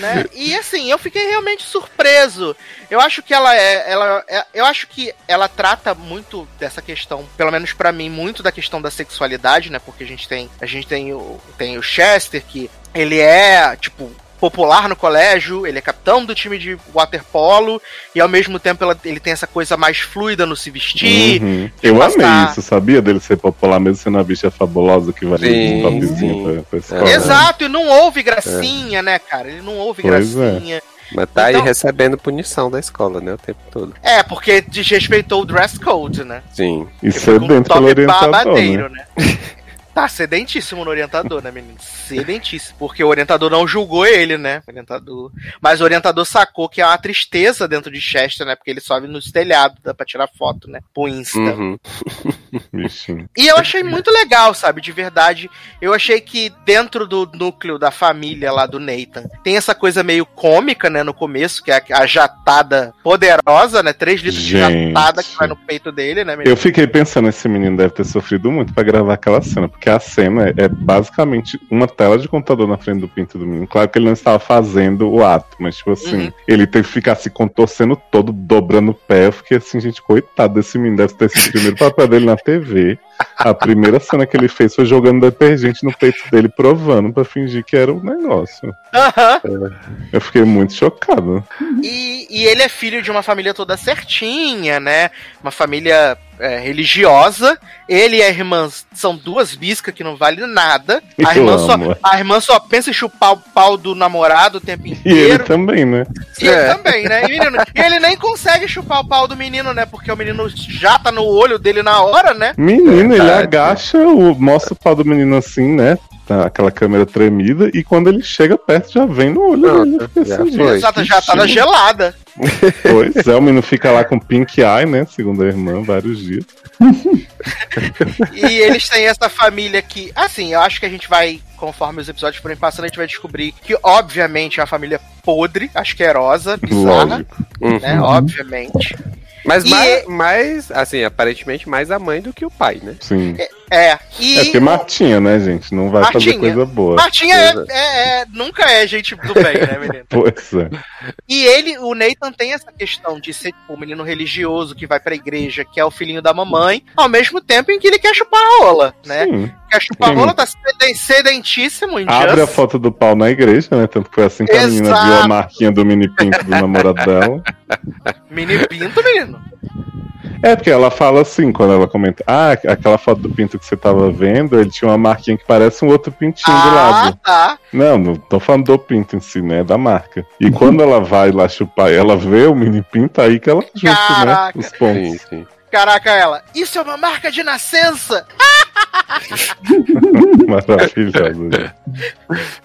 né? E assim, eu fiquei realmente surpreso. Eu acho que ela é, ela é- eu acho que ela trata muito dessa questão, pelo menos pra mim, muito da questão da sexualidade, né? Porque a gente tem, a gente tem o, tem o Chester que ele é, tipo, popular no colégio, ele é capitão do time de waterpolo e ao mesmo tempo ela- ele tem essa coisa mais fluida no se vestir. Uhum. Eu passar- amei isso, sabia? Dele ser popular, mesmo sendo uma bicha fabulosa que vai Sim, sim. pra, pra escola. Exato, e não houve gracinha, né, cara? Ele não houve Pois é. gracinha. Mas tá aí Então- recebendo punição da escola, né? O tempo todo. É, porque desrespeitou o dress code, né? Sim. Com um dentro top orientador, né? babadeiro, né? Tá sedentíssimo no orientador, né, menino? Sedentíssimo. Porque o orientador não julgou ele, né? O orientador. Mas o orientador sacou que é uma tristeza dentro de Chester, né? Porque ele sobe nos telhados, dá pra tirar foto, né? Pro Insta. Uhum. Bichinho. E eu achei muito legal, sabe? De verdade. Eu achei que dentro do núcleo da família lá do Nathan tem essa coisa meio cômica, né? No começo, que é a jatada poderosa, né? Três litros de Gente. jatada que vai no peito dele, né, menino? Eu fiquei pensando, esse menino deve ter sofrido muito pra gravar aquela cena, porque a cena é, é basicamente uma tela de computador na frente do pinto do menino. Claro que ele não estava fazendo o ato, mas tipo assim, Uhum. ele teve que ficar se contorcendo todo, dobrando o pé. Eu fiquei assim, gente, coitado desse menino, deve ter sido o primeiro papel dele na TV. A primeira cena que ele fez foi jogando detergente no peito dele, provando pra fingir que era um negócio. Aham. Eu fiquei muito chocado. E, e ele é filho de uma família toda certinha, né? Uma família é, religiosa. Ele e a irmã são duas biscas que não valem nada. A irmã, só, a irmã só pensa em chupar o pau do namorado o tempo E ele inteiro. também, né? E ele É. também, né? E, menino, e ele nem consegue chupar o pau do menino, né? Porque o menino já tá no olho dele na hora, né? Menino, ele agacha, o, mostra o pau do menino assim, né? Tá aquela câmera tremida, e quando ele chega perto, já vem no olho fiquei já assim, foi. Exato, que já tá na gelada. Pois é, o menino fica lá com pink eye, né? Segundo a irmã, vários dias. E eles têm essa família que, assim, eu acho que a gente vai, conforme os episódios forem passando, a gente vai descobrir que, obviamente, é uma família podre, asquerosa, bizarra, Lógico. Uhum. né? Obviamente. Mas E- mais, mais, assim, aparentemente mais a mãe do que o pai, né? Sim. É. E. É porque Martinha, né, gente? Não vai fazer Martinha. coisa boa. Martinha é, é- é- nunca é gente do bem, né, menino? Pois é. E ele, o Nathan tem essa questão de ser tipo, o menino religioso que vai pra igreja, que é o filhinho da mamãe, ao mesmo tempo em que ele quer chupar a rola, né? Sim. Quer chupar a Sim. rola, tá seden- sedentíssimo em Abre a foto do pau na igreja, né? Tanto que foi assim que a menina viu a marquinha do mini pinto do namorado dela. Mini pinto, menino. É, porque ela fala assim, quando ela comenta, ah, aquela foto do pinto que você tava vendo, ele tinha uma marquinha que parece um outro pintinho do Ah, lado. tá. Não, não tô falando do pinto em si, né? É da marca. E quando ela vai lá chupar e ela vê o mini pinto, aí que ela junta, né? Os pontos. Sim, sim. Caraca, ela. Isso é uma marca de nascença! Maravilhoso.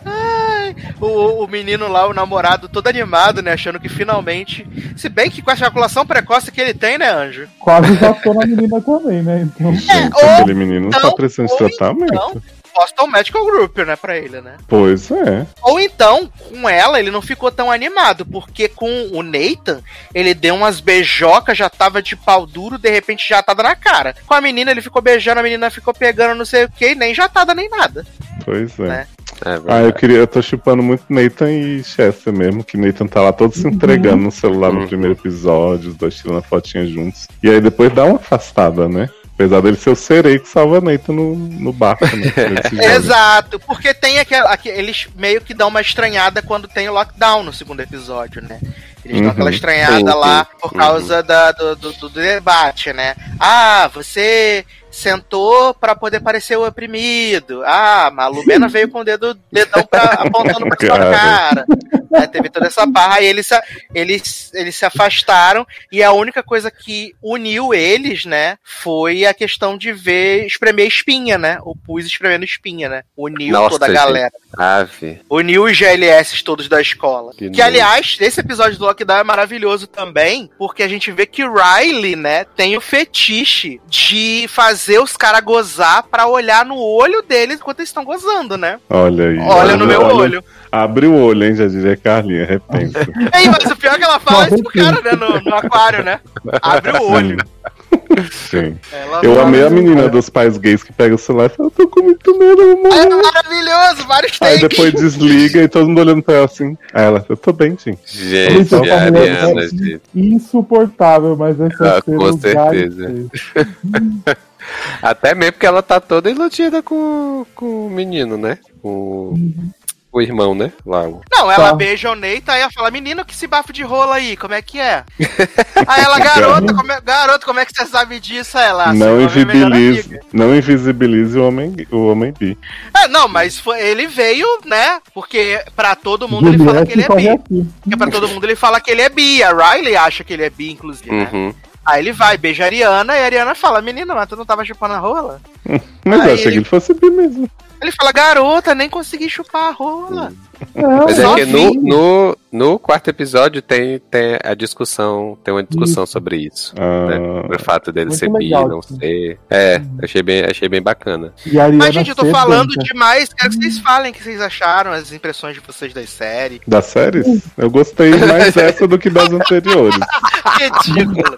Ai, o, o menino lá, o namorado, todo animado, né? Achando que finalmente. Se bem que com a ejaculação precoce que ele tem, né, Anjo? Quase já tô na menina também, né? Então. Gente, ou aquele menino não tá então, precisando de tratamento. Então, Boston Medical Group, né, pra ele, né? Pois é. Ou então, com ela, ele não ficou tão animado, porque com o Nathan, ele deu umas beijocas, já tava de pau duro, de repente já tava na cara. Com a menina, ele ficou beijando, a menina ficou pegando não sei o que, nem jatada nem nada. Pois é. Né? É Ah, eu queria, eu tô chupando muito Nathan e Chester mesmo, que Nathan tá lá todo se entregando no celular no Uhum. primeiro episódio, os dois tirando a fotinha juntos. E aí depois dá uma afastada, né? Apesar dele ser o sereio que salva Nathan no, no barco, né? Jogo. Exato, porque tem aquela. aque- Eles meio que dão uma estranhada quando tem o lockdown no segundo episódio, né? Eles dão Uhum. aquela estranhada Sim, lá por causa da- do, do- do debate, né? Ah, você sentou pra poder parecer o oprimido. Ah, a Lumena veio com o dedo, dedão pra, apontando pra sua Cara. teve toda essa barra. Aí eles, se- eles, eles se afastaram e a única coisa que uniu eles, né, foi a questão de ver espremer espinha, né? O pus espremendo espinha, né? Uniu Nossa, toda a galera. Ave. Uniu os GLS todos da escola. Que Que, aliás, esse episódio do Lockdown é maravilhoso também, porque a gente vê que Riley, né, tem o fetiche de fazer os caras gozar pra olhar no olho deles enquanto eles estão gozando, né? Olha aí. Olha no meu olho. Abre o olho, hein? Já diria Carlinha, repensa. Ei, mas o pior é que ela fala isso pro cara, né, no, no aquário, né? Abre o olho. Sim. Ela Eu amei a menina dos pais gays que pega o celular e fala, eu tô com muito medo, eu vou É maravilhoso, vários Aí takes. depois desliga e todo mundo olhando pra ela assim. Aí ela, eu tô bem, gente. Gente, Então, a é- Ariana, é- gente. Insuportável, mas essa Ah, cena com certeza. Até mesmo porque ela tá toda iludida com, com o menino, né? Com o irmão, né? Lá. o- Não, ela Tá. beija o Neita aí ela fala, menino, que se bafo de rola aí, como é que é? aí ela, garota, como é, garota, como é que você sabe disso? Aí Ela, não, "Seu nome é invisibilize, amiga." não invisibilize o homem, o homem bi. É, não, mas foi- ele veio, né? Porque pra todo mundo ele fala que ele é bi. aqui. Porque pra todo mundo ele fala que ele é bi. A Riley acha que ele é bi, inclusive. né? Aí ele vai, beija a Ariana, e a Ariana fala, menina, mas tu não tava chupando a rola? Mas Aí eu achei ele- que ele fosse bi mesmo. Ele fala, garota, nem consegui chupar a rola. Não, Mas é que no, no, no quarto episódio tem, tem a discussão, tem uma discussão sobre isso. Né? Ah, Sobre o fato dele Muito ser bi, não ser. É, achei bem, achei bem bacana. E Mas, gente, eu tô falando demais. Quero que vocês falem o que vocês acharam, as impressões de vocês das séries. das séries? Eu gostei mais dessa do que das anteriores. Ridículo.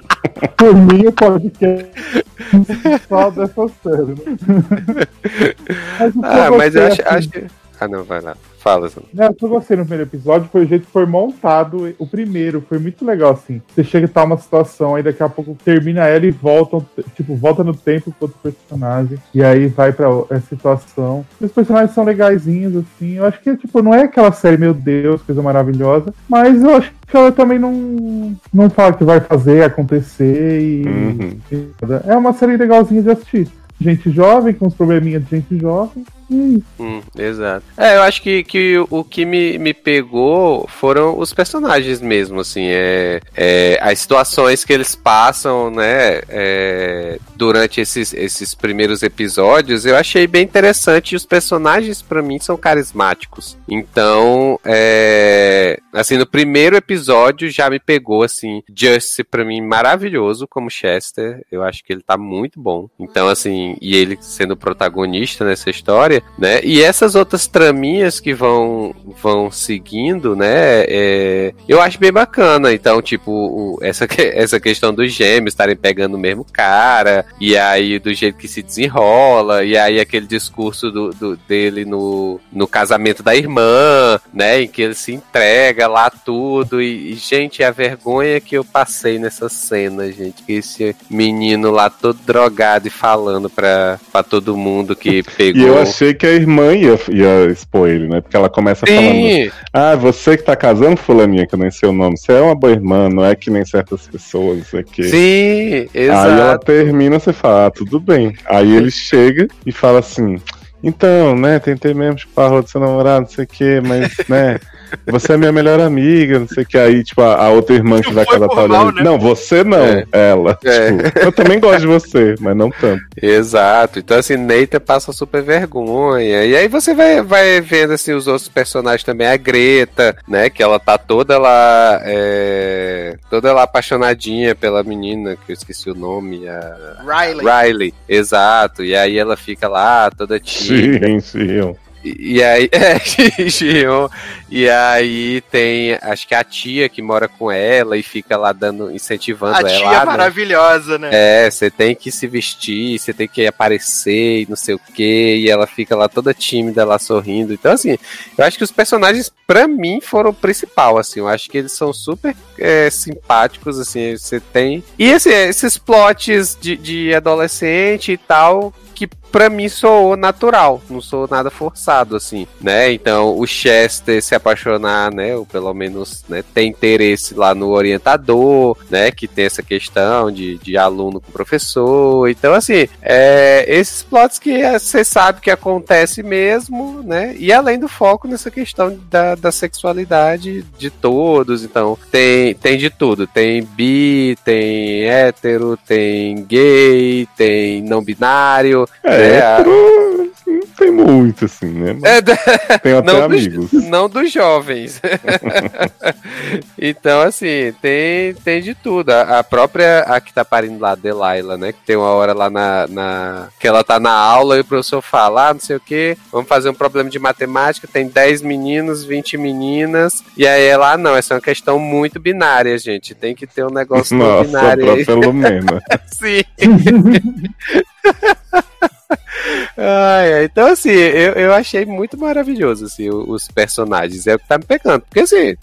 Por mim, o podcast só dessa série. né? Mas, Ah, mas eu acho, assim, acho, Ah, não, vai lá. Fala. Não, o que eu gostei no primeiro episódio foi o jeito que foi montado. O primeiro foi muito legal, assim. Você chega e tá uma situação, aí daqui a pouco termina ela e volta, tipo, volta no tempo com outro personagem. E aí vai pra essa situação. Os personagens são legaisinhos, assim. Eu acho que, tipo, não é aquela série, meu Deus, coisa maravilhosa. Mas eu acho que ela também não, não fala que vai fazer acontecer e. Uhum. é uma série legalzinha de assistir. Gente jovem, com os probleminhas de gente jovem. Hum, exato. É, eu acho que, que o que me, me pegou foram os personagens mesmo, assim, é, é as situações que eles passam, né, é, durante esses, esses primeiros episódios, eu achei bem interessante os personagens, pra mim, são carismáticos. Então, é, assim, no primeiro episódio já me pegou, assim, Just, pra mim, maravilhoso como Chester, eu acho que ele tá muito bom. Então, assim, e ele sendo protagonista nessa história, né? E essas outras traminhas que vão vão seguindo, né? é, eu acho bem bacana. Então, tipo, o- essa, essa questão dos gêmeos estarem pegando o mesmo cara, e aí do jeito que se desenrola, e aí aquele discurso do, do- dele no, no casamento da irmã, né? Em que ele se entrega lá tudo. E, e, gente, a vergonha que eu passei nessa cena, gente. Que esse menino lá todo drogado e falando pra, pra todo mundo que pegou. E eu achei que a irmã ia, ia expor ele, né? Porque ela começa falando Sim, Ah, você que tá casando, fulaninha, que eu nem sei o nome, você é uma boa irmã, não é que nem certas pessoas, não sei o quê. sim, Aí ela exato. termina, você fala, ah, tudo bem. Aí ele chega e fala assim, então, né, tentei mesmo chupar a roda do seu namorado, não sei o quê, mas, né, você é minha melhor amiga, não sei o que. Aí, tipo, a, a outra irmã que vai casar tá olhando. né? Não, você não, É. ela. É. Tipo, eu também gosto de você, mas não tanto. Exato. Então, assim, Neita passa super vergonha. E aí você vai, vai vendo, assim, os outros personagens também. A Greta, né? Que ela tá toda lá... é, toda lá apaixonadinha pela menina, que eu esqueci o nome. A... Riley. Riley, exato. E aí ela fica lá, toda tímida. Sim, sim. E, aí, é, Gion. E aí tem, acho que a tia que mora com ela e fica lá dando, incentivando A ela. tia "Ah, não, maravilhosa, né? é, você tem que se vestir, você tem que aparecer e não sei o que, e ela fica lá toda tímida, lá sorrindo. Então, assim, eu acho que os personagens, pra mim, foram o principal, assim, eu acho que eles são super é, simpáticos, assim, você tem. E assim, esses plots de, de adolescente e tal. Que pra mim soou natural, não sou nada forçado, assim, né? Então, o Chester se apaixonar, né? Ou pelo menos né, ter interesse lá no orientador, né? Que tem essa questão de, de aluno com professor. Então, assim, é, esses plots que você sabe que acontece mesmo, né? E além do foco nessa questão da, da sexualidade de todos. Então, tem, tem de tudo. Tem bi, tem hétero, tem gay, tem não binário. É? A- hétero, não tem muito, assim, né? É, tem até não amigos. Dos, não dos jovens. então, assim, tem, tem de tudo. A, a própria, a que tá parindo lá, Delilah, né? Que tem uma hora lá na, na- Que ela tá na aula e o professor fala, ah, não sei o que, vamos fazer um problema de matemática, tem 10 meninos, 20 meninas. E aí ela, ah, não, essa é uma questão muito binária, gente. Tem que ter um negócio Nossa, binário aí. pra Filomena. Sim. Ai, então, assim, eu, eu achei muito maravilhoso, assim, os personagens. É o que tá me pegando. Porque, assim,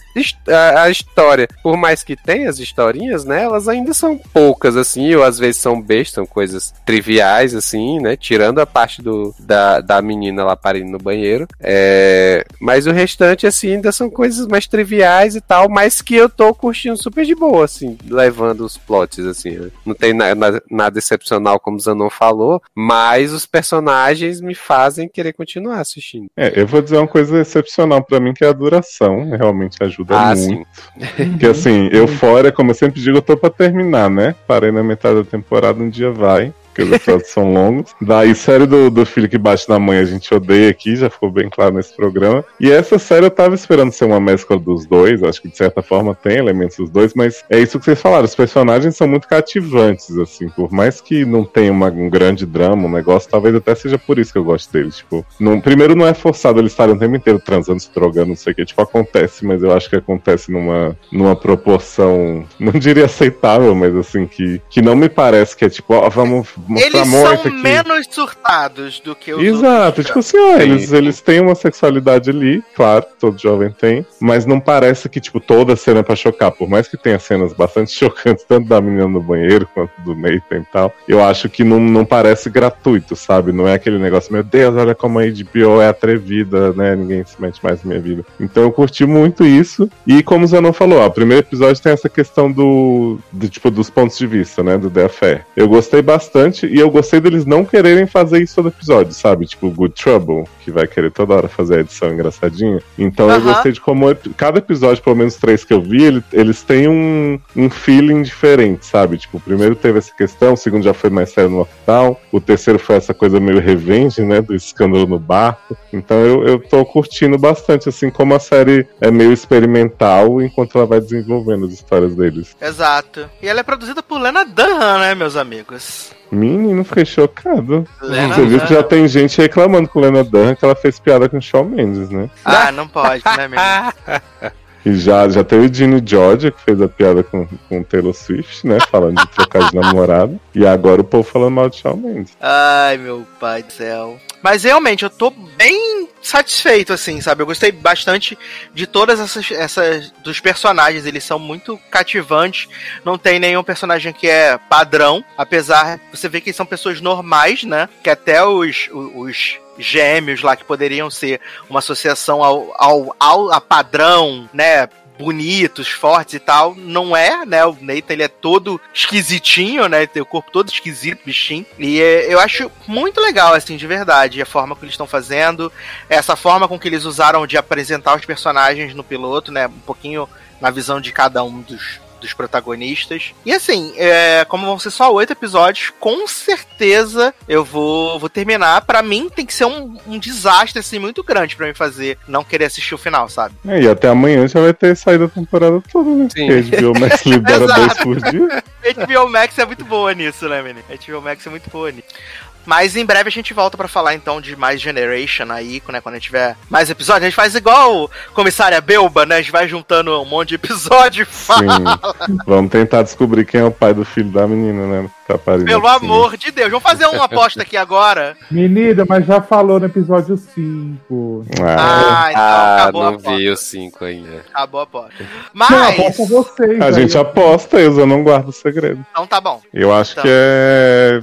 a, história, por mais que tenha as historinhas, né, elas ainda são poucas, assim, ou às vezes são bestas, são coisas triviais, assim, né, tirando a parte do, da, da menina lá parindo no banheiro. É, mas o restante, assim, ainda são coisas mais triviais e tal, mas que eu tô curtindo super de boa, assim, levando os plots, assim. Não tem na- na- nada excepcional, como o Zanon falou, mas os personagens me fazem querer continuar assistindo. É, eu vou dizer uma coisa excepcional pra mim, que é a duração. Realmente ajuda Ah, muito. sim. Porque assim, Eufória, como eu sempre digo, eu tô pra terminar, né? Parei na metade da temporada, um dia vai. Porque os episódios são longos. Daí, série do, do filho que bate na mãe, a gente odeia aqui, já ficou bem claro nesse programa. E essa série eu tava esperando ser uma mescla dos dois, acho que de certa forma tem elementos dos dois, mas é isso que vocês falaram, os personagens são muito cativantes, assim, por mais que não tenha uma- um grande drama, um negócio, talvez até seja por isso que eu gosto deles. Tipo, primeiro não é forçado eles estarem o tempo inteiro transando, se drogando, não sei o que, tipo, acontece, mas eu acho que acontece numa, numa proporção, não diria aceitável, mas assim, que, que não me parece que é tipo, ó, vamos Eles morte são aqui. menos surtados do que os Exato, outros. tipo assim, ó, eles, eles têm uma sexualidade ali, claro, todo jovem tem, mas não parece que, tipo, toda cena é pra chocar. Por mais que tenha cenas bastante chocantes, tanto da menina no banheiro quanto do Nathan e tal, eu acho que não, não parece gratuito, sabe? Não é aquele negócio, meu Deus, olha como a HBO é atrevida, né? Ninguém se mete mais na minha vida. Então eu curti muito isso. E como o Zanon falou, ó, o primeiro episódio tem essa questão do, do tipo, dos pontos de vista, né? Do The Affair. Eu gostei bastante e eu gostei deles não quererem fazer isso todo episódio, sabe? Tipo, Good Trouble, que vai querer toda hora fazer a edição engraçadinha. Então eu Aham. gostei de como cada episódio, pelo menos três que eu vi, ele- eles têm um, um feeling diferente, sabe? Tipo, o primeiro teve essa questão, o segundo já foi mais sério no lockdown, o terceiro foi essa coisa meio revenge, né? Do escândalo no barco. Então eu, eu tô curtindo bastante, assim, como a série é meio experimental enquanto ela vai desenvolvendo as histórias deles. Exato. E ela é produzida por Lena Dunham, né, meus amigos? Menino, fiquei chocado. Lena Você viu que já tem gente reclamando com Lena Dunham que ela fez piada com o Shawn Mendes, né? Ah, não pode, né, menino? E já, já teve o Dini Georgia, que fez a piada com, com o Taylor Swift, né? Falando de trocar de namorado. E agora o povo falando mal de Shawn Mendes. Ai, meu pai do céu. Mas realmente, eu tô bem satisfeito, assim, sabe? Eu gostei bastante de todas essas, essas. dos personagens. Eles são muito cativantes. Não tem nenhum personagem que é padrão. Apesar, você vê que são pessoas normais, né? Que até os. os os gêmeos lá que poderiam ser uma associação ao, ao, ao a padrão, né? bonitos, fortes e tal, não é, né? O Nathan ele é todo esquisitinho, né? Tem o corpo todo esquisito, bichinho. E é, eu acho muito legal, assim, de verdade, a forma que eles estão fazendo, essa forma com que eles usaram de apresentar os personagens no piloto, né? Um pouquinho na visão de cada um dos, dos protagonistas. E assim, é, como vão ser só oito episódios, com certeza eu vou, vou terminar. Pra mim tem que ser um, um desastre assim muito grande pra mim fazer não querer assistir o final, sabe? É, e até amanhã já vai ter saído a temporada toda, né? Sim. Porque HBO Max libera dois por dia. HBO Max é muito boa nisso, né, menino? HBO Max é muito boa nisso. Mas em breve a gente volta pra falar então de mais Generation aí, né? Quando a gente tiver mais episódios. A gente faz igual Comissária Belba, né? A gente vai juntando um monte de episódio e fala. Sim. Vamos tentar descobrir quem é o pai do filho da menina, né? Pelo assim. amor de Deus. Vamos fazer uma aposta aqui agora. Menina, mas já falou no episódio 5. Ah, Ah, então Ah, acabou a não aposta. vi o 5 ainda. Acabou a aposta. Não, Mas. aposta vocês. a aí. gente aposta, eu não guardo o segredo. Então tá bom. Eu acho Então. que é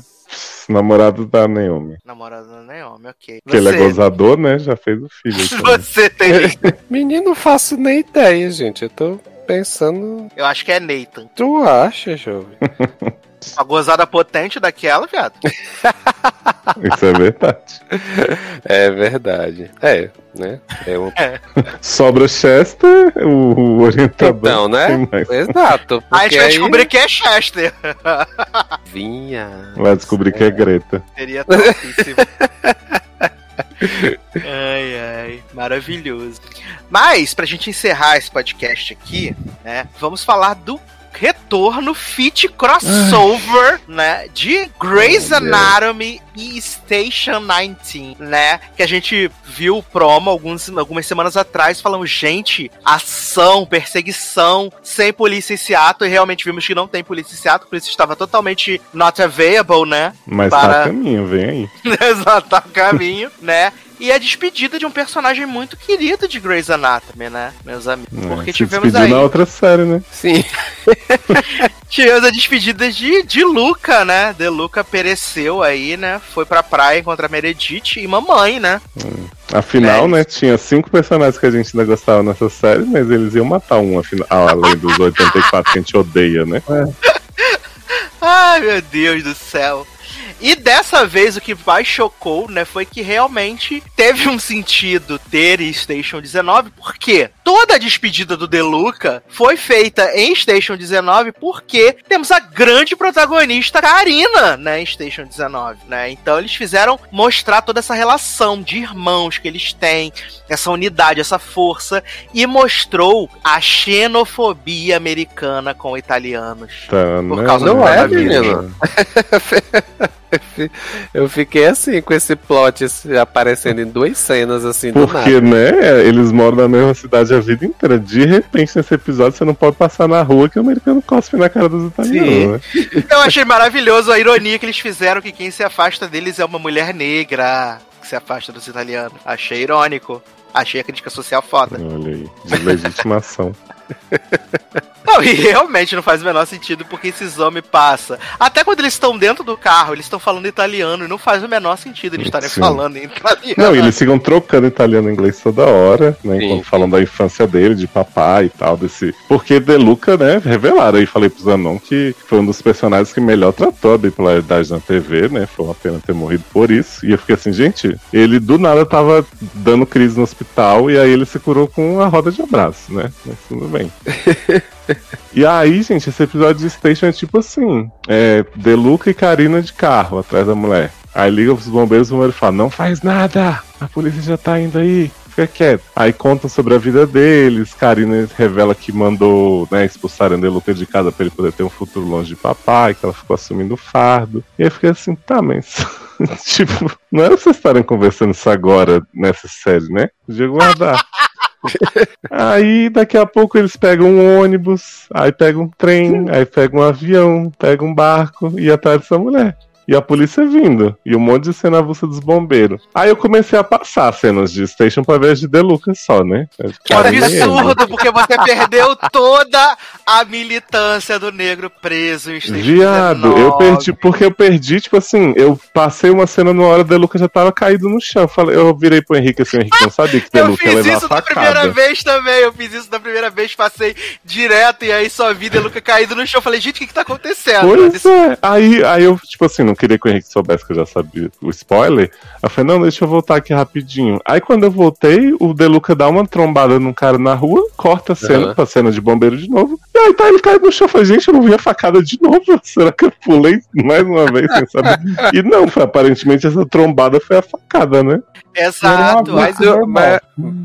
namorado da Naomi. Namorado não é homem, ok. Que ele é Você- gozador, né? Já fez o filho. então. Você tem. Menino, não faço nem ideia, gente. Eu tô pensando. Eu acho que é Nathan. Tu acha, jovem? A gozada potente daquela, viado. Isso é verdade. É verdade. É, né? É um... Sobra o Chester, o, orientador. Então, né? Exato. Aí a gente vai aí descobrir que é Chester. vinha. Vai descobrir que é Greta. Seria topíssimo. ai, ai, maravilhoso. Mas, pra gente encerrar esse podcast aqui, né, vamos falar do retorno fit crossover, né, de Grey's Oh. Anatomy e Station 19, né, que a gente viu o promo alguns, algumas semanas atrás, falando, gente, ação, perseguição, sem polícia em Seattle, e realmente vimos que não tem polícia em Seattle, a polícia estava totalmente not available, né, Mas Para- tá a caminho, vem aí. Exato, tá o caminho, né? E a despedida de um personagem muito querido de Grey's Anatomy, né, meus amigos? Porque É, se tivemos aí, na outra série, né? Sim. tivemos a despedida de, de Luca, né? De Luca pereceu aí, né? Foi pra praia contra a Meredith e mamãe, né? Afinal, É. né, tinha cinco personagens que a gente ainda gostava nessa série, mas eles iam matar um, afinal, além dos 84 que a gente odeia, né? Ai, meu Deus do céu. E dessa vez o que mais chocou, né, foi que realmente teve um sentido ter Station 19, porque toda a despedida do Deluca foi feita em Station 19 porque temos a grande protagonista Karina, né, em Station 19, né? Então eles fizeram mostrar toda essa relação de irmãos que eles têm, essa unidade, essa força e mostrou a xenofobia americana com italianos. Tá, Por né? causa do Não é, menino. Eu fiquei assim, com esse plot aparecendo em duas cenas, assim, do nada. Porque, né, eles moram na mesma cidade a vida inteira. De repente, nesse episódio, você não pode passar na rua que o americano cospe na cara dos italianos. Né? Eu achei maravilhoso a ironia que eles fizeram que quem se afasta deles é uma mulher negra que se afasta dos italianos. Achei irônico. Achei a crítica social foda. Olha aí, de legitimação. Não, e realmente não faz o menor sentido porque esses homens passam. Até quando eles estão dentro do carro, eles estão falando italiano e não faz o menor sentido eles estarem Sim. falando em italiano. Não, e eles ficam trocando italiano e inglês toda hora, né? Sim, Enquanto falam da infância dele, de papai e tal, desse. Porque De Luca, né, revelaram aí, falei pro Zanon que foi um dos personagens que melhor tratou a bipolaridade na TV, né? Foi uma pena ter morrido por isso. E eu fiquei assim, gente, ele do nada tava dando crise no hospital e aí ele se curou com a roda de abraço, né? Mas tudo E aí, gente, esse episódio de Station é tipo assim: é De Luca e Karina de carro atrás da mulher. Aí liga pros bombeiros, o bombeiro fala: Não faz nada, a polícia já tá indo aí. Fica quieto. Aí contam sobre a vida deles. Karina revela que mandou né, expulsarem De Luca de casa pra ele poder ter um futuro longe de papai, que ela ficou assumindo o fardo. E aí fiquei assim: tá, mas. tipo, não era vocês estarem conversando isso agora nessa série, né? Podia guardar. Aí daqui a pouco eles pegam um ônibus, aí pegam um trem, aí pegam um avião, pegam um barco e atrás dessa mulher. E a polícia vindo. E um monte de cena avulsa dos bombeiros. Aí eu comecei a passar cenas de Station pra ver as de De Luca só, né? Que absurdo, porque você perdeu toda a militância do negro preso em Station Viado, 19. eu perdi, porque eu perdi, tipo assim, eu passei uma cena numa hora, De Luca já tava caído no chão. Falei, eu virei pro Henrique assim, o Henrique não sabia que De Eu Luca ia fiz levar a isso da primeira vez também. Eu fiz isso da primeira vez, passei direto e aí só vi De Luca caído no chão. Falei, gente, o que, que tá acontecendo? Pois é. Aí, aí eu, tipo assim, não queria que o Henrique soubesse que eu já sabia o spoiler. Eu falei, não, deixa eu voltar aqui rapidinho. Aí quando eu voltei, o Deluca dá uma trombada num cara na rua, corta a cena Aham. pra cena de bombeiro de novo. E aí tá, ele cai no chão. Eu falei, gente, eu não vi a facada de novo. Será que eu pulei mais uma vez sem saber? E não, foi, aparentemente essa trombada foi a facada, né? Exato. Mas eu, normal.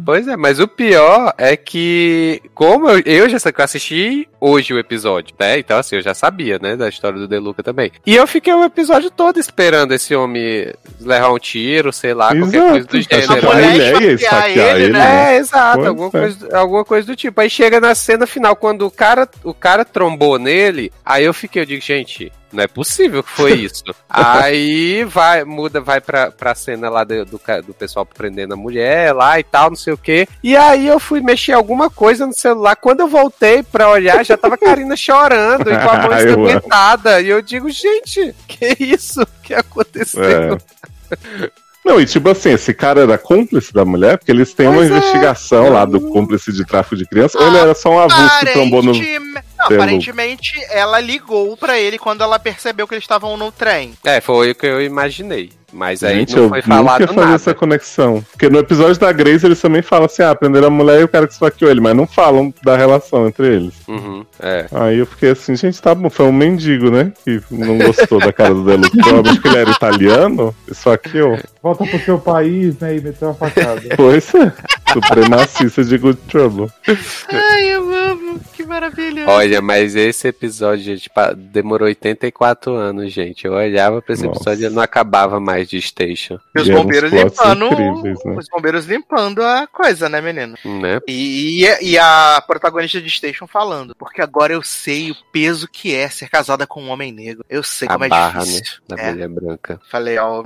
Pois é, mas o pior é que, como eu, eu já eu assisti hoje o episódio, né? Então, assim, eu já sabia, né, da história do Deluca também. E eu fiquei o episódio todo esperando esse homem levar um tiro, sei lá, qualquer Exato. coisa do Achei gênero. que A mulher ele esfaquear ele, ele, né? né? É, exato, Pois alguma, é. coisa, alguma coisa do tipo. Aí chega na cena final, quando o cara, o cara trombou nele, aí eu fiquei, eu digo, gente, não é possível que foi isso. aí vai, muda, vai pra, pra cena lá do, do, do pessoal prendendo a mulher lá e tal, não sei o quê. E aí eu fui mexer alguma coisa no celular. Quando eu voltei pra olhar, já tava a Karina chorando e com a mão ensanguentada. E eu digo, gente, que isso? que aconteceu? É. Não, e tipo assim, esse cara era cúmplice da mulher, porque eles têm uma Pois é. investigação lá do cúmplice de tráfico de crianças, ou ele era só um avulso que trombou no. Aparentemente- Não, pelo- aparentemente ela ligou pra ele quando ela percebeu que eles estavam no trem. É, foi o que eu imaginei. Mas aí Gente, não eu foi nunca falado ia fazer nada. essa conexão. Porque no episódio da Grace eles também falam assim: ah, prenderam a mulher e o cara que esfaqueou ele, mas não falam da relação entre eles. Uhum, é. Aí eu fiquei assim, gente, tá bom, foi um mendigo, né? Que não gostou da cara do Deluxe. Provavelmente que ele era italiano, esfaqueou. Volta pro seu país, né? E meteu uma facada. Pois é. Supremacista de Good Trouble. Ai, eu amo. Que maravilha. Olha, mas esse episódio, gente, pa- demorou 84 anos, gente. Eu olhava pra esse Nossa. episódio e não acabava mais de Station, E os E bombeiros limpando. incríveis, né? Os bombeiros limpando a coisa, né, menino? né? E, e, e a protagonista de Station falando. Porque agora eu sei o peso que é ser casada com um homem negro. Eu sei A como é barra, né? difícil. Da É. mulher branca. Falei, ó,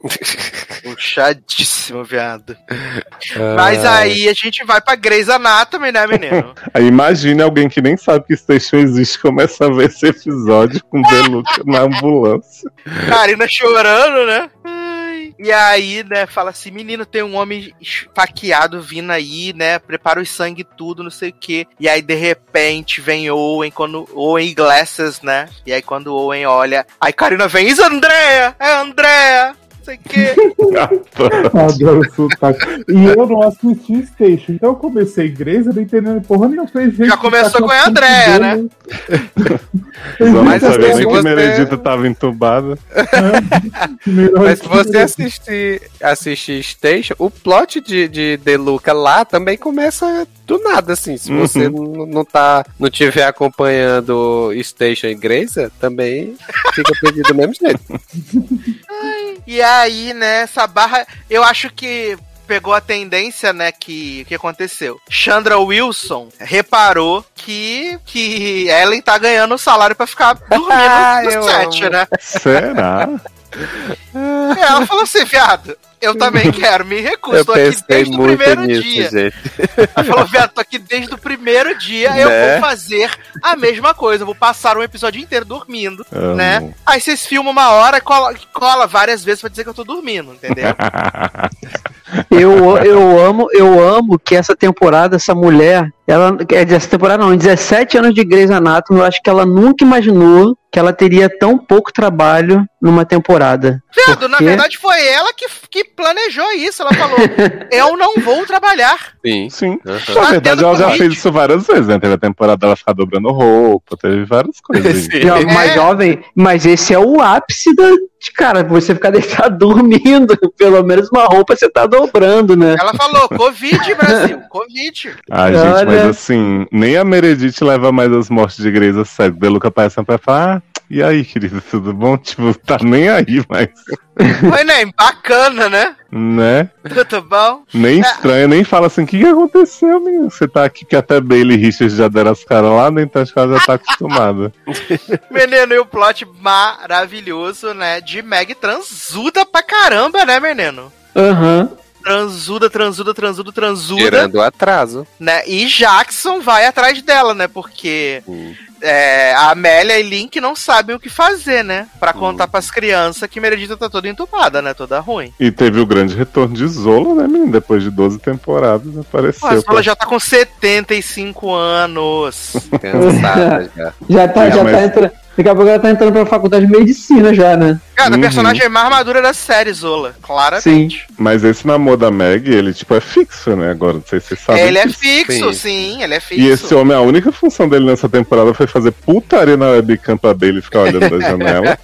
puxadíssimo, viado. Ah, Mas aí a gente vai pra Grey's Anatomy, né, menino? Aí imagine alguém que nem sabe que Station existe começa a ver esse episódio com o Deluxe na ambulância. Karina chorando, né? E aí, né, fala assim, menino, tem um homem esfaqueado vindo aí, né, prepara o sangue e tudo, não sei o quê. E aí, de repente, vem Owen, quando Owen Glasses, né? E aí, quando Owen olha, aí Karina vem, isso Andrea, é Andrea. Sei o quê. Adoro o sotaque. E eu não assisti Station, então eu comecei eu não entendendo porra nenhuma. Falei, gente, Já começou tá com a Andréia, né? Mas sabia assim, nem que Meredita tava entubada. Mas se você assistir, assistir Station, o plot de, de De Luca lá também começa do nada, assim. Se você n- não tá, não tiver acompanhando Station e Grace, também fica perdido do mesmo jeito. E aí, né, essa barra, eu acho que pegou a tendência, né, que o que aconteceu. Chandra Wilson reparou que que Ellen tá ganhando o salário pra ficar dormindo Ah, no set, né? Será? E ela falou assim, viado, eu também quero, me recuso, Eu tô aqui desde o primeiro nisso, dia. gente. Ela falou, viado, tô aqui desde o primeiro dia, eu Né? vou fazer a mesma coisa, eu vou passar um episódio inteiro dormindo, Amo. né? Aí vocês filmam uma hora e cola, cola várias vezes pra dizer que eu tô dormindo, entendeu? Eu, eu amo, eu amo que essa temporada, essa mulher, ela é dessa temporada não, em 17 anos de Grey's Anatomy, eu acho que ela nunca imaginou que ela teria tão pouco trabalho numa temporada. Viado, na Por quê? verdade foi ela que, que planejou isso. Ela falou: Eu não vou trabalhar. Sim. Sim. Aham. Na verdade, tendo ela já fez isso várias vezes, né? Teve a temporada dela ficar dobrando roupa, teve várias coisas. Jo- Mas É. jovem, mas esse é o ápice da, de, cara, você ficar deitado dormindo, pelo menos uma roupa você tá dobrando, né? Ela falou: Covid, Brasil, Covid. Ai, gente, Olha. mas assim, nem a Meredith leva mais as mortes de Grey's a sério. Deluca parece sempre falar, ah, e aí, querido, tudo bom? Tipo, tá nem aí, mas, Foi, né? Bacana, né? né? Tudo bom? Nem estranha, nem fala assim, o que, que aconteceu, menino? Você tá aqui que até Bailey e Richard já deram as caras lá? Então acho que ela já tá acostumada. Menino, e o plot maravilhoso, né? De Meg transuda pra caramba, né, menino? Aham. Transuda, transuda, transuda, transuda. Gerando atraso. né? E Jackson vai atrás dela, né? Porque Hum. É, a Amélia e Link não sabem o que fazer, né? Pra contar pras crianças que Meredita tá toda entubada, né? Toda ruim. E teve o grande retorno de Zola, né, menino? Depois de 12 temporadas, apareceu. Pô, ela já tá com 75 anos. Cansada já. Já tá, É, já mas- tá entrando. Daqui a pouco ela tá entrando pra faculdade de medicina já, né? Cara, a Uhum. personagem mais madura da série, Zola. Claramente. Mas esse namoro da Meg, ele, tipo, é fixo, né? Agora, não sei se vocês sabem. Ele é fixo, Sim. sim, ele é fixo. E esse homem, a única função dele nessa temporada foi fazer putaria na webcam pra Bailey ficar olhando da janela.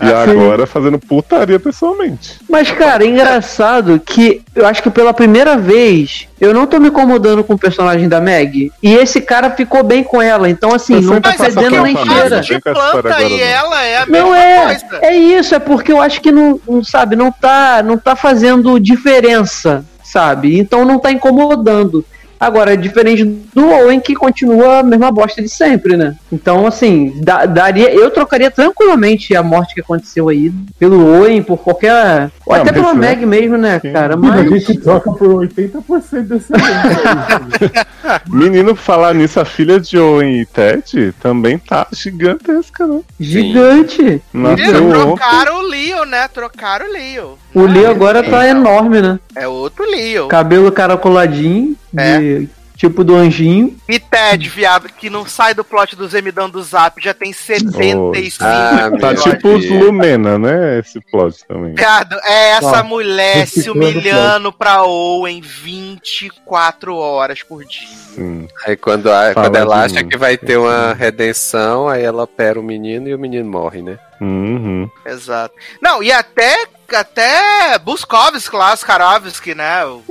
e agora fazendo putaria pessoalmente. Mas, cara, é engraçado que eu acho que pela primeira vez eu não tô me incomodando com o personagem da Meg. E esse cara ficou bem com ela. Então, assim, não tá é a nem cheira. essa história planta e não. ela é a Não mesma é, coisa. é isso, é porque eu acho que não, não sabe, não tá, não tá fazendo diferença, sabe? Então não tá incomodando. Agora, é diferente do Owen que continua a mesma bosta de sempre, né? Então, assim, da- daria, eu trocaria tranquilamente a morte que aconteceu aí pelo Owen, por qualquer. Ou até pela né? Meg mesmo, né, Sim. cara? A Mas. gente troca por 80% desse. Menino, falar nisso, a filha de Owen e Ted também tá gigantesca, né? Gigante! Nasceu Menino, ontem. trocaram o Leo, né? Trocaram o Leo. O Leo agora tá enorme, né? É outro Leo. Cabelo caracoladinho, de, tipo do anjinho. E Ted, viado, que não sai do plot do Zemidão do Zap, já tem 75 Ah, Tá tipo os. Lumena, né? Esse plot também. Viado, é essa Ó, mulher se humilhando pra Owen 24 horas por dia. Sim. Aí quando, a- quando ela acha mim. que vai ter uma redenção, aí ela opera o menino e o menino morre, né? Uhum. Exato. Não, e até, até Buskovski lá, Skarovski, né? O,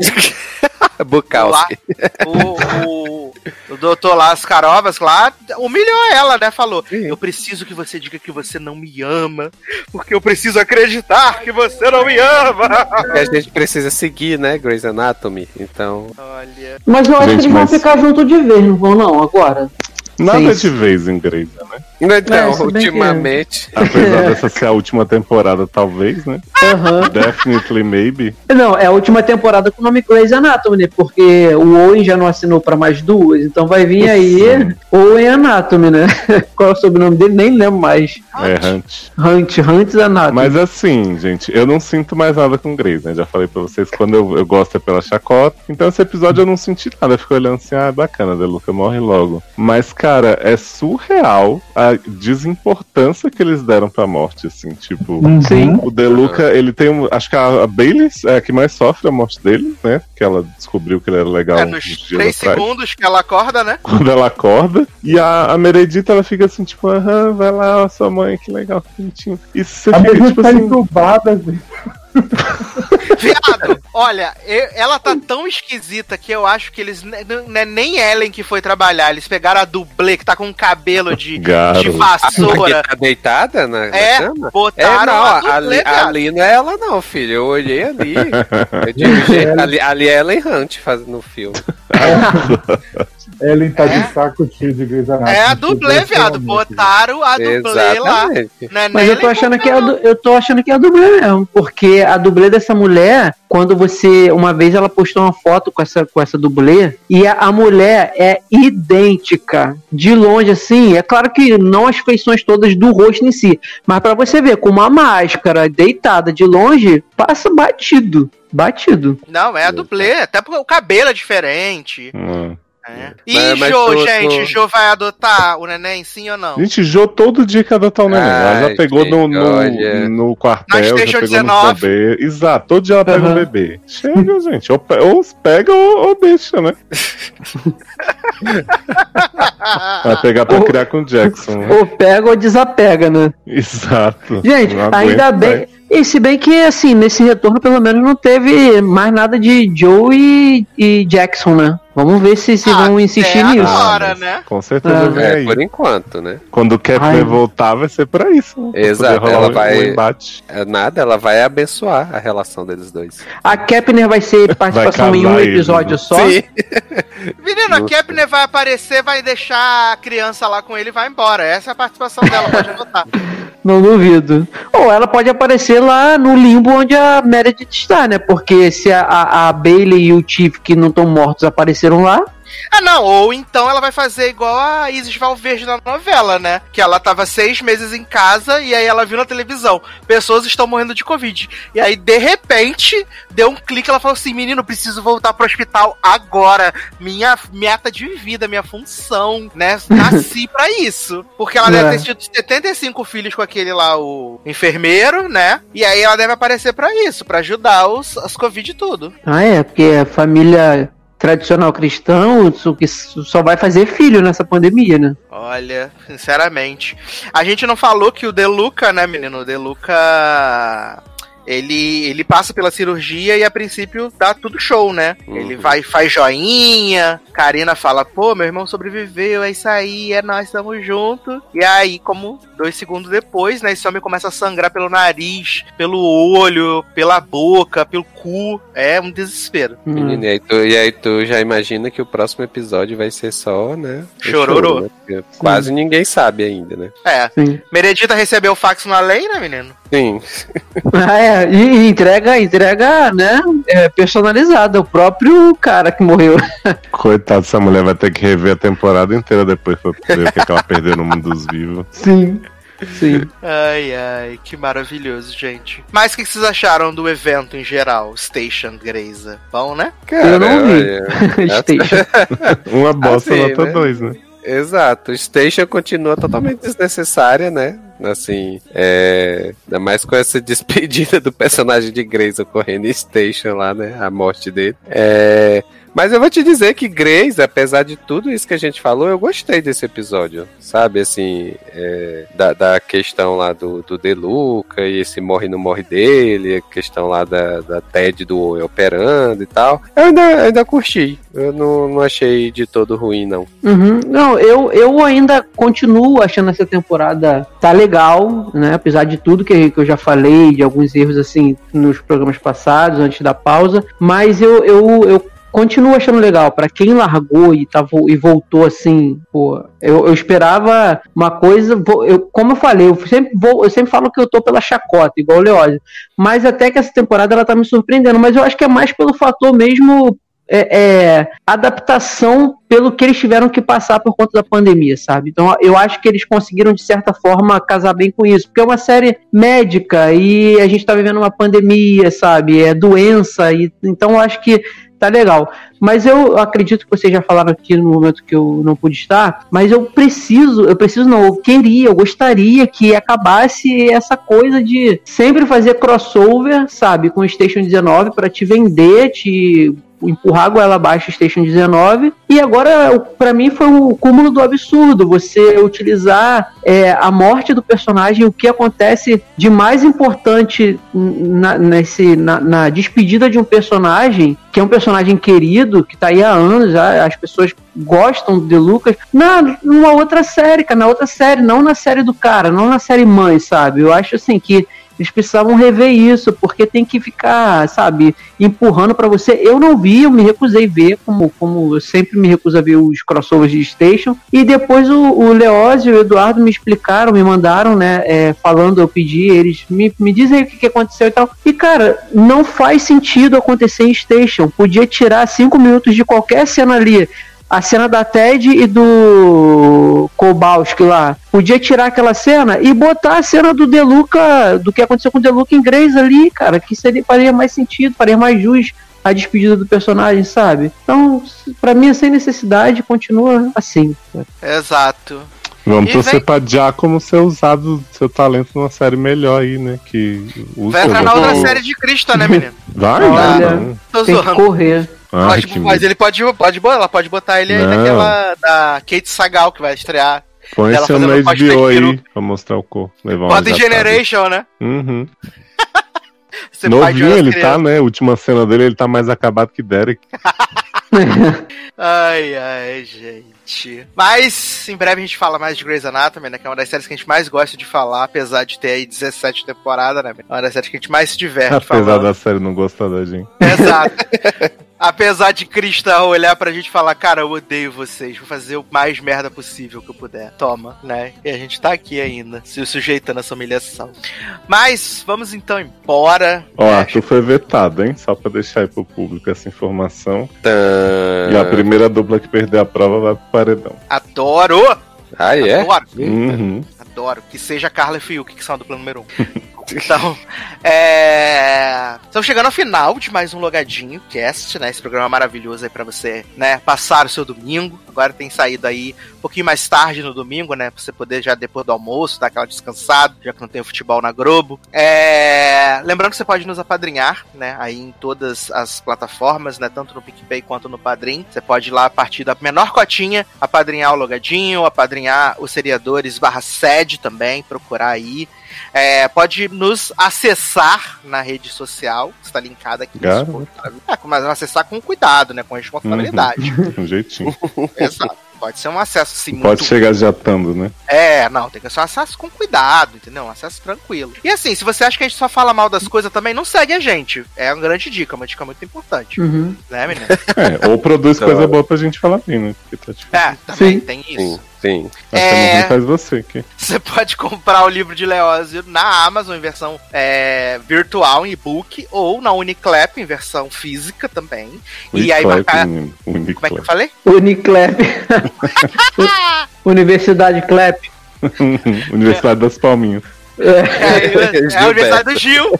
Bukowski. o, o, o doutor lá, Skarovski lá, humilhou ela, né? Falou, eu preciso que você diga que você não me ama, porque eu preciso acreditar que você não me ama. Porque a gente precisa seguir, né, Grey's Anatomy. Então, Olha... Mas eu acho Gente, que eles vão ficar junto de vez, não vão não, agora? Nada Sim. de vez em Grey's, né? então É, bem que- ultimamente. Apesar dessa ser a última temporada, talvez, né? Aham. Definitely maybe. Não, é a última temporada com o nome Grey's Anatomy, né? Porque o Owen já não assinou pra mais duas, então vai vir aí Owen Anatomy, né? Qual é o sobrenome dele? Nem lembro mais. É, Hunt. Hunt, Hunt Anatomy. Mas assim, gente, eu não sinto mais nada com Grey's, né? Já falei pra vocês, quando eu, eu gosto é pela chacota. Então esse episódio eu não senti nada. Eu fico olhando assim, ah, bacana, Deluca morre logo. Mas, cara, é surreal a desimportância que eles deram pra morte, assim, tipo. Sim. O Deluca, ele tem um. Acho que a, a Bailey é a que mais sofre a morte dele, né? Que ela descobriu que ele era legal É, nos três atrás. segundos que ela acorda, né? Quando ela acorda. E a, a Meredith, ela fica assim, tipo, aham, vai lá, ó, sua mãe, que legal, que bonitinho. E você A fica, tipo tá assim. entubada. Viado, olha, eu- ela tá tão esquisita que eu acho que eles. ne- Não é nem Ellen que foi trabalhar. Eles pegaram a dublê que tá com um cabelo de, de vassoura. Tá deitada na, na É, cama? É, botaram não, a dublê, ali, viado. ali não é ela não, filho. Eu olhei ali. Eu gente, ali, ali é Ellen Hunt fazendo o filme. Ellen tá de saco cheio de Grey's Anatomy. É a dublê, viado. Botaram a dublê lá. Exatamente. Não é Mas eu tô achando que é a, eu tô achando que é a dublê mesmo, porque a dublê dessa mulher, quando você uma vez ela postou uma foto com essa com essa dublê e a, a mulher é idêntica de longe assim, é claro que não as feições todas do rosto em si, mas pra você ver com uma máscara deitada de longe, passa batido, batido. Não, é a dublê. Até porque o cabelo é diferente. Hum. É. E Mas- mas Jô, tô- gente, tô- Jô vai adotar o neném, sim ou não? Gente, Jô todo dia quer adotar um neném. Ela já Ai, pegou no, no, no quartel, Na já Station pegou 19. no bebê. Exato, todo dia ela pega um Aham. bebê. Chega, gente. Ou, ou pega ou, ou deixa, né? Vai pegar pra Ou- criar com o Jackson. né? Ou pega ou desapega, né? Exato. Gente, ainda bem. Vai. E se bem que, assim, nesse retorno, pelo menos não teve mais nada de Joe e, e Jackson, né? Vamos ver se, se vão insistir até nisso. agora. Ah, né? Com certeza Ah. vem É, aí. por enquanto, né? Quando o Kepler Ai. voltar, vai ser pra isso. Né? Pra Exato, rolar ela um- vai- um embate. É nada, ela vai abençoar a relação deles dois. A Kepner vai ser participação em um episódio né? só. Menina, a Justo. Kepner vai aparecer, vai deixar a criança lá com ele e vai embora. Essa é a participação dela, pode adotar. Não duvido. Ou ela pode aparecer lá no limbo onde a Meredith está, né? Porque se a, a, a Bailey e o Chief, que não estão mortos, apareceram lá. Ah, não, ou então ela vai fazer igual a Isis Valverde na novela, né? Que ela tava seis meses em casa e aí ela viu na televisão: pessoas estão morrendo de Covid. E aí, de repente, deu um clique ela falou assim: menino, preciso voltar pro hospital agora. Minha meta de vida, minha função, né? Nasci pra isso. Porque ela deve É. ter tido 75 filhos com aquele lá, o enfermeiro, né? E aí ela deve aparecer pra isso, pra ajudar os, as Covid e tudo. Ah, é, porque a família tradicional cristão que só vai fazer filho nessa pandemia, né? Olha, sinceramente. A gente não falou que o Deluca, né, menino? O Deluca. Ele, ele passa pela cirurgia e a princípio dá tudo show, né? Uhum. Ele vai faz joinha, Karina fala, pô, meu irmão sobreviveu, é isso aí, é nós, estamos juntos. E aí, como dois segundos depois, né, esse homem começa a sangrar pelo nariz, pelo olho, pela boca, pelo cu. É um desespero. Hum. Menino, e, aí tu, e aí tu já imagina que o próximo episódio vai ser só, né? Chororô. choro, né? Quase ninguém sabe ainda, né? É. Sim. Meredita recebeu o fax na lei, né, menino? Sim. Ah, é, e, entrega, entrega, né, é, personalizada, o próprio cara que morreu. Coitado, essa mulher vai ter que rever a temporada inteira depois pra ver o que, que ela perdeu no mundo dos vivos. Sim. Sim. Ai, ai, que maravilhoso, gente. Mas o que vocês acharam do evento em geral? Station Greysa? Bom, né? Cara, Eu não vi. Station. Uma bosta Assim, nota né? 2, né? Exato, Station continua totalmente desnecessária, né? Assim, é. Ainda mais com essa despedida do personagem de Grace ocorrendo em Station lá, né? A morte dele. É. Mas eu vou te dizer que Grace, apesar de tudo isso que a gente falou, eu gostei desse episódio. Sabe, assim, é, da, da questão lá do, do Deluca e esse morre não morre dele, a questão lá da, da TED do Owen operando e tal. Eu ainda, ainda curti. Eu não, não achei de todo ruim, não. Uhum. Não, eu, eu ainda continuo achando essa temporada tá legal, né? Apesar de tudo que, que eu já falei, de alguns erros assim nos programas passados, antes da pausa, mas eu, eu, eu continuo achando legal. Pra quem largou e, tá, e voltou assim, pô, eu, eu esperava uma coisa. Eu, como eu falei, eu sempre, vou, eu sempre falo que eu tô pela chacota, igual o Leózio. Mas até que essa temporada ela tá me surpreendendo. Mas eu acho que é mais pelo fator mesmo é, é, adaptação pelo que eles tiveram que passar por conta da pandemia, sabe? Então eu acho que eles conseguiram, de certa forma, casar bem com isso. Porque é uma série médica e a gente tá vivendo uma pandemia, sabe? É doença. E, então eu acho que tá legal. Mas eu acredito que vocês já falaram aqui no momento que eu não pude estar, mas eu preciso, eu preciso não, eu queria, eu gostaria que acabasse essa coisa de sempre fazer crossover, sabe, com o Station 19 para te vender, te empurrar a goela abaixo Station 19. E agora, para mim, foi o cúmulo do absurdo. Você utilizar é, a morte do personagem, o que acontece de mais importante na, nesse, na, na, despedida de um personagem, que é um personagem querido, que tá aí há anos, as pessoas gostam de Lucas, na, numa outra série, cara, na outra série, não na série do cara, não na série mãe, sabe? Eu acho assim que eles precisavam rever isso, porque tem que ficar, sabe, empurrando para você. Eu não vi, eu me recusei ver, como, como eu sempre me recuso a ver os crossovers de Station. E depois o, o Leózio e o Eduardo me explicaram, me mandaram, né, é, falando, eu pedi, eles me, me dizem o que, que aconteceu e tal. E cara, não faz sentido acontecer em Station. Podia tirar cinco minutos de qualquer cena ali a cena da Ted e do Kowalski lá. Podia tirar aquela cena e botar a cena do Deluca, do que aconteceu com o Deluca em Grace ali, cara, que seria, faria mais sentido, faria mais jus a despedida do personagem, sabe? Então, para mim, sem necessidade, continua assim. Exato. Vamos torcer vem... pra Giacomo ser usado seu talento numa série melhor aí, né? Que Vai entrar na outra série de Cristo, né, menino? Vai, Olha, tem que correr. Ai, pode, mas ele pode, pode, ela pode botar ele aí naquela da Kate Sagal que vai estrear. Põe esse no HBO aí pra mostrar o corpo. Em Generation, né? Uhum. Novinho ele tá, né? Última cena dele, ele tá mais acabado que Derek. ai, ai, gente. Mas em breve a gente fala mais de Grey's Anatomy, né? Que é uma das séries que a gente mais gosta de falar, apesar de ter aí 17 temporadas, né? É uma das séries que a gente mais se diverte apesar falando. da série não gostar da gente. Exato. Apesar de Krista olhar pra gente e falar, cara, eu odeio vocês, vou fazer o mais merda possível que eu puder. Toma, né? E a gente tá aqui ainda, se sujeitando a essa humilhação. Mas, vamos então embora. Ó, é, tu foi vetado, hein? Só pra deixar aí pro público essa informação. Tã... E a primeira dupla que perder a prova vai pro paredão. Adoro! Ah, é? Adoro. Uhum. Adoro. Que seja Carla e Fiuk, que são a dupla número um. Então, é... Estamos chegando ao final de mais um Logadinho Cast, né? Esse programa maravilhoso aí pra você, né? Passar o seu domingo. Agora tem saído aí um pouquinho mais tarde no domingo, né? Pra você poder já depois do almoço dar aquela descansada, já que não tem futebol na Globo. É... Lembrando que você pode nos apadrinhar, né? Aí em todas as plataformas, né? Tanto no PicPay quanto no Padrim. Você pode ir lá a partir da menor cotinha, apadrinhar o Logadinho, apadrinhar os seriadores barra sede também, procurar aí. É, pode nos acessar na rede social, está linkada aqui. Claro. É, mas acessar com cuidado, né? Com responsabilidade. Uhum. um jeitinho. Exato. Pode ser um acesso assim Pode muito... chegar jatando, né? É, não, tem que ser um acesso com cuidado, entendeu? Um acesso tranquilo. E assim, se você acha que a gente só fala mal das coisas também, não segue a gente. É uma grande dica, uma dica muito importante. Uhum. Né, menina? É, ou produz coisa boa pra gente falar bem, né? Tá é, também Sim. tem isso. Sim. Sim. É... faz você aqui. Você pode comprar o livro de Leózio na Amazon em versão é, virtual, em e-book, ou na Uniclap em versão física também. Uniclap, e aí marcar... Uniclap. Como é que eu falei? Uniclap. Universidade Clap. Universidade das Palminhas. É, é, é a Universidade do Gil.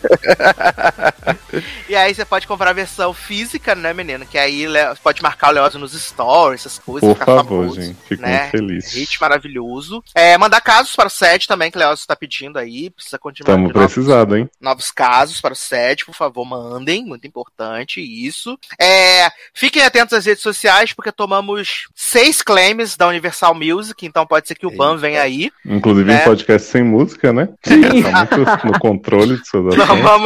e aí você pode comprar a versão física, né, menino? Que aí pode marcar o Leózio nos stories, essas coisas. Por favor, famoso, gente. Fico né? muito feliz. Hit maravilhoso. É, mandar casos para o set também, que o Leózio está pedindo aí. Precisa continuar. Estamos precisando, hein? Novos casos para o set, por favor, mandem. Muito importante isso. É, fiquem atentos às redes sociais, porque tomamos seis claims da Universal Music, então pode ser que o Ban venha aí. Inclusive né? um podcast sem música, né? Sim. Tá muito no controle de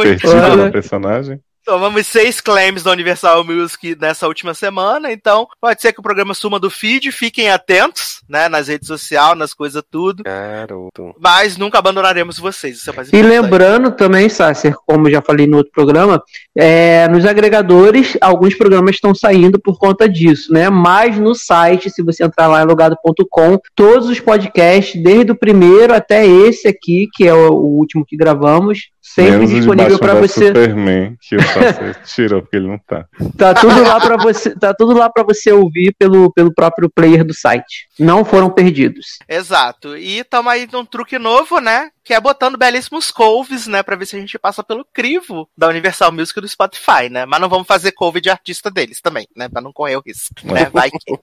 perdida na personagem. Tomamos seis claims da Universal Music nessa última semana, então pode ser que o programa suma do feed, fiquem atentos, né, nas redes sociais, nas coisas tudo. Garoto. Mas nunca abandonaremos vocês. Isso é mais e lembrando também, Sácer, como já falei no outro programa, é, nos agregadores, alguns programas estão saindo por conta disso, né? Mas no site, se você entrar lá em logado.com, todos os podcasts, desde o primeiro até esse aqui, que é o último que gravamos, Sempre Menos disponível vs você. Superman, que o tirou porque ele não tá. Tá tudo lá para você, tá tudo lá para você ouvir pelo, pelo próprio player do site. Não foram perdidos. Exato. E tamo aí num truque novo, né? Que é botando belíssimos couves, né? Pra ver se a gente passa pelo crivo da Universal Music do Spotify, né? Mas não vamos fazer couve de artista deles também, né? Pra não correr o risco, né? Vai que...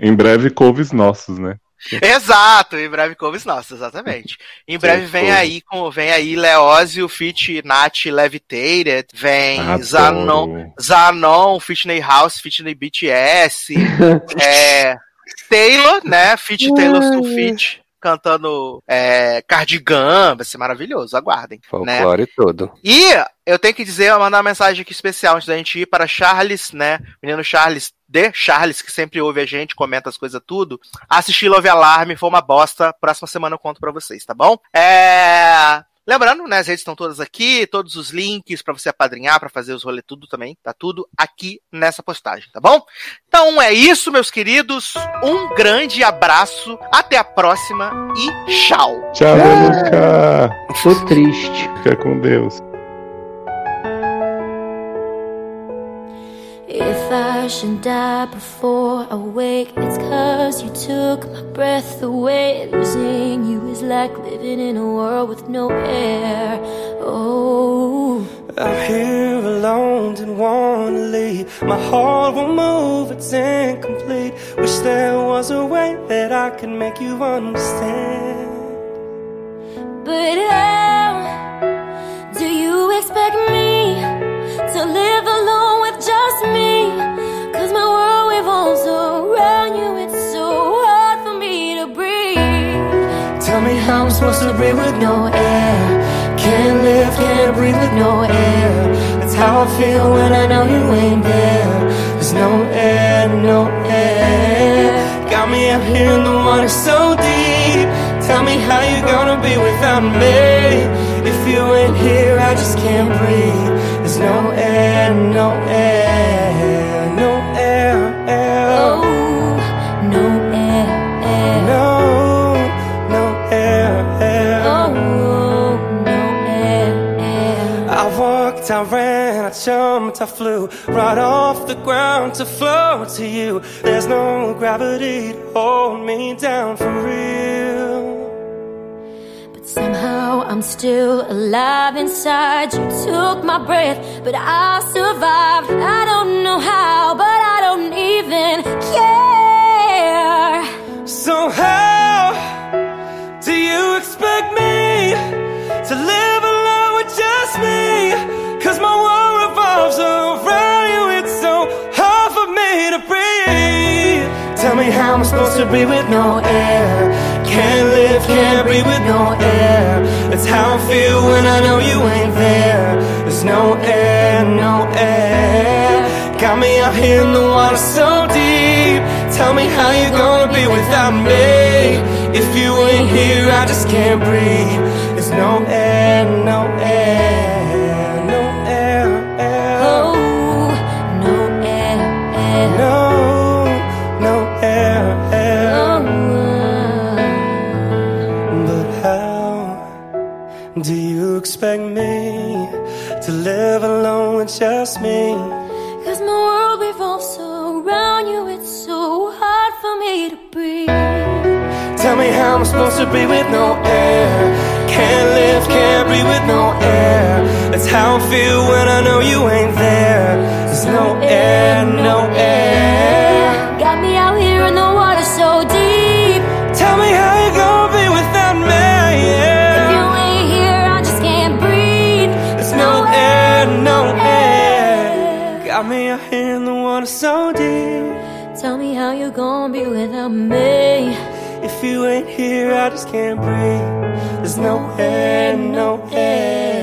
Em breve, couves nossos, né? Exato, em breve couves nossos, exatamente. Em breve vem aí, com, vem aí Leózio, Fit Nat Levitated, vem Adoro. Zanon, Zanon, Fitney House, Fitney BTS, é, Taylor, né? Fit Taylor Sulfit cantando é, Cardigan, vai ser maravilhoso, aguardem. né? Folclore todo. E eu tenho que dizer, mandar uma mensagem aqui especial antes da gente ir para Charles, né? Menino Charles, de Charles, que sempre ouve a gente, comenta as coisas tudo. Assisti Love Alarm, foi uma bosta. Próxima semana eu conto pra vocês, tá bom? É. Lembrando, né, as redes estão todas aqui, todos os links pra você apadrinhar, pra fazer os rolê tudo também, tá tudo aqui nessa postagem, tá bom? Então é isso, meus queridos. Um grande abraço, até a próxima e tchau. Tchau, Luca! Tô triste. Fica com Deus. If I should die before I wake, it's cause you took my breath away. Losing you is like living in a world with no air. Oh, I'm here alone, didn't wanna leave. My heart won't move, it's incomplete. Wish there was a way that I could make you understand. but how do you expect me to live alone with just me? Cause my world revolves around you, it's so hard for me to breathe. Tell me how I'm supposed to breathe with no air. Can't live, can't breathe with no air. That's how I feel when I know you ain't there. There's no air, no air. Got me out here in the water so deep. Tell me how you're gonna be without me. There's no air, no air, no air, air. Oh, no air, air. No, no air, air. Oh, no air, air. I walked, I ran, I jumped, I flew right off the ground to flow to you. There's no gravity to hold me down for real. Somehow I'm still alive inside. You took my breath, but I survived. I don't know how, but I don't even care. So how do you expect me to live alone with just me? Cause my world revolves around you, it's so hard for me to breathe. Tell me how I'm supposed to breathe with no air. Can't live, can't breathe with no air. That's how I feel when I know you ain't there. There's no air, no air. Got me out here in the water so deep. Tell me how you gonna be without me. If you ain't here, I just can't breathe. There's no air, no air, expect me to live alone with just me? Cause my world revolves around you, it's so hard for me to breathe. Tell me how I'm supposed to be with no air. Can't live, can't breathe with no air. That's how I feel when I know you ain't there. There's no air, no air. Tell me how you gonna be without me. If you ain't here, I just can't breathe. There's no end, no air.